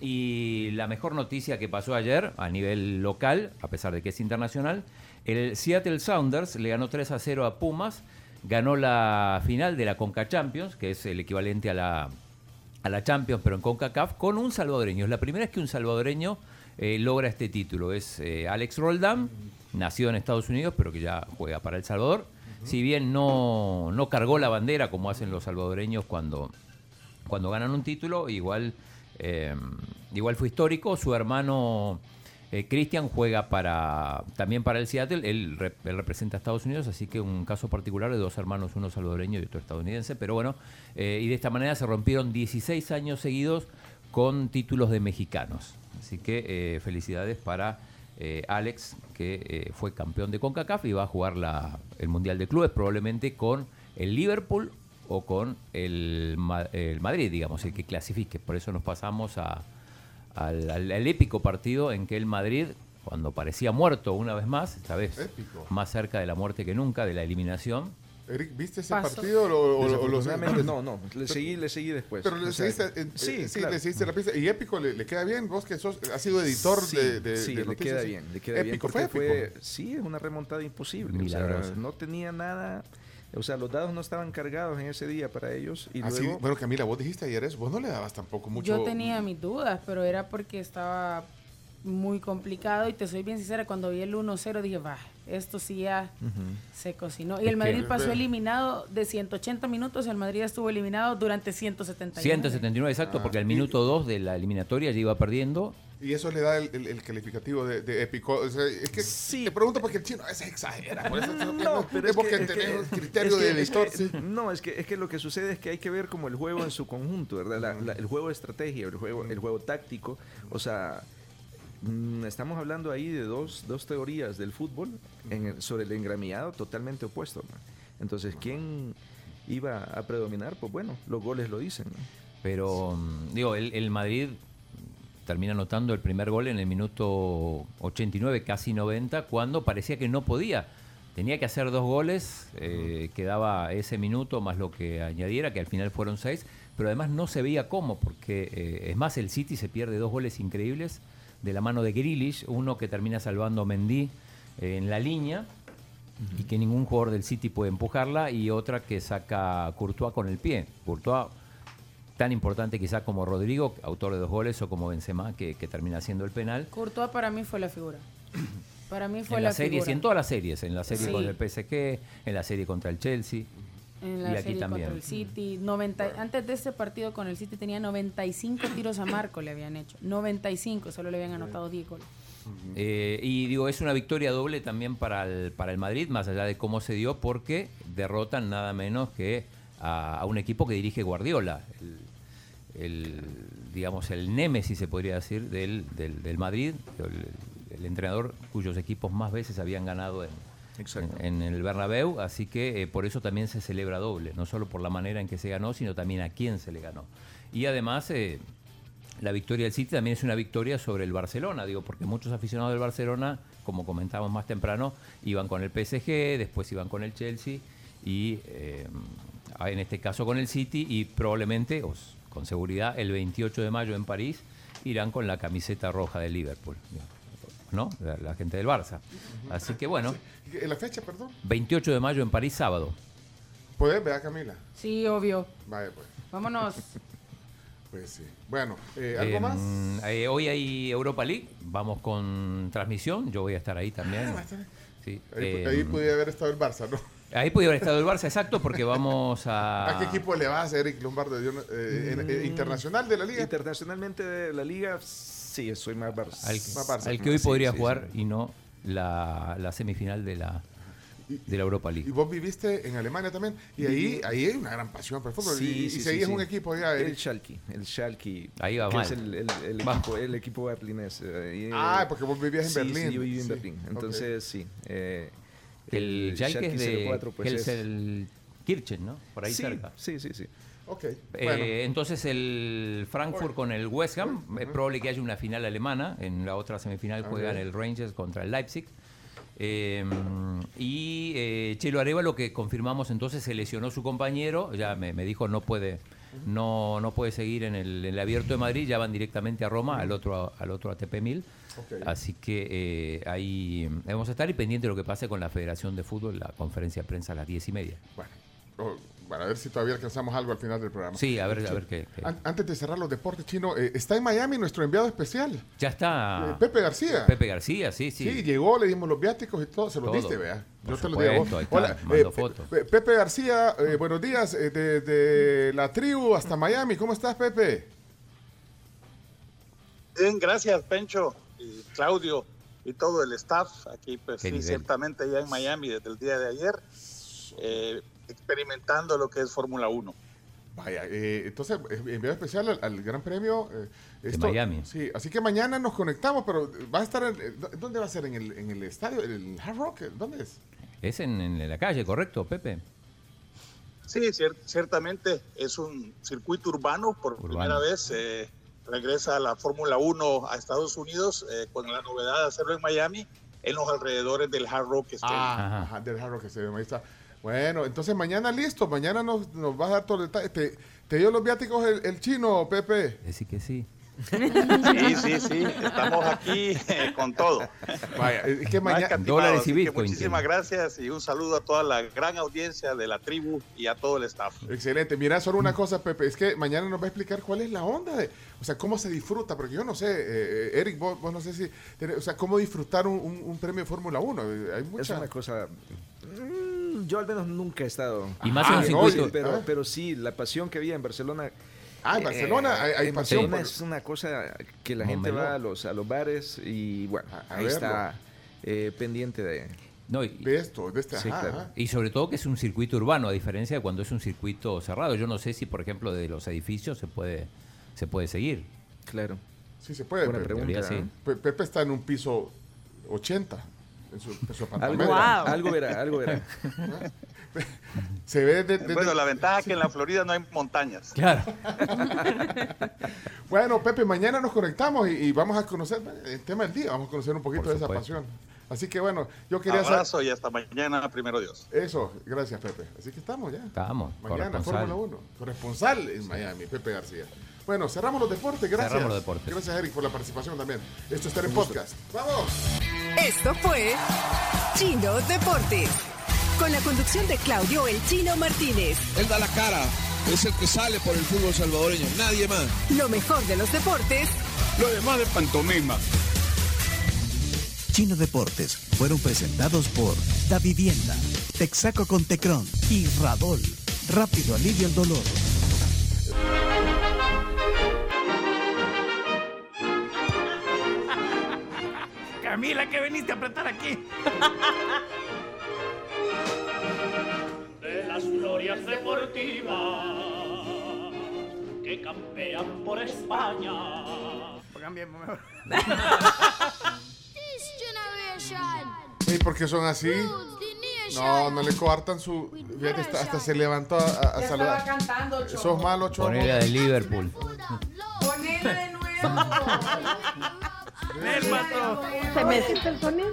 Y la mejor noticia que pasó ayer a nivel local, a pesar de que es internacional, el Seattle Sounders le ganó 3 a 0 a Pumas, ganó la final de la Conca Champions, que es el equivalente a la, a la Champions, pero en CONCACAF, con un salvadoreño. Es la primera vez que un salvadoreño eh, logra este título. Es eh, Alex Roldán, nacido en Estados Unidos, pero que ya juega para El Salvador. Si bien no, no cargó la bandera como hacen los salvadoreños cuando, cuando ganan un título, igual, eh, igual fue histórico. Su hermano eh, Christian juega para también para el Seattle, él, rep- él representa a Estados Unidos, así que un caso particular de dos hermanos, uno salvadoreño y otro estadounidense, pero bueno, eh, y de esta manera se rompieron 16 años seguidos con títulos de mexicanos. Así que eh, felicidades para eh, Alex, que fue campeón de CONCACAF y va a jugar el Mundial de Clubes probablemente con el Liverpool o con el Madrid, digamos, el que clasifique. Por eso nos pasamos a, al, al- al épico partido en que el Madrid, cuando parecía muerto una vez más, esta vez Épico. más cerca de la muerte que nunca, de la eliminación, Eric, ¿viste ese partido o, lo- o o lo Desafortunadamente, no, no, le seguí, le seguí después. Pero le O sea, seguiste, en- sí, eh, sí, claro. le seguiste la pista. ¿Y Épico le, le queda bien? Vos que sos, has sido editor Sí, de, de, sí, de le queda sí. bien, le queda bien. épico, porque fue épico. sí, es una remontada imposible. o sea, Milagrosa. no tenía nada, o sea, los dados no estaban cargados en ese día para ellos. Y Así, luego, bueno, Camila, vos dijiste ayer eso. Vos no le dabas tampoco mucho. Yo tenía mis dudas, pero era porque estaba muy complicado y te soy bien sincera, cuando vi el 1-0 dije, va, esto sí ya se cocinó. Y el Madrid pasó eliminado de 180 minutos, el Madrid estuvo eliminado durante 179. 179 exacto, Ah, porque al y- minuto 2 de la eliminatoria ya iba perdiendo. Y eso le da el, el- el calificativo de, de épico. O sea, es que te pregunto porque el chino a veces exagera. Por eso te- No, pero es es porque un criterio es que- de es que- editor. sí. No, es que, es que lo que sucede es que hay que ver como el juego en su conjunto, ¿verdad? La- la- el juego de estrategia, el juego, el juego táctico. O sea, mm, estamos hablando ahí de dos, dos teorías del fútbol en el- sobre el engramillado totalmente opuesto. ¿no? Entonces, ¿quién iba a predominar? Pues bueno, los goles lo dicen. ¿no? Pero, mm, digo, el, el Madrid termina anotando el primer gol en el minuto 89, casi 90, cuando parecía que no podía. Tenía que hacer dos goles, eh, quedaba ese minuto más lo que añadiera, que al final fueron seis, pero además no se veía cómo, porque eh, es más, el City se pierde dos goles increíbles de la mano de Grealish, uno que termina salvando a Mendy eh, en la línea, y que ningún jugador del City puede empujarla, y otra que saca Courtois con el pie. Courtois tan importante quizá como Rodrigo, autor de dos goles, o como Benzema, que, que termina haciendo el penal. Courtois para mí fue la figura. Para mí fue En la las series figura. y en todas las series, en la serie Sí. con el PSG, en la serie contra el Chelsea. En la y aquí serie también. contra el City. 90, antes de este partido con el City tenía 95 tiros a marco le habían hecho. 95, solo le habían anotado 10 goles. Eh, y digo, es una victoria doble también para el, para el Madrid, más allá de cómo se dio, porque derrotan nada menos que a, a un equipo que dirige Guardiola, el, el, digamos, el némesis, se podría decir, del, del, del Madrid, el, el entrenador cuyos equipos más veces habían ganado en, en, en el Bernabéu, así que eh, por eso también se celebra doble, no solo por la manera en que se ganó, sino también a quién se le ganó. Y además... eh, la victoria del City también es una victoria sobre el Barcelona, digo, porque muchos aficionados del Barcelona, como comentábamos más temprano, iban con el PSG, después iban con el Chelsea y eh, en este caso con el City y probablemente, os- con seguridad el 28 de mayo en París irán con la camiseta roja de Liverpool, ¿no? La, la gente del Barça. Así que bueno, ¿En la fecha, perdón? 28 de mayo en París, sábado. ¿Puedes ver, Camila? Sí, obvio. Vaya, pues. Vámonos. Pues sí. Bueno, eh, ¿algo Em, más? eh, hoy hay Europa League, vamos con transmisión, yo voy a estar ahí también. a ahí. Sí, Ahí, em, ahí podía haber estado el Barça, ¿no? Ahí podía haber estado el Barça, exacto, porque vamos a... ¿A qué equipo le vas a Eric Lombardo? Eh, eh, Mm, internacional de la liga. Internacionalmente de la liga, sí, soy más Barça. al, Más Barça. al que hoy Sí, podría sí, jugar sí. y no la, la semifinal de la, de la Europa League. Y vos viviste en Alemania también. Y ahí, ahí hay una gran pasión por el fútbol. Sí, y y sí, seguís sí, un sí. equipo allá, El. Schalke, el Schalke. Ahí va que mal. es el, el- el Va. equipo, el equipo berlinés. eh, ahí, Ah, eh, porque vos vivías en sí, Berlín. Sí, yo viví en Sí, Berlín. Entonces, sí. eh, El Schalke es de 04, pues, es- Kirchen, ¿no? Por ahí Sí, cerca. Sí, sí, sí. Ok. Eh. Entonces el Frankfurt con el West Ham, es probable que haya una final alemana, en la otra semifinal juegan el Rangers contra el Leipzig. Eh, y eh, Chelo Arevalo, que confirmamos entonces, se lesionó su compañero, ya me, me dijo no puede, no, no puede seguir en el, en el abierto de Madrid, ya van directamente a Roma, al otro, al otro ATP 1000. Así que eh, ahí vamos a estar y pendiente de lo que pase con la Federación de Fútbol, la conferencia de prensa a las 10 y media. Bueno, oh, bueno, a ver si todavía alcanzamos algo al final del programa. Sí, a ver, a ver qué. qué- An- Antes de cerrar los deportes chinos, eh, está en Miami nuestro enviado especial. Ya está. Eh, Pepe García. Pepe García, sí, sí. Sí, llegó, le dimos los viáticos y todo, se los Todo. diste, vea. Por Yo te lo digo a vos. está, Hola, mando eh, fotos. Pe- Pepe García, eh, buenos días, eh, de, de la tribu hasta Miami. ¿Cómo estás, Pepe? Bien, gracias, Pencho y Claudio y todo el staff. Aquí, pues sí, nivel. ciertamente ya en Miami desde el día de ayer, eh, experimentando lo que es Fórmula 1. Vaya, eh, entonces, eh, enviado especial al, al Gran Premio. eh, De Miami. Sí, así que mañana nos conectamos, pero va a estar, en- eh, ¿dó- ¿dónde va a ser? ¿En el, en el estadio? ¿En el Hard Rock? ¿Dónde es? Es en, en la calle, correcto, Pepe. Sí, cier- ciertamente es un circuito urbano. Por Urbano. primera vez eh, regresa la Fórmula 1 a Estados Unidos eh, con la novedad de hacerlo en Miami, en los alrededores del Hard Rock Stadium. Ah, ajá, del Hard Rock Stadium, ahí está. Bueno, entonces mañana listo, mañana nos, nos vas a dar todo el detalle. ¿Te, te dio los viáticos el, el chino, Pepe? Decir que sí. Sí, sí, sí, estamos aquí eh, con todo. Vaya, es que mañana... activados, así que Muchísimas gracias y un saludo a toda la gran audiencia de la tribu y a todo el staff. Excelente. Mira, solo una cosa, Pepe, es que mañana nos va a explicar cuál es la onda de, o sea, cómo se disfruta, porque yo no sé, eh, eh, Eric, vos, vos no sé si, tenés- o sea, cómo disfrutar un, un- un premio de Fórmula 1. Eh, Hay Es mucha... una cosa. mm, Yo al menos nunca he estado. Y más en un Ah, circuito- pero, Ah. pero sí, la pasión que había en Barcelona. Ah, en Barcelona hay- hay en pasión Barcelona por- es una cosa que la gente va a los, a los bares y bueno, A- a ahí verlo. está eh, pendiente de. No, y, De esto, de este, Sí, ajá, claro. ajá. y sobre todo que es un circuito urbano, a diferencia de cuando es un circuito cerrado. Yo no sé si, por ejemplo, de los edificios se puede, se puede seguir. Claro. Sí se puede. Buena Pepe. pregunta. teoría, sí. ¿eh? Pe- Pepe está en un piso 80 en su, en su Algo, verá, algo verá, algo verá. Se ve de, de- Bueno, de- la ventaja es que en la Florida no hay montañas. Claro. Bueno, Pepe, mañana nos conectamos y, y vamos a conocer el tema del día, vamos a conocer un poquito de esa pasión. Así que bueno, yo quería saber... Abrazo y hasta mañana, primero Dios. Eso, gracias Pepe. Así que estamos ya. Estamos. Mañana. Fórmula 1. Corresponsal en Miami, Pepe García. Bueno, cerramos los deportes, gracias. Cerramos los deportes. Gracias, Eric, por la participación también. Esto está en podcast. ¡Vamos! Esto fue Chino Deportes. Con la conducción de Claudio El Chino Martínez. Él da la cara, es el que sale por el fútbol salvadoreño, nadie más. Lo mejor de los deportes Lo demás de pantomima. Chino Deportes fueron presentados por Da Vivienda, Texaco con Tecron y Radol. Rápido alivio el dolor. Camila, que veniste a apretar aquí. de las glorias deportivas que campean por España. Mejor. ¿Y por qué son así? No, no le coartan su... Fíjate, hasta, hasta se levantó a, a- Ya estaba saludar. cantando, Chomo. Sos malo, Chomo. Ponele la de Liverpool. Ponela de nuevo. Ven, vato. ¿Se me el sonido?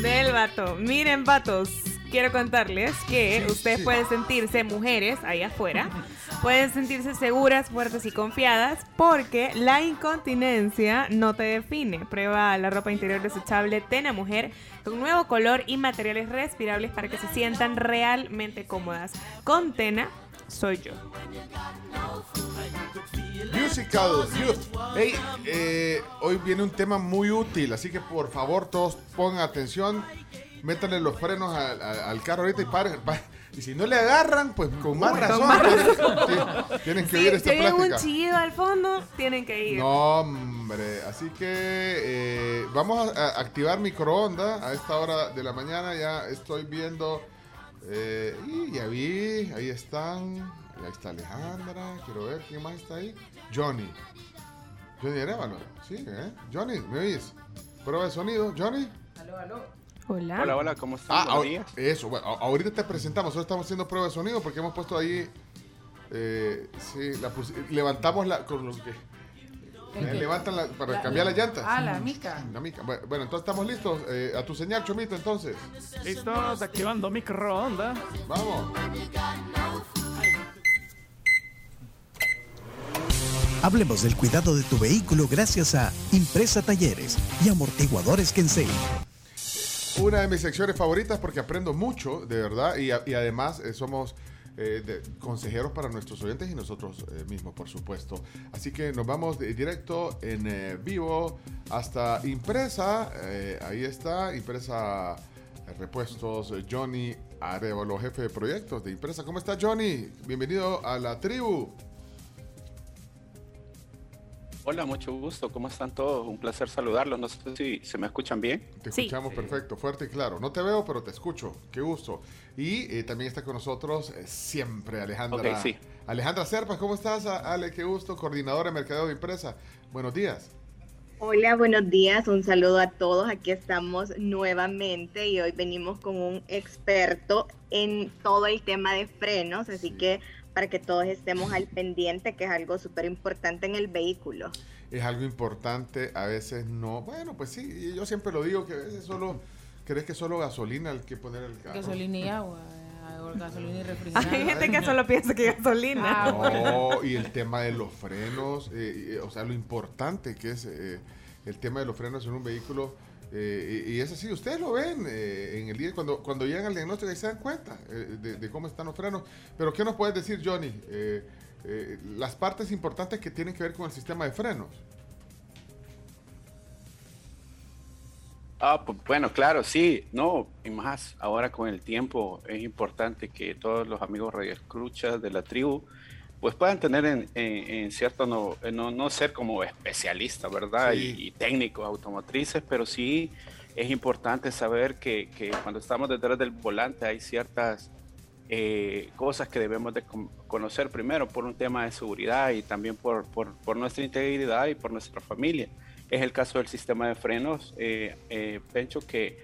Del vato. Miren, vatos, quiero contarles que ustedes pueden sentirse mujeres ahí afuera pueden sentirse seguras, fuertes y confiadas porque la incontinencia no te define. Prueba la ropa interior desechable Tena Mujer con nuevo color y materiales respirables para que se sientan realmente cómodas. Con Tena soy yo. Musical Youth. Hey, eh, hoy viene un tema muy útil, así que por favor todos pongan atención, métanle los frenos al, al- al carro ahorita y paren. pa- Y si no le agarran, pues con más Con razón. más tienen- razón. tienen- Tienen que Si, oír esta si oyen un plática. chillido al fondo, tienen que ir. No, hombre. Así que eh, vamos a, a activar microondas a esta hora de la mañana. Ya estoy viendo. eh, y ya vi, ahí están. Ahí está Alejandra. Quiero ver quién más está ahí. Johnny. Johnny Arevalo. Sí, ¿eh? Johnny, ¿me oyes? Prueba de sonido. Johnny. Aló, aló. Hola. Hola, hola, ¿cómo están? Ah, eso, bueno, ahorita te presentamos, solo estamos haciendo prueba de sonido porque hemos puesto ahí, eh, sí, la levantamos la, con los que, ¿El eh, levantan la- para La- cambiar las llantas. Ah, la mica. La mica. Bueno, bueno, entonces estamos listos, eh, a tu señal, Chomito, entonces. Listos, activando microondas. Vamos. Hablemos del cuidado de tu vehículo gracias a Impresa Talleres y Amortiguadores Kensei. Una de mis secciones favoritas porque aprendo mucho, de verdad, y, además eh, somos eh, consejeros para nuestros oyentes y nosotros eh, mismos, por supuesto. Así que nos vamos directo en vivo hasta Impresa. ahí está, Impresa Repuestos, Johnny Arevalo, jefe de proyectos de Impresa. ¿Cómo está Johnny? Bienvenido a la tribu. Hola, mucho gusto. ¿Cómo están todos? Un placer saludarlos. No sé si se me escuchan bien. Te escuchamos perfecto, fuerte y claro. No te veo, pero te escucho. Qué gusto. Y eh, también está con nosotros eh, siempre Alejandra. Sí. Alejandra Serpas, ¿cómo estás? Ale, qué gusto, coordinadora de mercadeo de empresa. Buenos días. Hola, buenos días, un saludo a todos. Aquí estamos nuevamente y hoy venimos con un experto en todo el tema de frenos, así que para que todos estemos al pendiente, que es algo súper importante en el vehículo. Es algo importante, a veces no. Bueno, pues sí, y yo siempre lo digo que a veces solo crees que solo gasolina el que poner el carro. Gasolina y agua. eh, o gasolina y refrigerante. Hay gente que solo piensa que gasolina. Ah, bueno. No, y el tema de los frenos, eh, y, o sea, lo importante que es eh, el tema de los frenos en un vehículo. Eh, y, y es así, ustedes lo ven eh, en el día, cuando, cuando llegan al diagnóstico y se dan cuenta eh, de, cómo están los frenos. Pero, ¿qué nos puedes decir, Johnny? Eh, las partes importantes que tienen que ver con el sistema de frenos. Ah, pues, bueno, claro, sí, no, y más, ahora con el tiempo es importante que todos los amigos radioescuchas de la tribu pues puedan tener en, en- en cierto, no, no, no ser como especialistas, ¿verdad? Sí. Y, y técnicos automotrices, pero sí es importante saber que, que cuando estamos detrás del volante hay ciertas eh, cosas que debemos de con- conocer primero por un tema de seguridad y también por, por, por nuestra integridad y por nuestra familia. Es el caso del sistema de frenos, eh, eh, Pencho, que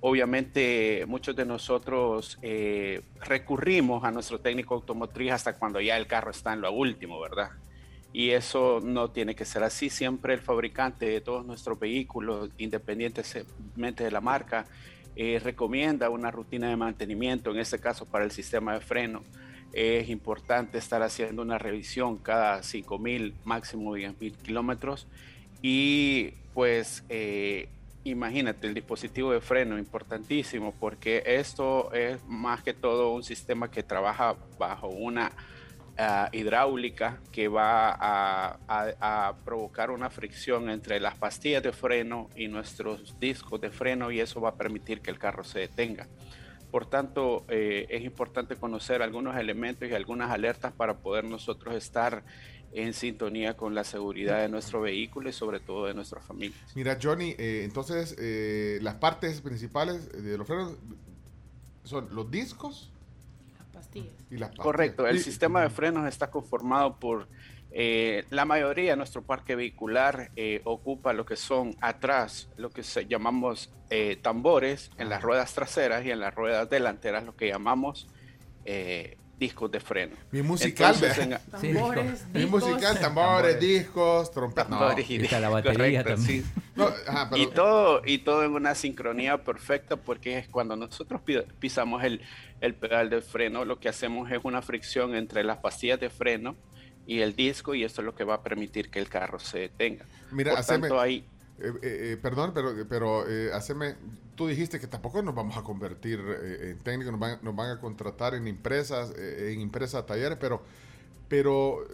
obviamente muchos de nosotros eh, recurrimos a nuestro técnico automotriz hasta cuando ya el carro está en lo último, ¿verdad? Y eso no tiene que ser así. Siempre el fabricante de todos nuestros vehículos, independientemente de la marca, eh, recomienda una rutina de mantenimiento, en este caso para el sistema de freno. Es importante estar haciendo una revisión cada 5.000, máximo 10.000 kilómetros. Y pues eh, imagínate, el dispositivo de freno, importantísimo, porque esto es más que todo un sistema que trabaja bajo una ah, hidráulica que va a provocar una fricción entre las pastillas de freno y nuestros discos de freno y eso va a permitir que el carro se detenga. Por tanto, eh, es importante conocer algunos elementos y algunas alertas para poder nosotros estar en sintonía con la seguridad de nuestro vehículo y sobre todo de nuestra familia. Mira, Johnny, eh, entonces eh, las partes principales de los frenos son los discos Pastillas. y las pastillas. Correcto, el Y- sistema de frenos está conformado por eh, la mayoría de nuestro parque vehicular eh, ocupa lo que son atrás, lo que se llamamos eh, tambores en las ruedas traseras y en las ruedas delanteras, lo que llamamos eh, discos de freno. Mi musical, Entonces, Tambores, Mi discos. musical, tambores, discos, trompetas. No. Y está la batería correcto, también. sí. No, ajá, pero- y todo y todo en una sincronía perfecta porque es cuando nosotros pi- pisamos el, el pedal de freno lo que hacemos es una fricción entre las pastillas de freno y el disco y esto es lo que va a permitir que el carro se detenga Mira, por haceme- tanto hay Eh, eh, eh, perdón, pero, pero eh, haceme, tú dijiste que tampoco nos vamos a convertir eh, en técnicos, nos van, nos van a contratar en empresas, eh, en empresas talleres, pero, pero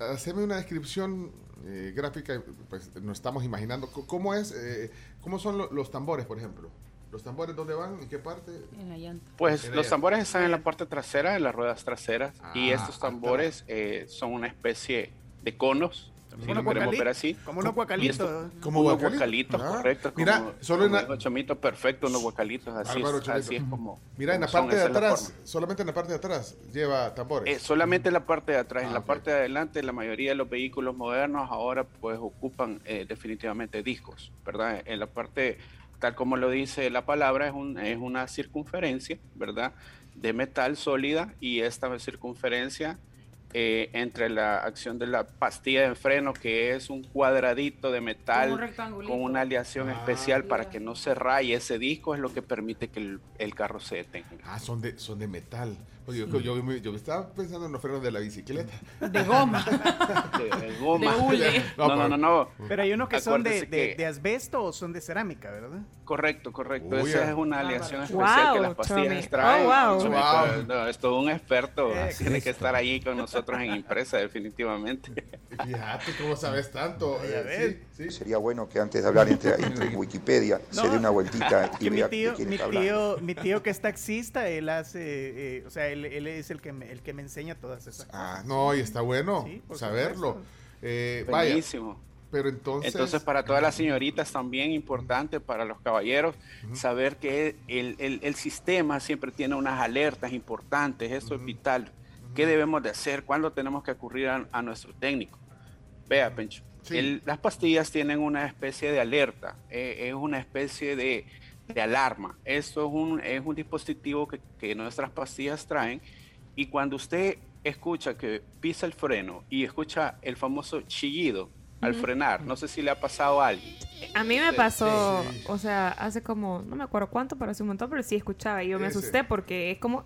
haceme una descripción eh, gráfica, pues nos estamos imaginando, ¿cómo es, eh, cómo son lo- los tambores, por ejemplo? ¿Los tambores dónde van? ¿En qué parte? En la llanta. Pues En los tambores están en la parte trasera, en las ruedas traseras, y Ah, estos tambores eh, son una especie de conos, si unos lo queremos guacali- ver así. como unos guacalitos. Como unos guacalitos. Ah, correcto. mira, como- solo en como la- Chomito, perfecto, unos guacalitos, así, es, así es como. Mira, en la como parte de atrás, solamente en la parte de atrás lleva tambores. Eh, solamente en la parte de atrás, en Ah, la parte de adelante, la mayoría de los vehículos modernos ahora pues ocupan eh, definitivamente discos, ¿verdad? En la parte, tal como lo dice la palabra, es, un, es una circunferencia, ¿verdad? De metal sólida y esta circunferencia eh, entre la acción de la pastilla de freno, que es un cuadradito de un metal con una aleación Ah. especial para que no se raye ese disco, es lo que permite que el, el carro se detenga. Ah, son de, son de metal. Oye, yo, yo, me- yo estaba pensando en los frenos de la bicicleta. De goma. De, de goma. De hule. No, no, no, no. Pero hay unos que son de, de, que- de asbesto o son de cerámica, ¿verdad? Correcto, correcto. Uy, Esa ah. es una aleación Wow, especial que las pastillas Tommy. traen. Oh, wow. Chomito, Wow. no, es todo un experto. Tiene que estar ahí con nosotros en impresa, definitivamente. Fíjate cómo sabes tanto. Eh, sí, sí. Sería bueno que antes de hablar entre, entre Wikipedia se No, dé una vueltita y mi tío, de mi tío, mi tío que es taxista, él hace, eh, o sea, él, él es el que me, el que me enseña todas esas cosas. Ah, no, y está bueno Sí, saberlo. Eh, vaya, pero entonces. Entonces, para todas las señoritas también importante, para los caballeros, saber que el, el- el sistema siempre tiene unas alertas importantes, eso es vital. ¿Qué debemos de hacer? ¿Cuándo tenemos que acudir a, a nuestro técnico? Vea, Pencho, Sí. el- las pastillas tienen una especie de alerta, eh, es una especie de, de alarma. Esto es un, es un dispositivo que, que nuestras pastillas traen y cuando usted escucha que pisa el freno y escucha el famoso chillido al frenar, no sé si le ha pasado a alguien. A mí me pasó, sí. o sea, hace como, no me acuerdo cuánto, pero hace un montón, pero sí escuchaba y yo me asusté porque es como...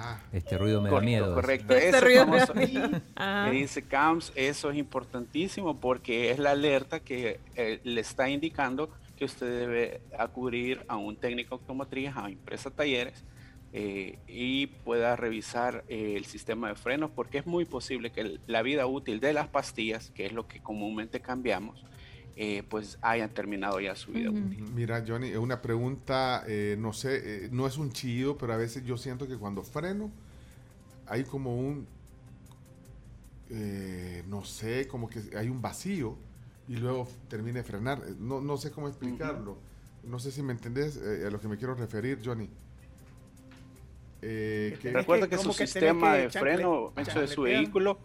Ajá. Este ruido me da miedo. correcto. Este Ese ruido me da famoso miedo. Ajá. que dice CAMS, eso es importantísimo porque es la alerta que eh, le está indicando que usted debe acudir a un técnico automotriz, a empresa talleres, eh, y pueda revisar eh, el sistema de frenos porque es muy posible que el- la vida útil de las pastillas, que es lo que comúnmente cambiamos, eh, pues hayan terminado ya su vida útil. Mira, Johnny, eh, una pregunta, eh, no sé, eh, no es un chillido, pero a veces yo siento que cuando freno hay como un, eh, no sé, como que hay un vacío y luego termina de frenar. No, no sé cómo explicarlo. No sé si me entendés eh, a lo que me quiero referir, Johnny. Eh, que- Recuerda que que su sistema que de freno hecho de su vehículo.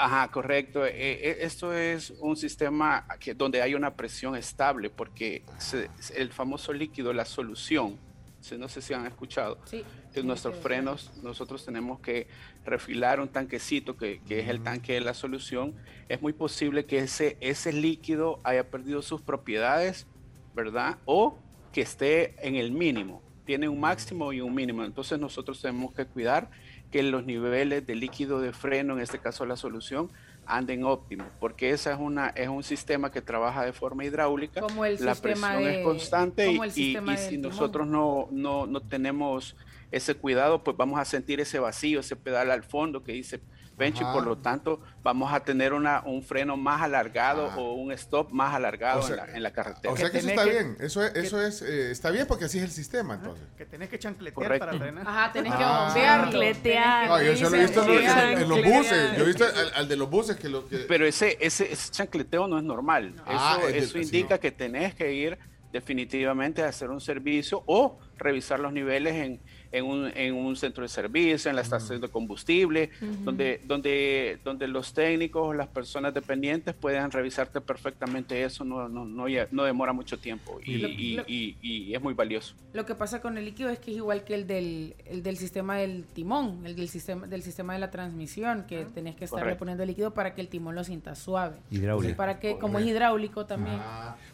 Ajá, correcto. Eh, eh, esto es un sistema que, donde hay una presión estable, porque se- el famoso líquido, la solución, si- no sé si han escuchado, Sí. que nuestros frenos, nosotros tenemos que refilar un tanquecito que, que es el tanque de la solución. Es muy posible que ese, ese líquido haya perdido sus propiedades, ¿verdad? O que esté en el mínimo. Tiene un máximo y un mínimo. Entonces nosotros tenemos que cuidar que los niveles de líquido de freno, en este caso la solución, anden óptimo, porque esa es una es un sistema que trabaja de forma hidráulica. Como el la presión de- es constante y, si timón. nosotros no, no, no tenemos ese cuidado, pues vamos a sentir ese vacío, ese pedal al fondo que dice Pencho, y Ajá. por lo tanto vamos a tener una, un freno más alargado Ah. o un stop más alargado O sea, en, la, en la carretera. o sea que eso tenés está que- bien, eso es, eso es eh, está bien porque así es el sistema entonces. Que tenés que chancletear Correcto. para frenar. Ajá, tenés que Ah. bombearlo. Chancletear. No, yo se lo he visto en, en los buses, yo he visto al, al de los buses que lo que... Pero ese, ese, ese chancleteo no es normal. Ah, eso es de- eso indica no. que tenés que ir definitivamente hacer un servicio o revisar los niveles en, en, un, en un centro de servicio, en la estación de combustible, donde, donde, donde los técnicos, las personas dependientes puedan revisarte perfectamente eso, no, no, no, ya- no demora mucho tiempo y, Lo- y- lo- y- y es muy valioso. Lo que pasa con el líquido es que es igual que el del, el del sistema del timón, el del sistema, del sistema de la transmisión, que tenés que Correcto. poniendo líquido para que el timón lo sienta suave. Hidráulico. Para que, como es hidráulico también.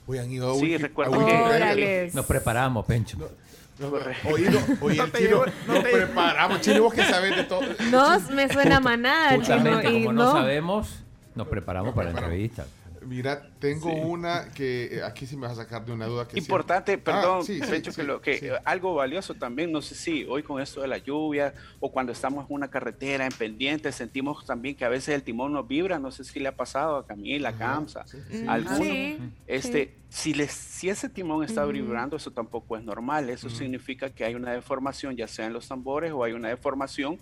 Hoy han ido a Sí, Wiki- recuerdo a que-. Nos preparamos, Pencho. Oye, el chino, nos preparamos. Chino, vos que sabés de todo. No me suena manada, chino. Justamente, Y como no, no. sabemos, nos preparamos para la entrevista. Mira, tengo una que eh, aquí sí me vas a sacar de una duda que Importante, siempre- perdón, Ah, sí, sí, Pencho, sí, que, lo, que sí. algo valioso también, no sé si hoy con esto de la lluvia o cuando estamos en una carretera en pendiente, sentimos también que a veces el timón nos vibra, no sé si le ha pasado a Camila, a Camsa, a alguno. sí, este, si, les, si ese timón está vibrando, eso tampoco es normal, eso significa que hay una deformación, ya sea en los tambores o hay una deformación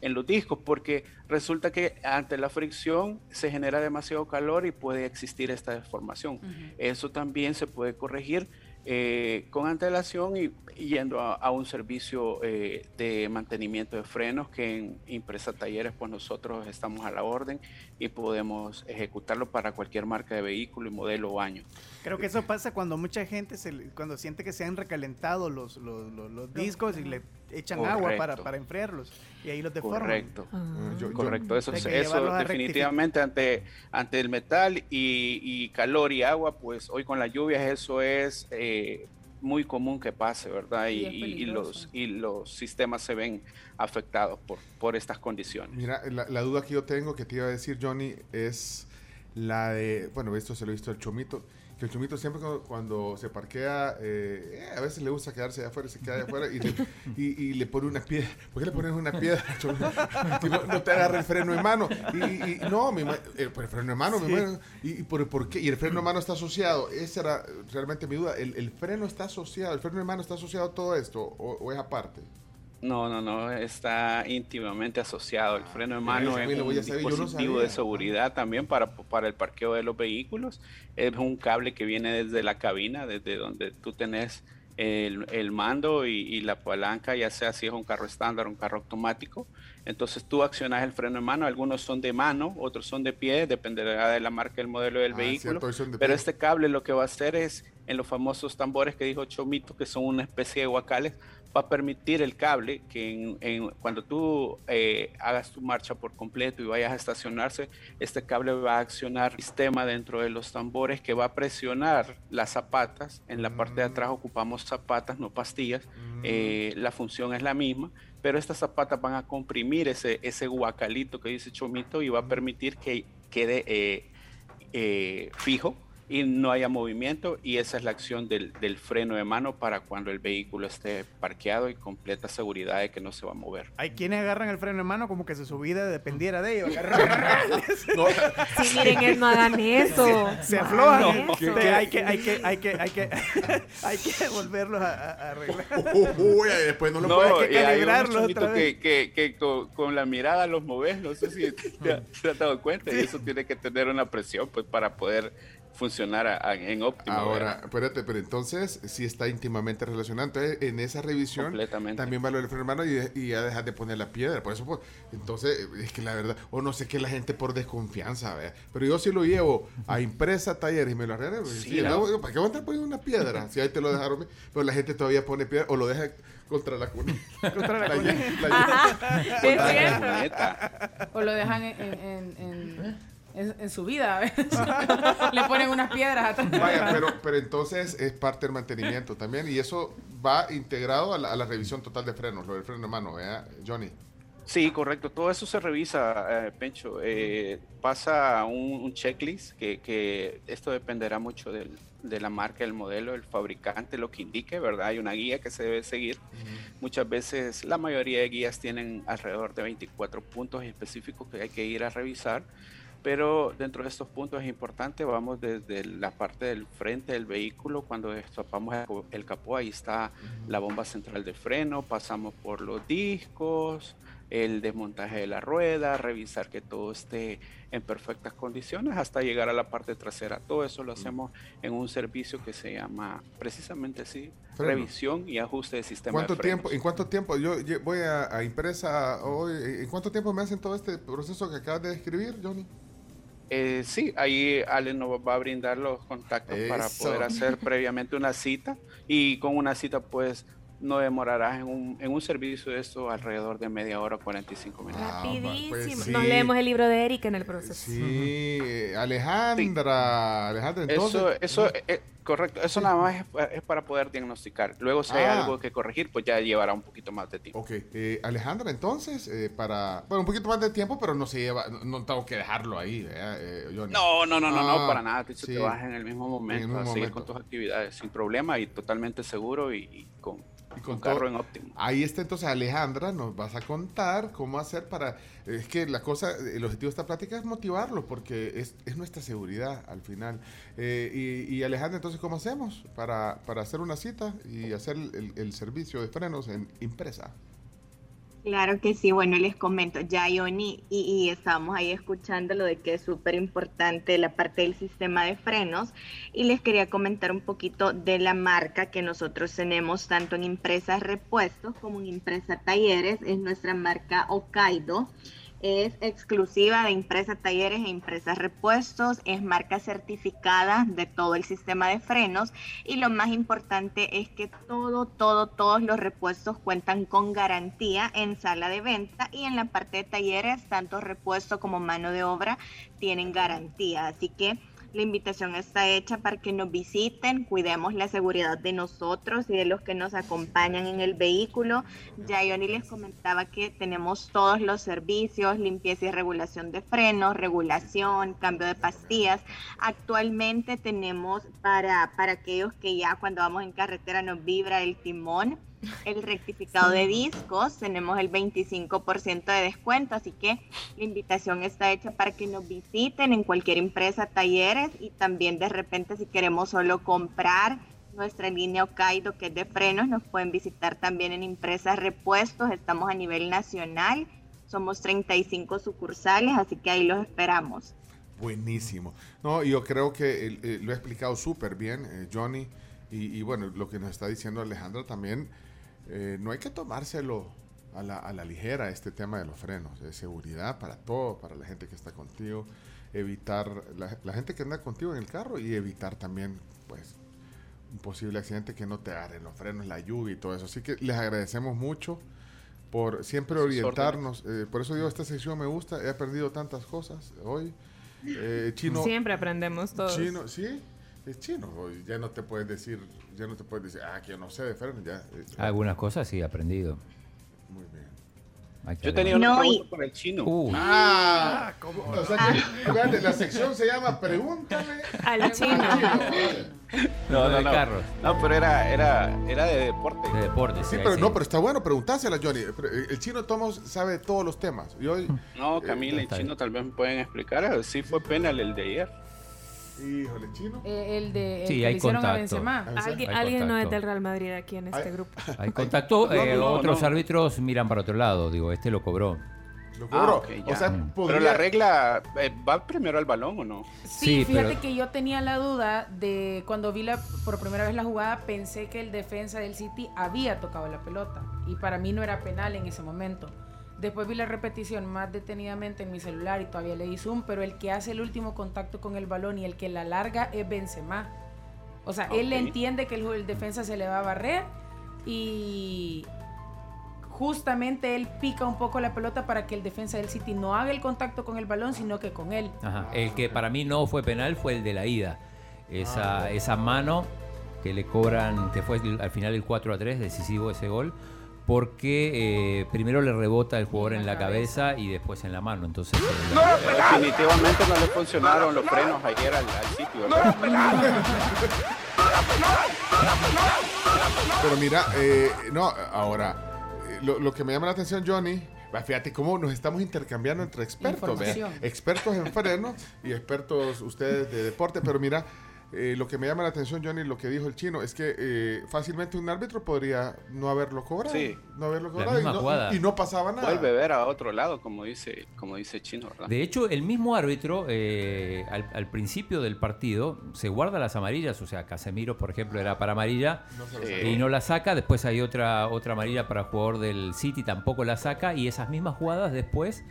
en los discos, porque resulta que ante la fricción se genera demasiado calor y puede existir esta deformación. Eso también se puede corregir eh, con antelación y, y yendo a, a un servicio eh, de mantenimiento de frenos que en Impresa Talleres pues nosotros estamos a la orden y podemos ejecutarlo para cualquier marca de vehículo y modelo o año. Creo que eso pasa cuando mucha gente, se cuando siente que se han recalentado los, los, los- los discos y le echan agua para, para enfriarlos y ahí los deforman. Correcto. Yo- yo- Correcto, eso, eso definitivamente ante, ante el metal y, y calor y agua, pues hoy con las lluvias eso es eh, muy común que pase, ¿verdad? Y Y, y- los, y los sistemas se ven afectados por, por estas condiciones. Mira, la, la duda que yo tengo que te iba a decir, Johnny, es la de. Bueno, esto se lo he visto al Chomito. Que el Chomito siempre cuando, cuando se parquea, eh, eh, a veces le gusta quedarse de afuera, se queda de afuera y le, y, y le pone una piedra. ¿Por qué le pones una piedra, Chomito? Tipo, no te agarra el freno en mano. Y, y- no, mi ma- eh, por el freno en mano, mi Sí. mano. ¿Y, y por, por qué? Y el freno en mano está asociado. Esa era realmente mi duda. ¿El, el freno está asociado? ¿El freno en mano está asociado a todo esto? ¿O, o es aparte? No, no, no, está íntimamente asociado. El freno de mano es un dispositivo de seguridad también para, para el parqueo de los vehículos. Es un cable que viene desde la cabina, desde donde tú tenés el, el mando y, y la palanca, ya sea si es un carro estándar o un carro automático. Entonces tú accionas el freno de mano, algunos son de mano, otros son de pie, dependerá de la marca, el modelo del Ah, vehículo. cierto, de Pero este cable lo que va a hacer es, en los famosos tambores que dijo Chomito, que son una especie de guacales, va a permitir el cable que en- en- cuando tú eh, hagas tu marcha por completo y vayas a estacionarse, este cable va a accionar sistema dentro de los tambores que va a presionar las zapatas. En la parte de atrás ocupamos zapatas, no pastillas. Eh, la función es la misma, pero estas zapatas van a comprimir ese, ese guacalito que dice Chomito y va a permitir que quede eh, fijo y no haya movimiento y esa es la acción del, del freno de mano para cuando el vehículo esté parqueado y completa seguridad de que no se va a mover. Hay quienes agarran el freno en mano como que si su vida dependiera de ellos. Sí, miren, eh, no hagan eso. Se No aflojan. hagan ¿no? eso. Te- hay, que, hay, que, hay, que, hay, que, hay que volverlos a, arreglar. Uy, después no lo No, puede- hay que calibrarlos otra vez. que, que, que con, con la mirada los moves, no sé si te, te has dado cuenta, y eso tiene que tener una presión pues para poder funcionar a- a- en óptimo. Ahora, ¿verdad? espérate, pero entonces sí está íntimamente relacionado. Entonces, en esa revisión Completamente. también va lo del freno de mano y, y ya dejas de poner la piedra. Por eso, pues, entonces, es que la verdad, o no sé qué la gente por desconfianza, ¿vea? pero yo sí lo llevo a impresa, talleres y me lo arreglan. pues, Sí, sí, claro. no, ¿Para qué van a estar poniendo una piedra? Si ahí te lo dejaron, pero la gente todavía pone piedra o lo deja contra la cuna. Contra la La cuna. la Ajá, es la cierto. camioneta. O lo dejan en, en, en- en- en- su vida. ¿ves? Le ponen unas piedras atrás. Vaya, pero, pero entonces es parte del mantenimiento también y eso va integrado a la, a la revisión total de frenos, lo del freno de mano, ¿verdad, Johnny? Sí, correcto. Todo eso se revisa, eh, Pencho. Eh, pasa un, un checklist que, que esto dependerá mucho del- de la marca, el modelo, el fabricante, lo que indique, ¿verdad? Hay una guía que se debe seguir. Muchas veces, la mayoría de guías tienen alrededor de 24 puntos específicos que hay que ir a revisar. Pero dentro de estos puntos es importante, vamos desde la parte del frente del vehículo, cuando destapamos el capó, ahí está la bomba central de freno, pasamos por los discos, el desmontaje de la rueda, revisar que todo esté en perfectas condiciones hasta llegar a la parte trasera. Todo eso lo hacemos en un servicio que se llama precisamente así, Freno. revisión y ajuste de sistema ¿Cuánto de tiempo, ¿En cuánto tiempo? Yo voy a, a impresa hoy. ¿En cuánto tiempo me hacen todo este proceso que acabas de describir, Johnny? Eh, sí, ahí Ale nos va a brindar los contactos para poder hacer previamente una cita y con una cita pues no demorarás en un, en un servicio de esto alrededor de media hora, 45 minutos. Rapidísimo. pues sí. Nos leemos el libro de Erika en el proceso. Sí, eh, Alejandra. Alejandra, entonces. Eso, eso, eh, correcto, eso nada más es, es para poder diagnosticar. Luego si hay Ah. algo que corregir, pues ya llevará un poquito más de tiempo. Ok, eh, Alejandra, entonces, eh, para. Bueno, un poquito más de tiempo, pero no se lleva. No, no tengo que dejarlo ahí, ¿verdad, eh, Johnny? No, no, no, no, no, Ah, para nada. Sí. te vas en el mismo momento mismo a seguir momento. con tus actividades sin problema y totalmente seguro y, y con, con un carro todo- en óptimo. Ahí está entonces Alejandra, nos vas a contar cómo hacer para... Es que la cosa, el objetivo de esta plática es motivarlos porque es, es nuestra seguridad al final. Eh, y, y Alejandra, entonces, ¿cómo hacemos para, para hacer una cita y hacer el, el servicio de frenos en impresa? Claro que sí, bueno, les comento, ya Ioni, y, estábamos ahí escuchando lo de que es súper importante la parte del sistema de frenos, y les quería comentar un poquito de la marca que nosotros tenemos tanto en impresas repuestos como en impresa talleres, es nuestra marca Okaido. Es exclusiva de impresa talleres e impresas repuestos, es marca certificada de todo el sistema de frenos y lo más importante es que todo, todo, todos los repuestos cuentan con garantía en sala de venta y en la parte de talleres, tanto repuesto como mano de obra tienen garantía. Así que la invitación está hecha para que nos visiten, cuidemos la seguridad de nosotros y de los que nos acompañan en el vehículo. Ya Yoni les comentaba que tenemos todos los servicios, limpieza y regulación de frenos, regulación, cambio de pastillas. Actualmente tenemos para, para aquellos que ya cuando vamos en carretera nos vibra el timón, el rectificado de discos, tenemos el 25% de descuento, así que la invitación está hecha para que nos visiten en cualquier empresa, talleres y también de repente si queremos solo comprar nuestra línea Okaido que es de frenos, nos pueden visitar también en empresas repuestos, estamos a nivel nacional, somos 35 sucursales, así que ahí los esperamos. Buenísimo. No, yo creo que eh, eh, lo he explicado súper bien, eh, Johnny. Y, y bueno, lo que nos está diciendo Alejandra también, eh, no hay que tomárselo a la, a la ligera este tema de los frenos. Es seguridad para todo, para la gente que está contigo, evitar la, la gente que anda contigo en el carro y evitar también, pues, un posible accidente que no te agarren los frenos, la lluvia y todo eso. Así que les agradecemos mucho por siempre orientarnos. eh, por eso digo, esta sección me gusta. He aprendido tantas cosas hoy. Eh, chino. Siempre aprendemos todos. Chino, sí, es chino. hoy Ya no te puedes decir, ya no te puedes decir, ah, que yo no sé de. Ya, eh, Algunas cosas sí he aprendido. Muy bien. Yo tenía una No, y- pregunta para el chino. Uh, Ah, O sea que, fíjate, la sección se llama Pregúntale Al chino. No, no, no. carros. No, pero era, era, era de deporte. De deporte, Sí, sí, pero sí. no, pero está bueno preguntársela, Johnny. Eh, El chino Tomos sabe todos los temas. Y hoy, No, Camila y está Chino tal vez me pueden explicar. Sí fue penal el de ayer. Híjole, chino. Eh, el de el Sí, que le hay a contacto. Benzema. Alguien, Hay alguien no es contacto. del Real Madrid aquí en este Ay. grupo. Hay contacto, No, eh, no, otros no. árbitros miran para otro lado. Digo, este lo cobró. Lo Ah, cobró. ok, o ya. sea, Mm. podría... Pero la regla, eh, ¿va primero al balón o no? Sí, Sí, fíjate pero- que yo tenía la duda de cuando vi la, por primera vez la jugada, pensé que el defensa del City había tocado la pelota y para mí no era penal en ese momento. Después vi la repetición más detenidamente en mi celular y todavía le di zoom, pero el que hace el último contacto con el balón y el que la larga es Benzema. O sea, él Ok. entiende que el, el defensa se le va a barrer y justamente él pica un poco la pelota para que el defensa del City no haga el contacto con el balón, sino que con él. Ajá. El que para mí no fue penal fue el de la ida. Esa, esa mano que le cobran, que fue al final el 4 a 3, decisivo ese gol, porque eh, primero le rebota el jugador en la cabeza y después en la mano. Entonces, eh, Definitivamente no le funcionaron los frenos ayer al, al sitio. ¿verdad? Pero mira, eh, no, ahora, eh, lo, lo que me llama la atención, Johnny, fíjate cómo nos estamos intercambiando entre expertos. Información. expertos en frenos y expertos ustedes de deporte, pero mira, eh, lo que me llama la atención, Johnny, lo que dijo el chino, es que eh, fácilmente un árbitro podría no haberlo cobrado. Sí. No haberlo cobrado y no, y no pasaba nada. Vuelve a ver a otro lado, como dice, como dice Chino, ¿verdad? De hecho, el mismo árbitro, eh, al, al principio del partido, se guarda las amarillas. O sea, Casemiro, por ejemplo, era para amarilla No y no la saca. Después hay otra, otra amarilla para el jugador del City, tampoco la saca. Y esas mismas jugadas después,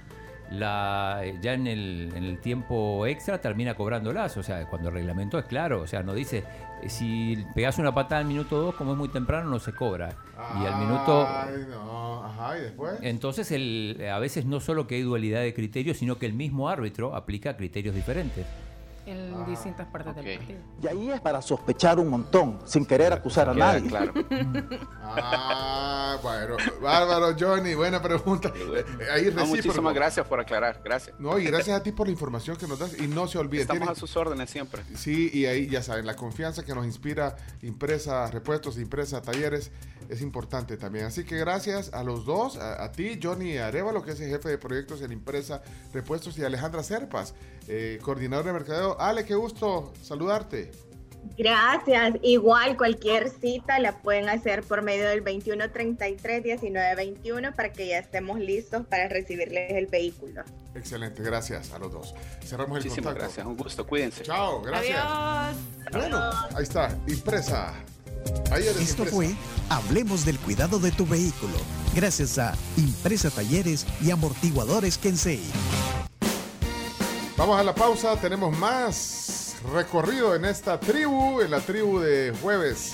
la, ya en el, en el tiempo extra, termina cobrándolas. O sea, cuando el reglamento es claro. O sea, no dice, eh, si pegas una patada al minuto 2, como es muy temprano, no se cobra. Y al minuto... No. Ajá, y después. Entonces, el, a veces no solo que hay dualidad de criterios, sino que el mismo árbitro aplica criterios diferentes. En distintas partes del partido. Y ahí es para sospechar un montón, sin querer acusar a nadie. Ah, bueno. Bárbaro, Johnny. Buena pregunta. Eh, Ahí No, muchísimas gracias por aclarar, gracias. No, y gracias a ti por la información que nos das. Y no se olviden. Estamos tienen- a sus órdenes siempre. Sí, y ahí ya saben, la confianza que nos inspira Impresa Repuestos, Impresa Talleres, es importante también. Así que gracias a los dos, a, a ti, Johnny Arevalo, que es el jefe de proyectos en Impresa Repuestos, y a Alejandra Serpas, eh, coordinadora de mercadeo. Ale, qué gusto saludarte. Gracias. Igual cualquier cita la pueden hacer por medio del 2133-1921 para que ya estemos listos para recibirles el vehículo. Excelente, gracias a los dos. Cerramos el Muchísimas contacto. gracias, un gusto, cuídense. Chao, gracias. Bueno, ahí está, Impresa. Esto fue Hablemos del cuidado de tu vehículo, gracias a Impresa Talleres y Amortiguadores Kensei. Vamos a la pausa, tenemos más recorrido en esta tribu, en la tribu de jueves.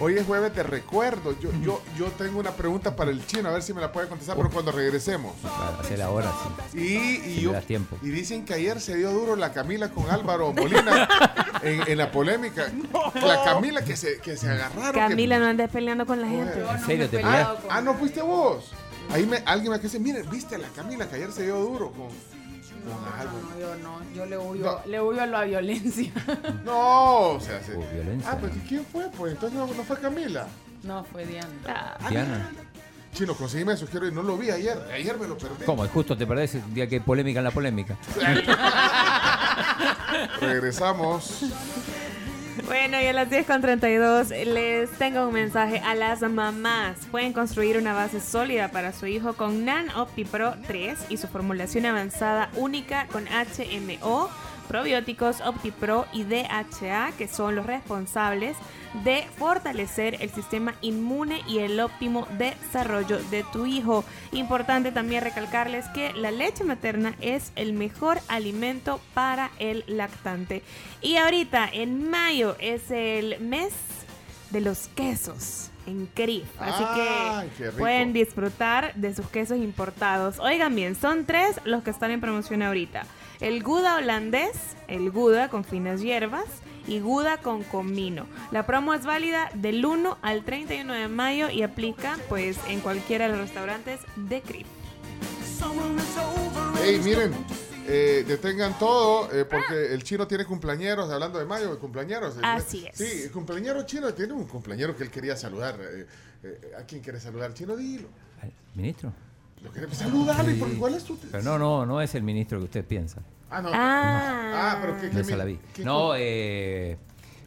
Hoy es jueves de recuerdo. Yo, yo, yo tengo una pregunta para el chino, a ver si me la puede contestar, pero cuando regresemos. Para hacer ahora, sí. Y, y Si yo- tiempo. y dicen que ayer se dio duro la Camila con Álvaro Molina en, en la polémica. La Camila que se, que se agarraron. que- Camila, no andes peleando con la gente. ¿En serio te Ah, ah, no fuiste vos. Ahí me, alguien me dice, mire, viste a la Camila que ayer se dio duro con. No, yo no, yo le huyo, No. le huyo a la violencia. No, o sea, se- violencia. Ah, pues ¿y quién fue? Pues entonces no, no fue Camila. No, fue Diana. Diana. Chino, conseguime eso, quiero ir. No lo vi ayer. Ayer me lo perdí. ¿Cómo? Justo te perdés el día que hay polémica en la polémica. Regresamos. Bueno, y a las 10.32 les tengo un mensaje a las mamás. Pueden construir una base sólida para su hijo con NAN OptiPro 3 y su formulación avanzada única con HMO, probióticos OptiPro y DHA, que son los responsables de fortalecer el sistema inmune y el óptimo desarrollo de tu hijo. Importante también recalcarles que la leche materna es el mejor alimento para el lactante. Y ahorita, en mayo, es el mes de los quesos en CRIF. Así que pueden disfrutar de sus quesos importados. Oigan bien, son tres los que están en promoción ahorita. El Gouda holandés, el Gouda con finas hierbas y Gouda con comino. La promo es válida del 1 al 31 de mayo y aplica pues en cualquiera de los restaurantes de CRIF. Hey, miren, eh, detengan todo eh, porque el chino tiene cumpleañeros, hablando de mayo, de cumpleaños. El- Así es. Sí, el cumpleañero chino tiene un cumpleañero que él quería saludar. eh, eh, ¿A quién quiere saludar? Chino, dilo. ¿Ministro? Lo quiere saludar, ¿y por cuál es tu...? Pero no, no, no es el ministro que usted piensa. Ah, no. Ah. Ah, pero ¿qué, No qué esa mi- la vi. qué No, eh,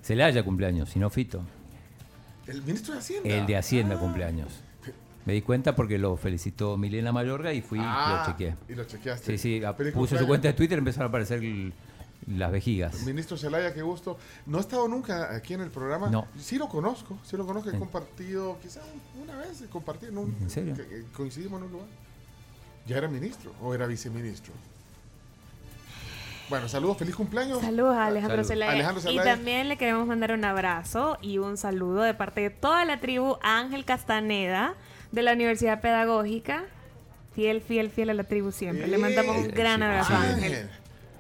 Celaya cumpleaños, sino Fito. El ministro de Hacienda. El de Hacienda cumpleaños. Me di cuenta porque lo felicitó Milena Mayorga y fui y Ah, lo chequeé. y lo chequeaste. Sí, sí, puse su cuenta de Twitter y empezaron a aparecer l- las vejigas. Ministro Zelaya, qué gusto. No ha estado nunca aquí en el programa. No. Sí lo conozco, sí lo conozco. He Sí. compartido, quizá una vez he compartido. En, un- ¿En serio? que coincidimos en un lugar. ¿Ya era ministro o era viceministro? Bueno, saludos, feliz cumpleaños. Saludos a Alejandro. Zelaya. Alejandro Y Zelaya. también le queremos mandar un abrazo y un saludo de parte de toda la tribu a Ángel Castaneda de la Universidad Pedagógica. Fiel, fiel, fiel a la tribu siempre. Le mandamos un gran abrazo sí, a Ángel.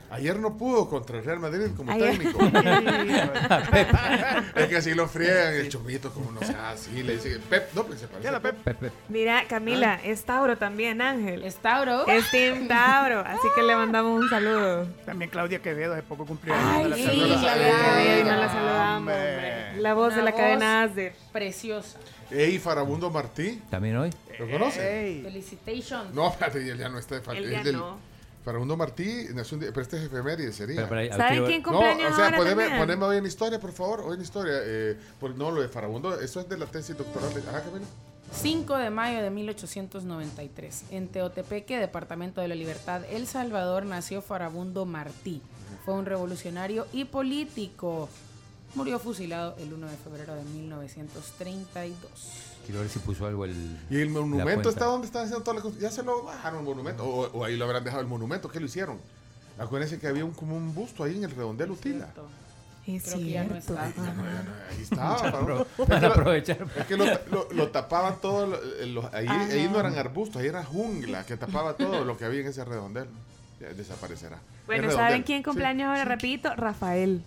Ayer no pudo contra el Real Madrid como Ayer- técnico. es que así lo friegan, el chomito, como no sea así, le dice Pep, no, pues se parece a Pep. Mira, Camila, es Tauro también, Ángel. ¿Es Tauro? Es Team Tauro, así que le mandamos un saludo. También Claudia Quevedo, hace poco cumpleaños. Ay, no la sí. Claudia Quevedo, y no la saludamos, Hombre. La voz de la Una cadena voz Asder. Preciosa. Ey, Farabundo Martí, ¿También hoy? ¿lo conoce? Felicitations. No, espérate, él ya no está. Él es ya del no. Farabundo Martí nació un día, pero este es efeméride sería. Pero, pero ahí- ¿Saben quién No, cumpleaños o sea, ahora poneme, también? poneme hoy en historia, por favor, hoy en historia. Eh, por- no, lo de Farabundo, eso es de la tesis doctoral. de- Ajá, Camila. 5 de mayo de 1893. En Teotepeque, departamento de la Libertad, El Salvador, nació Farabundo Martí. Fue un revolucionario y político. Murió fusilado el 1 de febrero de 1932. Quiero ver si puso algo el. Y el monumento está donde están haciendo todas las cosas. Ya se lo bajaron el monumento. O, o ahí lo habrán dejado el monumento. ¿Qué lo hicieron? Acuérdense que había un, como un busto ahí en el redondel Utila. Es Creo que ya no cierto. está. Ahí estaba. Van a Farabundo. apro- Es van que a lo- aprovechar. Es que lo, lo- lo tapaban todo. lo- eh, ahí, Ah, ahí no eran arbustos, ahí era jungla que tapaba todo lo que había en ese redondel. Ya desaparecerá. Bueno, ¿saben quién sí. cumpleaños ahora? Rapidito, Rafael.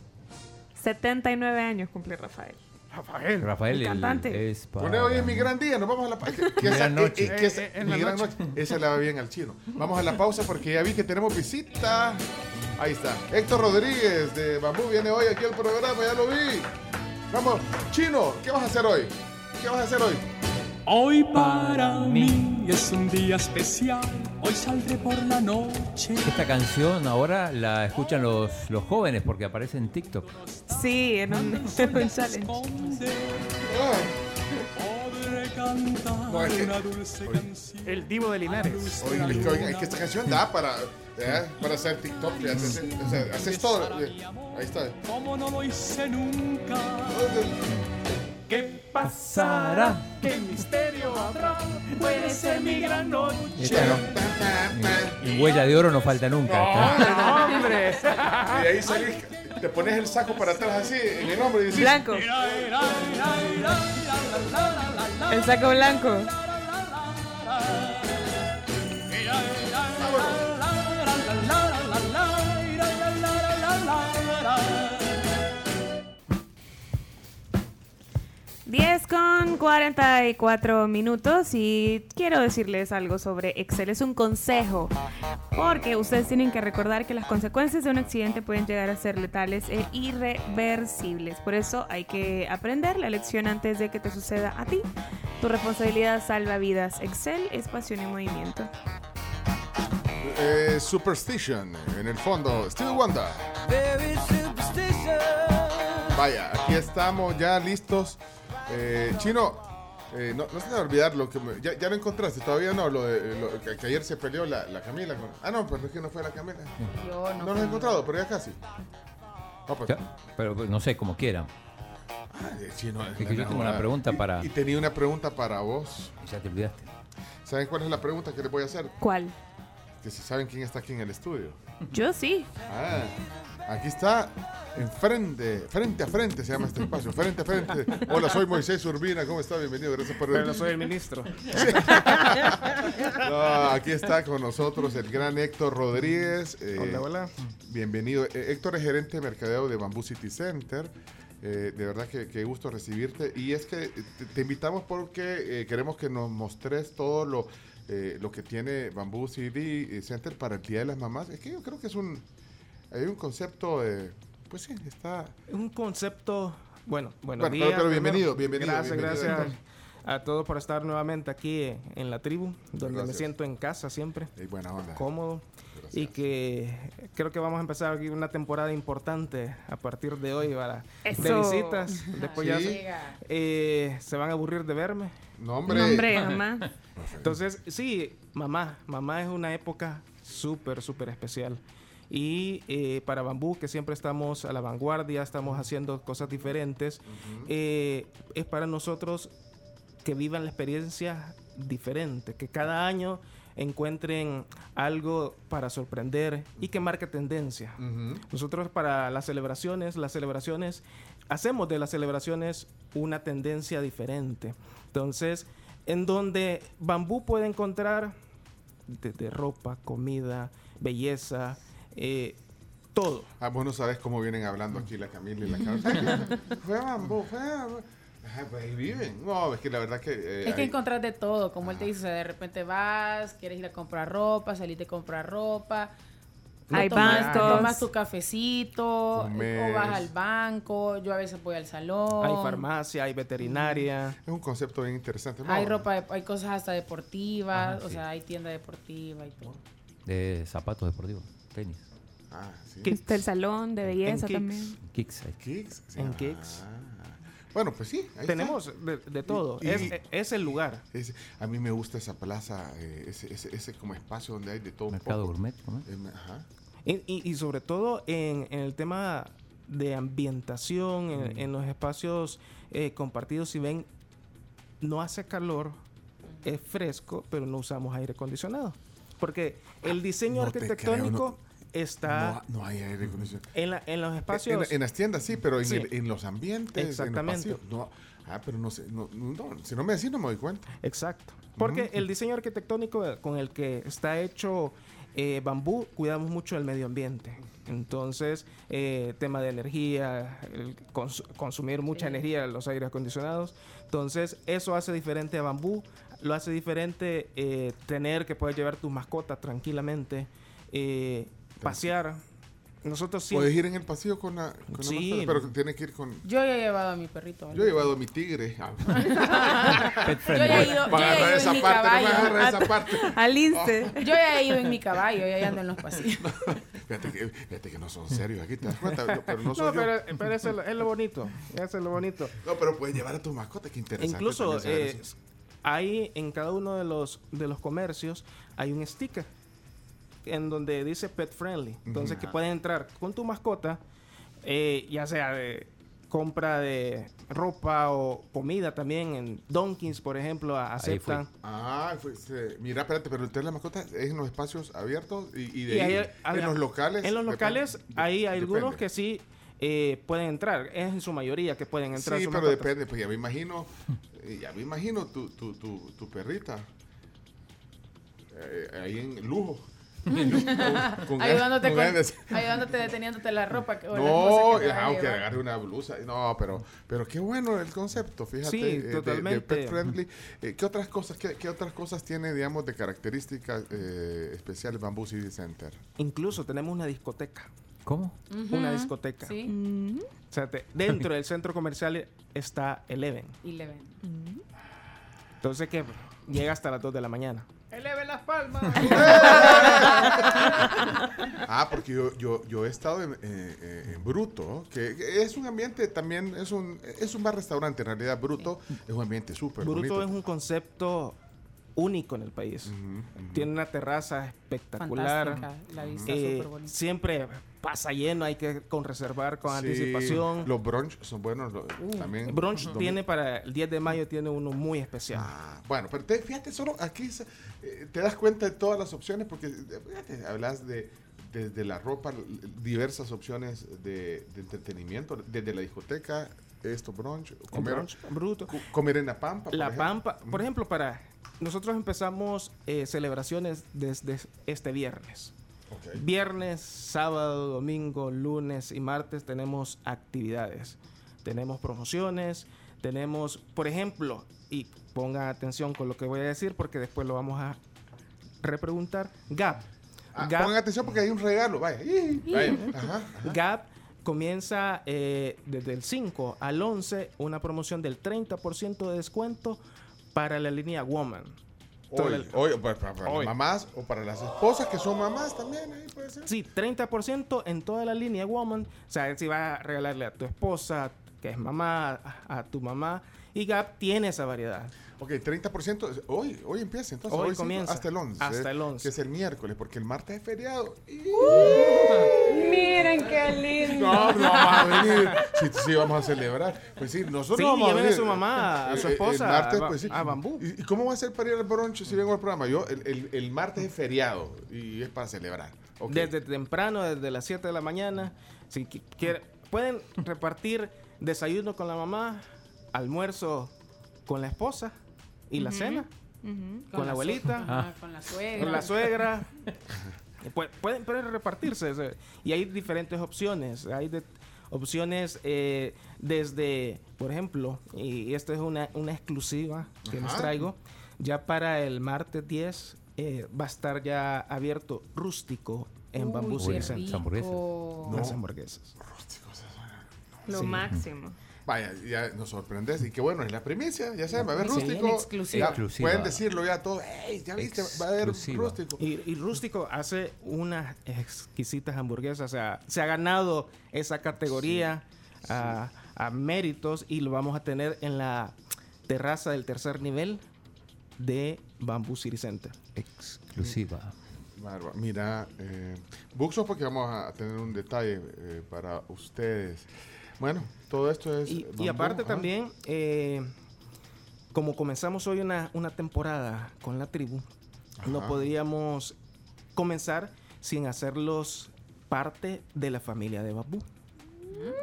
79 años cumple Rafael. Rafael. Rafael El el- cantante. es para- Pone hoy es mi gran día, nos vamos a la pa- que- que esa- Gran noche. eh, eh, que esa- Eh, en mi la gran noche. noche. Esa le va bien al chino. Vamos a la pausa porque ya vi que tenemos visita. Ahí está. Héctor Rodríguez de Bambú viene hoy aquí al programa, ya lo vi. Vamos, chino, ¿qué vas a hacer hoy? ¿Qué vas a hacer hoy? Hoy para mí es un día especial. Hoy saldré por la noche. Esta canción ahora la escuchan los, los jóvenes porque aparece en TikTok. Sí, en un, en un challenge. No, es que-. El divo de Linares. Oigan, es que, oigan, es que esta canción da para, ¿eh? para hacer TikTok. haces, o sea, haces todo. eh, Ahí está. Como no lo hice nunca. ¿Qué Pasará. ¿Qué misterio habrá? Puede ser mi gran noche. Esta no. En huella de oro no falta nunca. No, hombre. Y ahí salís, te pones el saco para atrás así, en el hombro y decís... Blanco. El saco blanco. Diez con 44 minutos y quiero decirles algo sobre Excel. Es un consejo porque ustedes tienen que recordar que las consecuencias de un accidente pueden llegar a ser letales e irreversibles. Por eso hay que aprender la lección antes de que te suceda a ti. Tu responsabilidad salva vidas. Excel es pasión y movimiento. Eh, Superstition, en el fondo, Stevie Wonder. Vaya, aquí estamos ya listos. Eh, Chino, eh, no, no se te va a olvidar lo que me- ya, ya lo encontraste, todavía no, lo de lo- que, que ayer se peleó la, la Camila con. Ah, no, pero es que no fue la Camila. Yo No lo he encontrado, pero ya casi. No, pues, Ya, Pero no sé, como quieran. ay, Chino, Es que yo tengo una pregunta para. Y tenía una pregunta para vos. Ya te olvidaste. ¿Saben cuál es la pregunta que les voy a hacer? ¿Cuál? Que si saben quién está aquí en el estudio. Yo sí. Ah, aquí está, enfrente, frente a frente se llama este espacio, frente a frente. Hola, soy Moisés Urbina, ¿cómo está? Bienvenido, gracias por Pero no soy el ministro. No, aquí está con nosotros el gran Héctor Rodríguez. eh, Hola, hola. Bienvenido. Eh, Héctor es gerente de mercadeo de Bamboo City Center. Eh, de verdad que, que gusto recibirte. Y es que te, te invitamos porque eh, queremos que nos mostres todo lo, eh, lo que tiene Bamboo City Center para el Día de las Mamás. Es que yo creo que es un, hay un concepto, de, pues sí, está... Un concepto. Bueno, buenos Bueno, días. pero bienvenido, bienvenido, Gracias, bienvenido, gracias a todos por estar nuevamente aquí en la tribu, donde me siento en casa siempre. Y buena onda. Cómodo. Y que creo que vamos a empezar aquí una temporada importante a partir de hoy para de Eso. visitas. Después ya se, eh, se van a aburrir de verme. No, hombre. No, hombre, jamás. Entonces, sí, mamá, mamá es una época súper, súper especial. Y eh, para Bambú, que siempre estamos a la vanguardia, estamos haciendo cosas diferentes, eh, es para nosotros que vivan la experiencia diferente, que cada año encuentren algo para sorprender y que marque tendencia. Nosotros para las celebraciones, las celebraciones, hacemos de las celebraciones una tendencia diferente. Entonces, en donde Bambú puede encontrar desde ropa, comida, belleza, eh, todo. Ah, vos no sabes cómo vienen hablando aquí la Camila y la Carla. fue a Bambú, fue a... Ajá, pues ahí viven. No, es que la verdad que... eh, Es que ahí- encontrás de todo, como él te dice, de repente vas, quieres ir a comprar ropa, saliste a comprar ropa. Hay tomas, tomas tu cafecito, Comes. o vas al banco, yo a veces voy al salón. Hay farmacia, hay veterinaria. Es un concepto bien interesante. ¿no? Hay ropa, de- hay cosas hasta deportivas, Ajá, o sí. sea, hay tienda deportiva y todo. De zapatos deportivos, tenis. Ah, sí. Está el salón de belleza también. Kicks. Kicks. sí. En Kicks. Ah. Bueno, pues sí. ahí Tenemos está. de, de todo. Y- es, y- es el lugar. Ese- a mí me gusta esa plaza, eh, ese, ese, ese como espacio donde hay de todo. un Mercado poco. gourmet, ¿cómo es? Eh, ajá. Y, y- y sobre todo en, en el tema de ambientación, en, en los espacios eh, compartidos, si ven, no hace calor, es fresco, pero no usamos aire acondicionado. Porque el diseño No arquitectónico no- está No, no hay aire acondicionado. en, la- en los En, espacios... en las tiendas sí, pero en, Sí. el- en los ambientes, Exactamente. en los pasillos, no. Ah, pero no sé, no, no, si no me decís no me doy cuenta. Exacto. Porque el diseño arquitectónico con el que está hecho eh, bambú, cuidamos mucho el medio ambiente. Entonces, eh, tema de energía, el cons- consumir mucha energía, los aires acondicionados. Entonces, eso hace diferente a bambú, lo hace diferente eh, tener que poder llevar tus mascotas tranquilamente, eh, pasear. Nosotros sí. Puedes ir en el pasillo con la, con la Sí. mascota, pero tienes que ir con... Yo ya he llevado a mi perrito. Yo he llevado a mi tigre. Ah. Yo ya he ido, yo ya he ido en mi parte, caballo. agarra esa parte. Al lince. Yo ya he ido en mi caballo, ya ando en los pasillos. Fíjate que, fíjate que no son serios aquí, te das cuenta, Yo- pero no soy No, yo. pero, pero eso es lo- es lo bonito. Eso es lo bonito. No, pero puedes llevar a tu mascota, qué interesante. Incluso eh, hay en cada uno de los de los comercios hay un sticker en donde dice pet friendly. Entonces que Ujú. pueden entrar con tu mascota, eh, ya sea de compra de ropa o comida también en Donkins, por ejemplo, a- aceptan. Ah, mira, espérate, pero usted la mascota es en los espacios abiertos y, y de Y ahí, en los locales. En los depende- locales hay algunos depende. que sí eh, pueden entrar. Es en su mayoría que pueden entrar. Sí, pero mascotas. depende, pues ya me imagino, eh, ya me imagino tu, tu, tu, tu perrita. eh, ahí en lujo. Con- con ayudándote, con- con ayudándote deteniéndote la ropa. que- o las No, cosas que aunque llevar. agarre una blusa. No, pero, pero qué bueno el concepto, fíjate. Sí, eh, de- de, totalmente. pet friendly. Eh, ¿qué, otras cosas, qué, qué otras cosas tiene, digamos, de características eh, especiales Bamboo City Center? Incluso tenemos una discoteca. ¿Cómo? Una discoteca. Sí. O sea, te- dentro del centro comercial está Eleven. Eleven. Entonces que llega hasta las 2 de la mañana. Eleven las palmas. Ah, porque yo, yo, yo he estado en, eh, eh, en Bruto, que es un ambiente también, es un, es un bar-restaurante, en realidad Bruto es un ambiente súper Bruto bonito. es un concepto único en el país. Tiene una terraza espectacular. Fantástica, la vista Eh, siempre pasa lleno, hay que con reservar con Sí, anticipación. Los brunch son buenos lo- también. Brunch tiene para el 10 de mayo tiene uno muy especial. Ah, Bueno, pero te- fíjate, solo aquí eh, te das cuenta de todas las opciones porque eh, fíjate, hablas de desde la ropa, diversas opciones de, de entretenimiento, desde la discoteca, esto brunch, comer, brunch, bruto. co- comer en la pampa. La. Pampa, por ejemplo, para nosotros empezamos eh, celebraciones desde este viernes. Viernes, sábado, domingo, lunes y martes tenemos actividades. Tenemos promociones, tenemos, por ejemplo, y pongan atención con lo que voy a decir porque después lo vamos a repreguntar. Gap. Ah, Gap pongan atención porque hay un regalo, vaya. Ajá. Gap comienza eh, desde el 5 al 11 una promoción del 30% de descuento para la línea Woman. Hoy, hoy, para, para- para Hoy. las mamás o para las esposas que son mamás también, ahí puede ser. Sí, 30% en toda la línea Woman. O sea, si vas a regalarle a tu esposa, que es mamá, a, a tu mamá. Y Gap tiene esa variedad. Ok, 30%. es- Hoy, hoy empieza, entonces. Hoy Hoy, sí, comienza. hasta el 11. Hasta el 11. Que es el miércoles, porque el martes es feriado. Miren qué lindo. No, no vamos a venir. Sí, sí, vamos a celebrar. Pues sí, nosotros Sí, vamos a lleven a venir. su mamá, a su Eh, eh, esposa, El martes, pues sí. a Bambú. ¿Y, y cómo va a ser para ir al brunch si vengo al programa? Yo, el, el- el martes es feriado y es para celebrar. Ok. Desde temprano, desde las 7 de la mañana. Si qui- quiere- pueden repartir desayuno con la mamá, almuerzo con la esposa y la cena con, la abuelita. Ajá, con la suegra. Con la suegra. Pu- pueden, pueden repartirse. Y hay diferentes opciones. Hay de- opciones eh, desde, por ejemplo, y esta es una, una exclusiva que les Ajá. traigo. Ya para el martes 10 eh, va a estar ya abierto rústico en Uy, Bambú rico. hamburguesas. Las No. hamburguesas. Lo Sí. máximo. Vaya, ya nos sorprendes. Y qué bueno, es la primicia. Ya saben, va a haber Sí, rústico. exclusiva. Ya Exclusiva. Pueden decirlo ya todo. ¡Ey! Ya viste, va a haber Exclusiva. rústico. Y, y Rústico hace unas exquisitas hamburguesas. O sea, se ha ganado esa categoría a, a méritos y lo vamos a tener en la terraza del tercer nivel de Bamboo City Center. Exclusiva. Bárbaro. Mira, eh, Buxos, porque vamos a tener un detalle eh, para ustedes. Bueno, todo esto es. Y, y aparte ajá. también, eh, como comenzamos hoy una, una temporada con la tribu, no Ajá. podríamos comenzar sin hacerlos parte de la familia de Babú.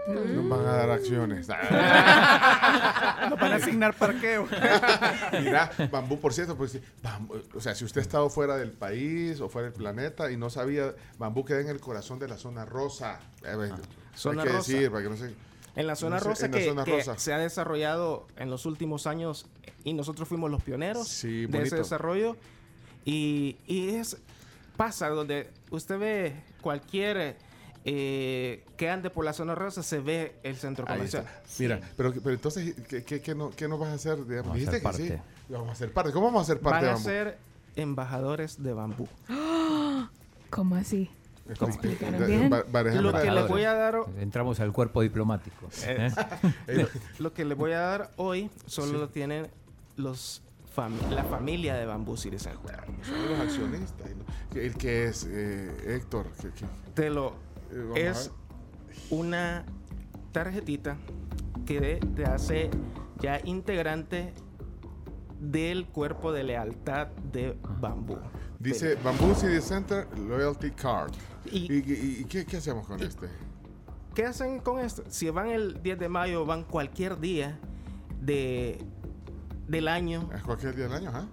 Nos van a dar acciones. Nos van a asignar parqueo. Mira, Bambú, por cierto, pues, Bambú, o sea, si usted ha estado fuera del país o fuera del planeta y no sabía, Bambú queda en el corazón de la zona rosa. Eh, Zona hay que rosa. decir, para que no se... En la zona se- rosa, en la que, zona que rosa. se ha desarrollado en los últimos años y nosotros fuimos los pioneros Sí, de ese desarrollo. Y, y es pasa donde usted ve cualquier eh, que ande por la zona rosa, se ve el centro comercial. está. Mira, pero, pero entonces, ¿qué, qué, qué no, qué nos vas a hacer? digamos? Vamos a Dijiste ser que sí. parte. Vamos a ser parte. ¿Cómo vamos a ser parte Van de a ser embajadores de bambú. ¿Cómo así? Bien? Lo que les voy a dar Entramos al cuerpo diplomático. Eh, ¿eh? lo que les voy a dar hoy solo Sí. lo tienen los fami- la familia de Bambú City Center. Son los accionistas. El que es eh, Héctor. que- que- Te lo Eh, es una tarjetita que te hace ya integrante del cuerpo de lealtad de Bambú. Dice Bamboo City Center Loyalty Card. Y- ¿Y, y- y qué, qué hacemos con este? ¿Qué hacen con esto? Si van el 10 de mayo, van cualquier día de, del año, Es cualquier día del año, ¿ah?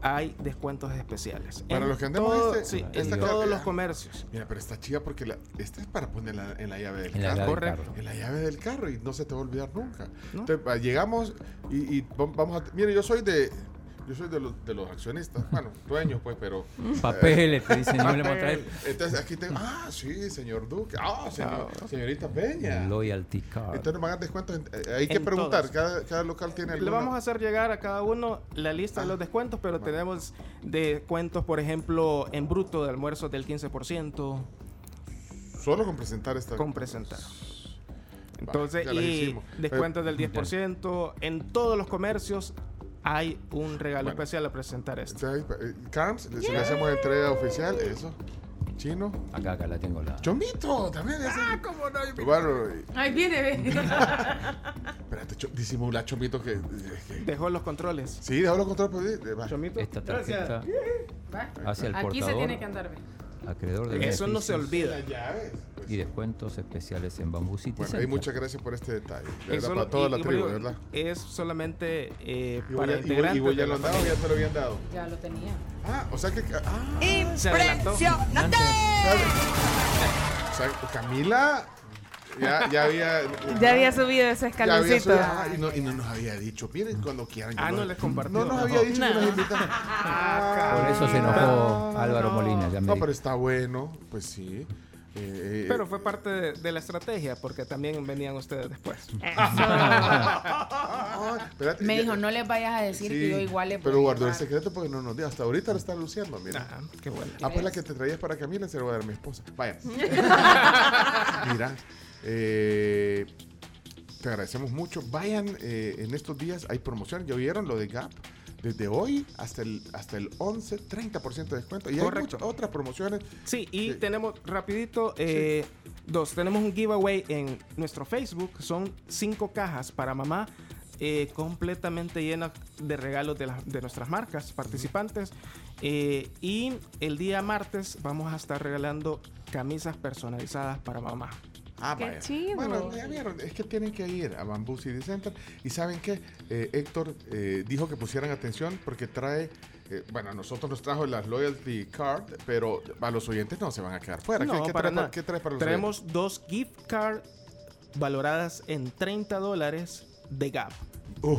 hay descuentos especiales. Para En los que andemos todo- este- sí, en todos los comercios. Mira, pero está chida porque la, esta es para ponerla en la llave del En la carro. llave del Correcto. carro. En la llave del carro y no se te va a olvidar nunca. ¿No? Entonces, ah, llegamos y, y vam- vamos a... Mire, yo soy de... Yo soy de los, de los accionistas, bueno, dueños pues, pero... Papeles, te dicen, no le. Entonces aquí tengo, ah, sí, señor Duque, ah, señor- señorita Peña. Loyalty card. Entonces nos van a dar descuentos, en- eh, hay que preguntar, cada, cada local tiene Le alguna- vamos a hacer llegar a cada uno la lista de los descuentos, pero tenemos descuentos, por ejemplo, en bruto de almuerzo del 15%, Solo con presentar esta... con presentar. Entonces, y descuentos del Eh, 10%. En todos los comercios hay un regalo Bueno. especial a presentar esto. Ahí, eh, Carms, le, le hacemos entrega oficial, eso. Chino. Acá, acá la tengo la. Chomito, también. Ah, cómo no. Bueno, y- Ay, viene, viene. espérate, cho- disimula Chomito que... que- Dejó los controles. sí, déjalo los controles. pues, eh, va. Chomito. Esta tarjeta hacia el Aquí se portador, tiene que andar. ve. Acreedor de Eso no se olvida. Las llaves. pues. y descuentos especiales en Bamboo City Bueno, y Center. muchas gracias por este detalle. De verdad, para toda y- la y tribu, de verdad. Es solamente eh, ¿Y vos para ya- integrantes. y ya lo han dado ya te lo habían dado? Ya lo tenía. Ah, o sea que... Ah, Se adelantó. o sea, Camila ya, ya había... Ya había subido ese Ya había escaloncito. subido- ah, y, no, y no nos había dicho. Miren cuando quieran. Ah, no les compartió. No nos había dicho que nos invitaran. Por eso se enojó Álvaro Molina. Ya me No, pero está bueno. Pues sí. Eh, Pero fue parte de, de la estrategia, porque también venían ustedes después. ah, espérate, Me dijo, no les vayas a decir sí, que yo igual le Pero guardó el llevar". secreto porque no nos dio. Hasta ahorita lo está luciendo, mira. Ah, qué bueno. Ah, pues la que te traías para Camila se lo voy a dar a mi esposa. Vaya. Mira, eh, te agradecemos mucho. Vayan eh, en estos días, hay promoción. ¿Ya vieron lo de Gap? Desde hoy hasta el, hasta el 11, 30% de descuento. Y hay muchas otras promociones. Sí, y tenemos rapidito eh, dos. Tenemos un giveaway en nuestro Facebook. Son cinco cajas para mamá. completamente llenas de regalos de, la- de nuestras marcas participantes. Y el día martes vamos a estar regalando camisas personalizadas para mamá. Ah, Qué vaya. chido. Bueno, ya vieron, es que tienen que ir a Bamboo City Center. Y saben que Héctor eh, dijo que pusieran atención porque trae, eh, bueno, a nosotros nos trajo las Loyalty Card, pero a los oyentes no se van a quedar fuera. ¿Qué, No, qué para trae, nada. ¿Qué para los Traemos dos gift cards valoradas en 30 dólares de Gap. Uh,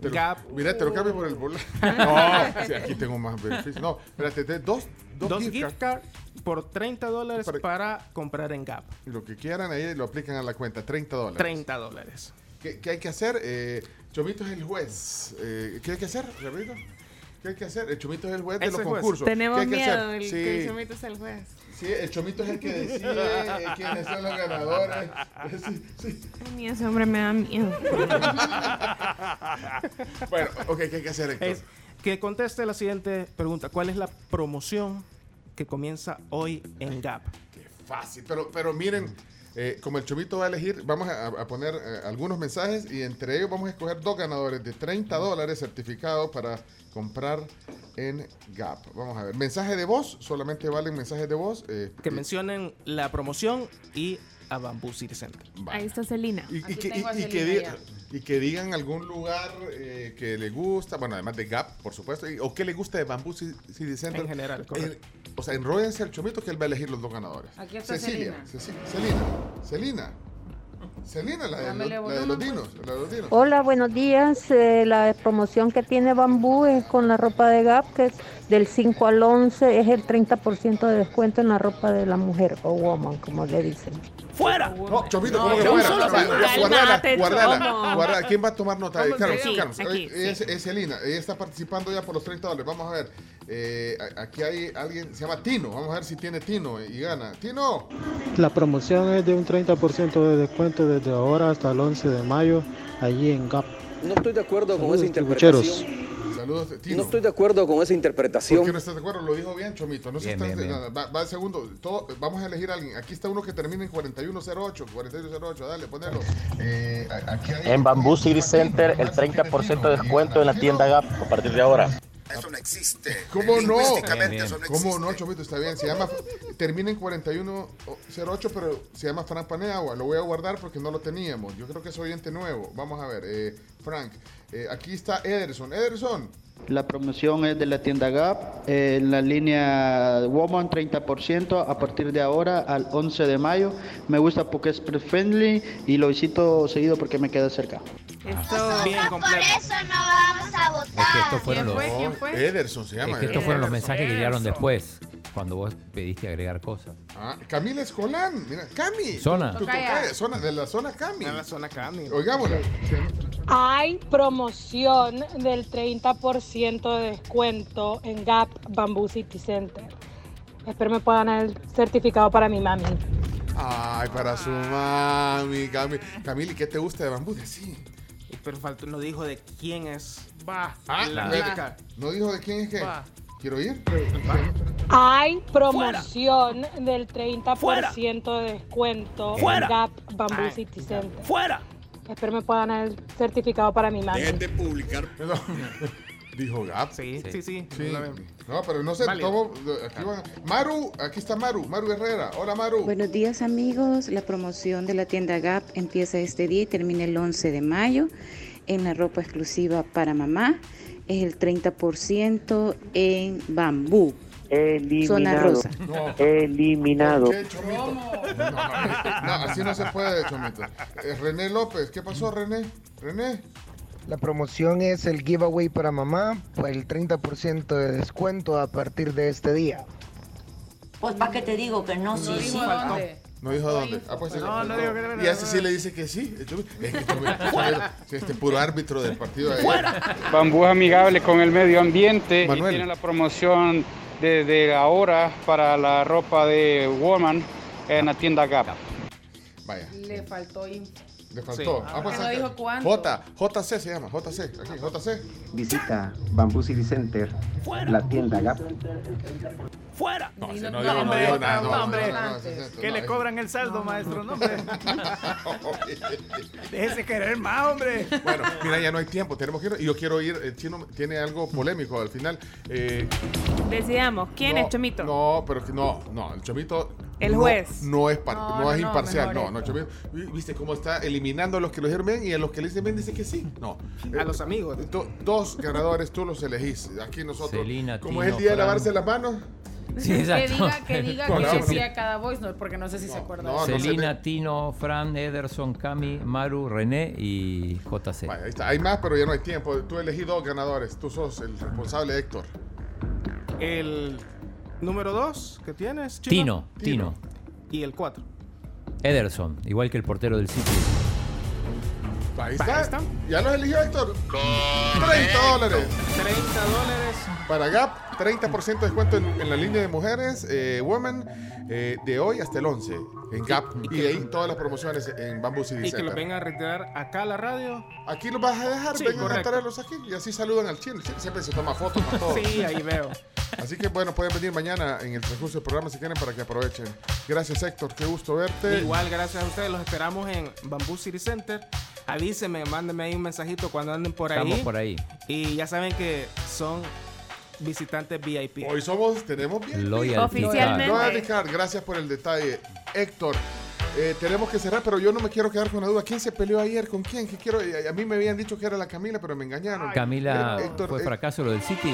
te lo- Gap. Mira, te lo cambio por el boleto. No, sí, aquí tengo más beneficios. No, espérate, te- dos, dos, Dos gift gift cards. cards por 30 dólares Para- para comprar en Gap. Y Lo que quieran ahí lo aplican a la cuenta, 30 dólares. 30 dólares. ¿Qué, qué hay que hacer? Eh, Chomito es el juez. Eh, ¿Qué hay que hacer, Repito? ¿Qué hay que hacer? El Chomito es el juez de los concursos. Tenemos ¿Qué hay que miedo, hacer? el, Sí. que el chomito es el juez. Sí, el Chomito es el que decide quiénes son los ganadores. Sí, sí. A mí ese hombre me da miedo. Bueno, ok, ¿qué hay que hacer, Héctor? Es que conteste la siguiente pregunta. ¿Cuál es la promoción que comienza hoy en Gap? Fácil, pero, pero miren, eh, como el Chomito va a elegir, vamos a, a poner eh, algunos mensajes y entre ellos vamos a escoger dos ganadores de 30 dólares certificados para comprar en Gap. Vamos a ver, mensaje de voz, solamente valen mensajes de voz. eh, Que mencionen la promoción y a Bamboo City Center. Ahí está Celina. Y, y que, y- y que diga- y que digan algún lugar eh, que le gusta, bueno, además de Gap, por supuesto, y- o que le gusta de Bamboo Ci- City Center. En general, correcto. Eh, o sea, enróllense al chomito que él va a elegir los dos ganadores. Aquí está Cecilia. Celina. Celina. Celina. Celina, la de, los, Dámele la de volumen, los pues. dinos. La de los dinos. Hola, buenos días. Eh, la promoción que tiene Bambú es con la ropa de Gap, que es del 5 al 11, es el 30% de descuento en la ropa de la mujer o woman, como le dicen. ¡Fuera! No, Chomito, No, ¿cómo que fuera? Guardala, guardala, guardala. ¿Quién va a tomar nota? Carlos, sí, Carlos. es, es Celina. Ella está participando ya por los 30 dólares. Vamos a ver. Eh, aquí hay alguien, se llama Tino. Vamos a ver si tiene Tino y gana. ¡Tino! La promoción es de un 30% de descuento desde ahora hasta el 11 de mayo allí en GAP. No estoy de acuerdo con esa Saludos, interpretación. Saludos, Tino. No estoy de acuerdo con esa ¿Por interpretación. qué no estás de acuerdo? Lo dijo bien, Chomito. No se Bien, está bien, bien. Va, va el segundo. Todo- vamos a elegir a alguien. Aquí está uno que termina en 4108. 4108, dale, ponelo. Eh, aquí hay... En Bamboo City Center, el 30% de descuento en la tienda Gap a partir de ahora. Eso no existe. ¿Cómo no? Bien, bien. eso no ¿Cómo no, Chomito? Está bien. Se llama, termina en 4108, pero se llama Frank Paneagua. Lo voy a guardar porque no lo teníamos. Yo creo que es oyente nuevo. Vamos a ver. eh, Frank, eh, aquí está Ederson. Ederson. La promoción es de la tienda Gap, eh, en la línea Woman 30% a partir de ahora al 11 de mayo. Me gusta porque es friendly y lo visito seguido porque me queda cerca. Bien completo. eso no vamos a votar. Es que estos fueron los, Ederson se llama. es que estos fueron los mensajes que llegaron después, cuando vos pediste agregar cosas. Ah, Camila Escolán. Mira, Cami. Zona. Tu zona, de la zona Cami. De la zona Cami. Oigámosla. Hay promoción del 30% de descuento en Gap Bamboo City Center. Espero me puedan dar el certificado para mi mami. Ay, para su mami, Cami. Camila, ¿y qué te gusta de bambú? Sí. Pero faltó, no dijo de quién es. Va. Ah, la. ¿No dijo de quién es qué? Va. ¿Quiero ir? Hay promoción del 30% de descuento Fuera. en Gap Bamboo Ay. City Center. ¡Fuera! Espero me puedan dar el certificado para mi mami. publicar. Dijo Gap. Sí, sí, sí. No, pero no sé. Válido. ¿cómo? Aquí van- Maru, aquí está Maru. Maru Herrera. Hola, Maru. Buenos días amigos, la promoción de la tienda Gap empieza este día y termina el 11 de mayo en la ropa exclusiva para mamá. Es el 30% en bambú. Zona rosa. Eliminado. ¿Por qué, Chomito? No, no, no, así no se puede, Chomito. Eh, René López. ¿Qué pasó, René? René. La promoción es el giveaway para mamá por el 30% de descuento a partir de este día. Pues para qué te digo que no, sí, sí. No dijo dónde. Ah, pues, No, no digo que- Y a ese sí le dice que sí. Este puro árbitro del partido. de Bambú es amigable con el medio ambiente Manuel. y tiene la promoción desde ahora para la ropa de woman en la tienda Gap. Vaya. Le faltó info. Le faltó. Sí. Ah, pues, no dijo cuánto. J, JC se llama, JC, aquí, JC. Visita Bamboo City Center, la tienda Gap. ¡Fuera! No, no, no- no, no hombre, no, no, no, hombre. no, no, no, no, no, Que no, le no, cobran el saldo, maestro, no, hombre. Déjese querer más, hombre. Bueno, mira, ya no hay tiempo, tenemos que ir. Y yo quiero ir, el chino tiene algo polémico al final. Eh, Decidamos, ¿quién no, es Chomito? No, pero no, no, el Chomito. El no- juez. No, es, par- No, no, no, es no, imparcial, no, no, Chomito. vi- ¿Viste cómo está eliminando a los que lo dijeron bien y a los que le dicen bien dice que sí? No. A los amigos. Do- dos ganadores, tú los elegís. Aquí nosotros. Celina, como Tino, es el día de Fran. lavarse las manos. Sí, Que diga, que diga No, que no, decía cada voice note, porque no sé si se acuerda. Celina, Tino, Fran, Ederson, Cami, Maru, René y JC. Ahí está. Hay más, pero ya no hay tiempo. Tú elegí dos ganadores. Tú sos el responsable, Héctor. El número 2 que tienes, Chino? Tino, Tino. Y el 4. Ederson, igual que el portero del City. Ahí está. ahí está. ¿Ya los eligió Héctor? 30 dólares. 30 dólares. Para Gap, 30% de descuento en, en la línea de mujeres, eh, Women, eh, de hoy hasta el 11 en Gap. Y, de ahí todas las promociones en Bamboo City Y que los Center. vengan a retirar acá a la radio. Aquí los vas a dejar, Sí, vengan a traerlos aquí y así saludan al chino siempre se toma fotos con todo. Sí, ahí veo. Así que bueno, pueden venir mañana en el transcurso del programa si quieren para que aprovechen. Gracias Héctor, qué gusto verte. Igual, gracias a ustedes. Los esperamos en Bamboo City Center. Avísenme, mándenme ahí un mensajito cuando anden por ahí. Estamos por ahí. Y ya saben que son visitantes VIP. Hoy somos, tenemos bien. Loyalty Oficialmente. card. Loyalty Card, gracias por el detalle. Héctor, eh, tenemos que cerrar, pero yo no me quiero quedar con la duda. ¿Quién se peleó ayer? ¿Con quién? ¿Qué quiero? eh, A mí me habían dicho que era la Camila, pero me engañaron. Camila, Eh, Héctor, ¿fue eh, fracaso lo del City?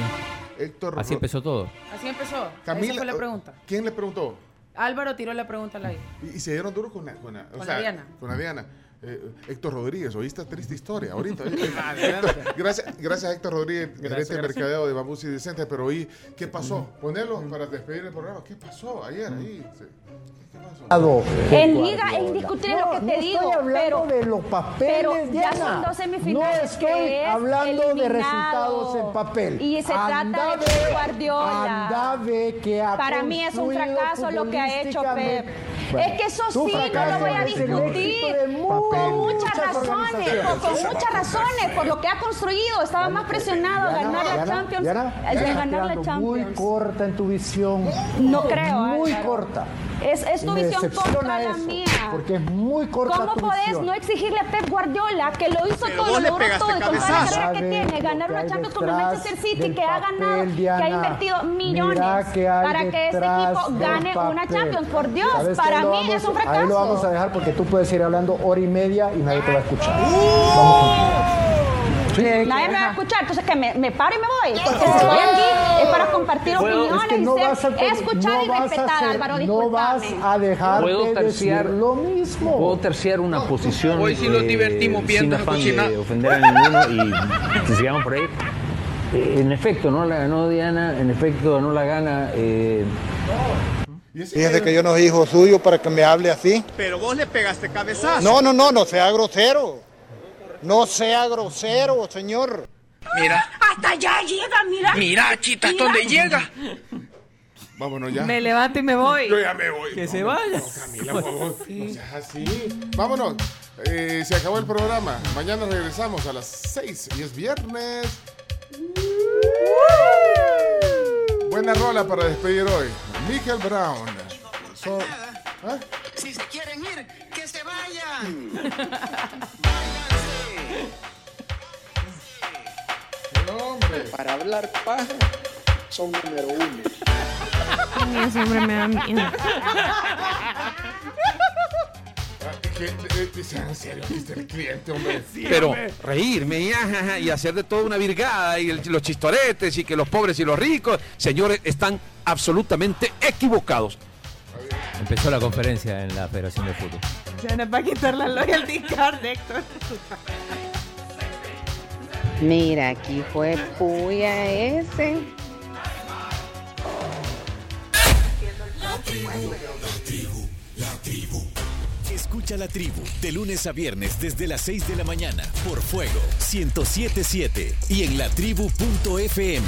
Héctor, Así empezó todo. Así empezó. Camila, Esa fue la pregunta. ¿Quién le preguntó? Álvaro tiró la pregunta al aire. Y, y se dieron duro con la, con la, o Con sea, la Diana. Con la Diana. Eh, Héctor Rodríguez, oíste esta triste historia ahorita. Eh. Héctor, gracias, gracias Héctor Rodríguez, gerente de gracias. mercadeo de Bambú City Center, pero oí, ¿qué pasó? Ponelo para despedir el programa. ¿Qué pasó ayer ahí? Sí. ¿Qué pasó? En liga es indiscutible lo que te digo, estoy hablando pero, de los papeles, pero ya Diana. son dos semifinales. No estoy que es hablando de resultados en papel. Y se Anda trata de ve, Pep Guardiola. anda ve que ha Para mí es un fracaso lo que ha hecho Pep. Bueno, es que eso sí, no lo voy a discutir. Con muchas razones, con, con muchas razones, por lo que ha construido. Estaba más presionado a ganar la Champions. Eh, ganar la quedando muy Champions. corta en tu visión. No creo, Muy Álvaro. corta. Es, es tu visión contra la eso, mía. Porque es muy corta ¿Cómo tu podés visión. no exigirle a Pep Guardiola, que lo hizo Pero todo, lo logró todo, y con toda la carrera que tiene, ganar una Champions con el Manchester City, que ha ganado, que ha invertido millones que para que este equipo gane una. Champions. Por Dios, para mí vamos- es un Ahí lo vamos a fracaso. dejar porque tú puedes ir hablando hora y media y nadie te va a escuchar. Vamos contigo. Nadie me va a escuchar, entonces que me, me paro y me voy. Porque si estoy aquí es para compartir Puedo- opiniones es que no y ser a- escuchada no y vas a respetada, Álvaro, No vas a dejar ¿Puedo de terciar- lo mismo. Puedo terciar una posición. Hoy sí nos eh, divertimos sin viendo afán cocinar. de ofender a ninguno y que sigamos por ahí. Eh, en efecto, no la ganó Diana, en efecto, no la gana. eh, Fíjese que yo no soy hijo suyo para que me hable así. Pero vos le pegaste cabezazo. No, no, no, no sea grosero. No sea grosero, señor. Mira, Hasta allá llega, mira. mira, chita, Mira. ¿dónde llega? Vámonos ya. Me levanto y me voy. Yo ya me voy. Que No, se no, vaya. no, Camila, por favor. No seas así. Vámonos. Eh, se acabó el programa. Mañana regresamos a las 6 y es viernes. Buena rola para despedir hoy. Michael Brown. So- ¿Ah? Si se quieren ir, que se vayan. Para hablar paja, son número uno. Ese hombre me da miedo. el cliente, hombre. Pero reírme y, ajaja, y hacer de toda una virgada y el- los chistoretes y que los pobres y los ricos, señores, están absolutamente equivocados. Empezó la conferencia en la Federación de Fútbol. Se nos va a quitar la loyalty card, Héctor. Mira, aquí fue puya ese. Escucha la tribu de lunes a viernes desde las 6 de la mañana por Fuego 1077 y en latribu.fm.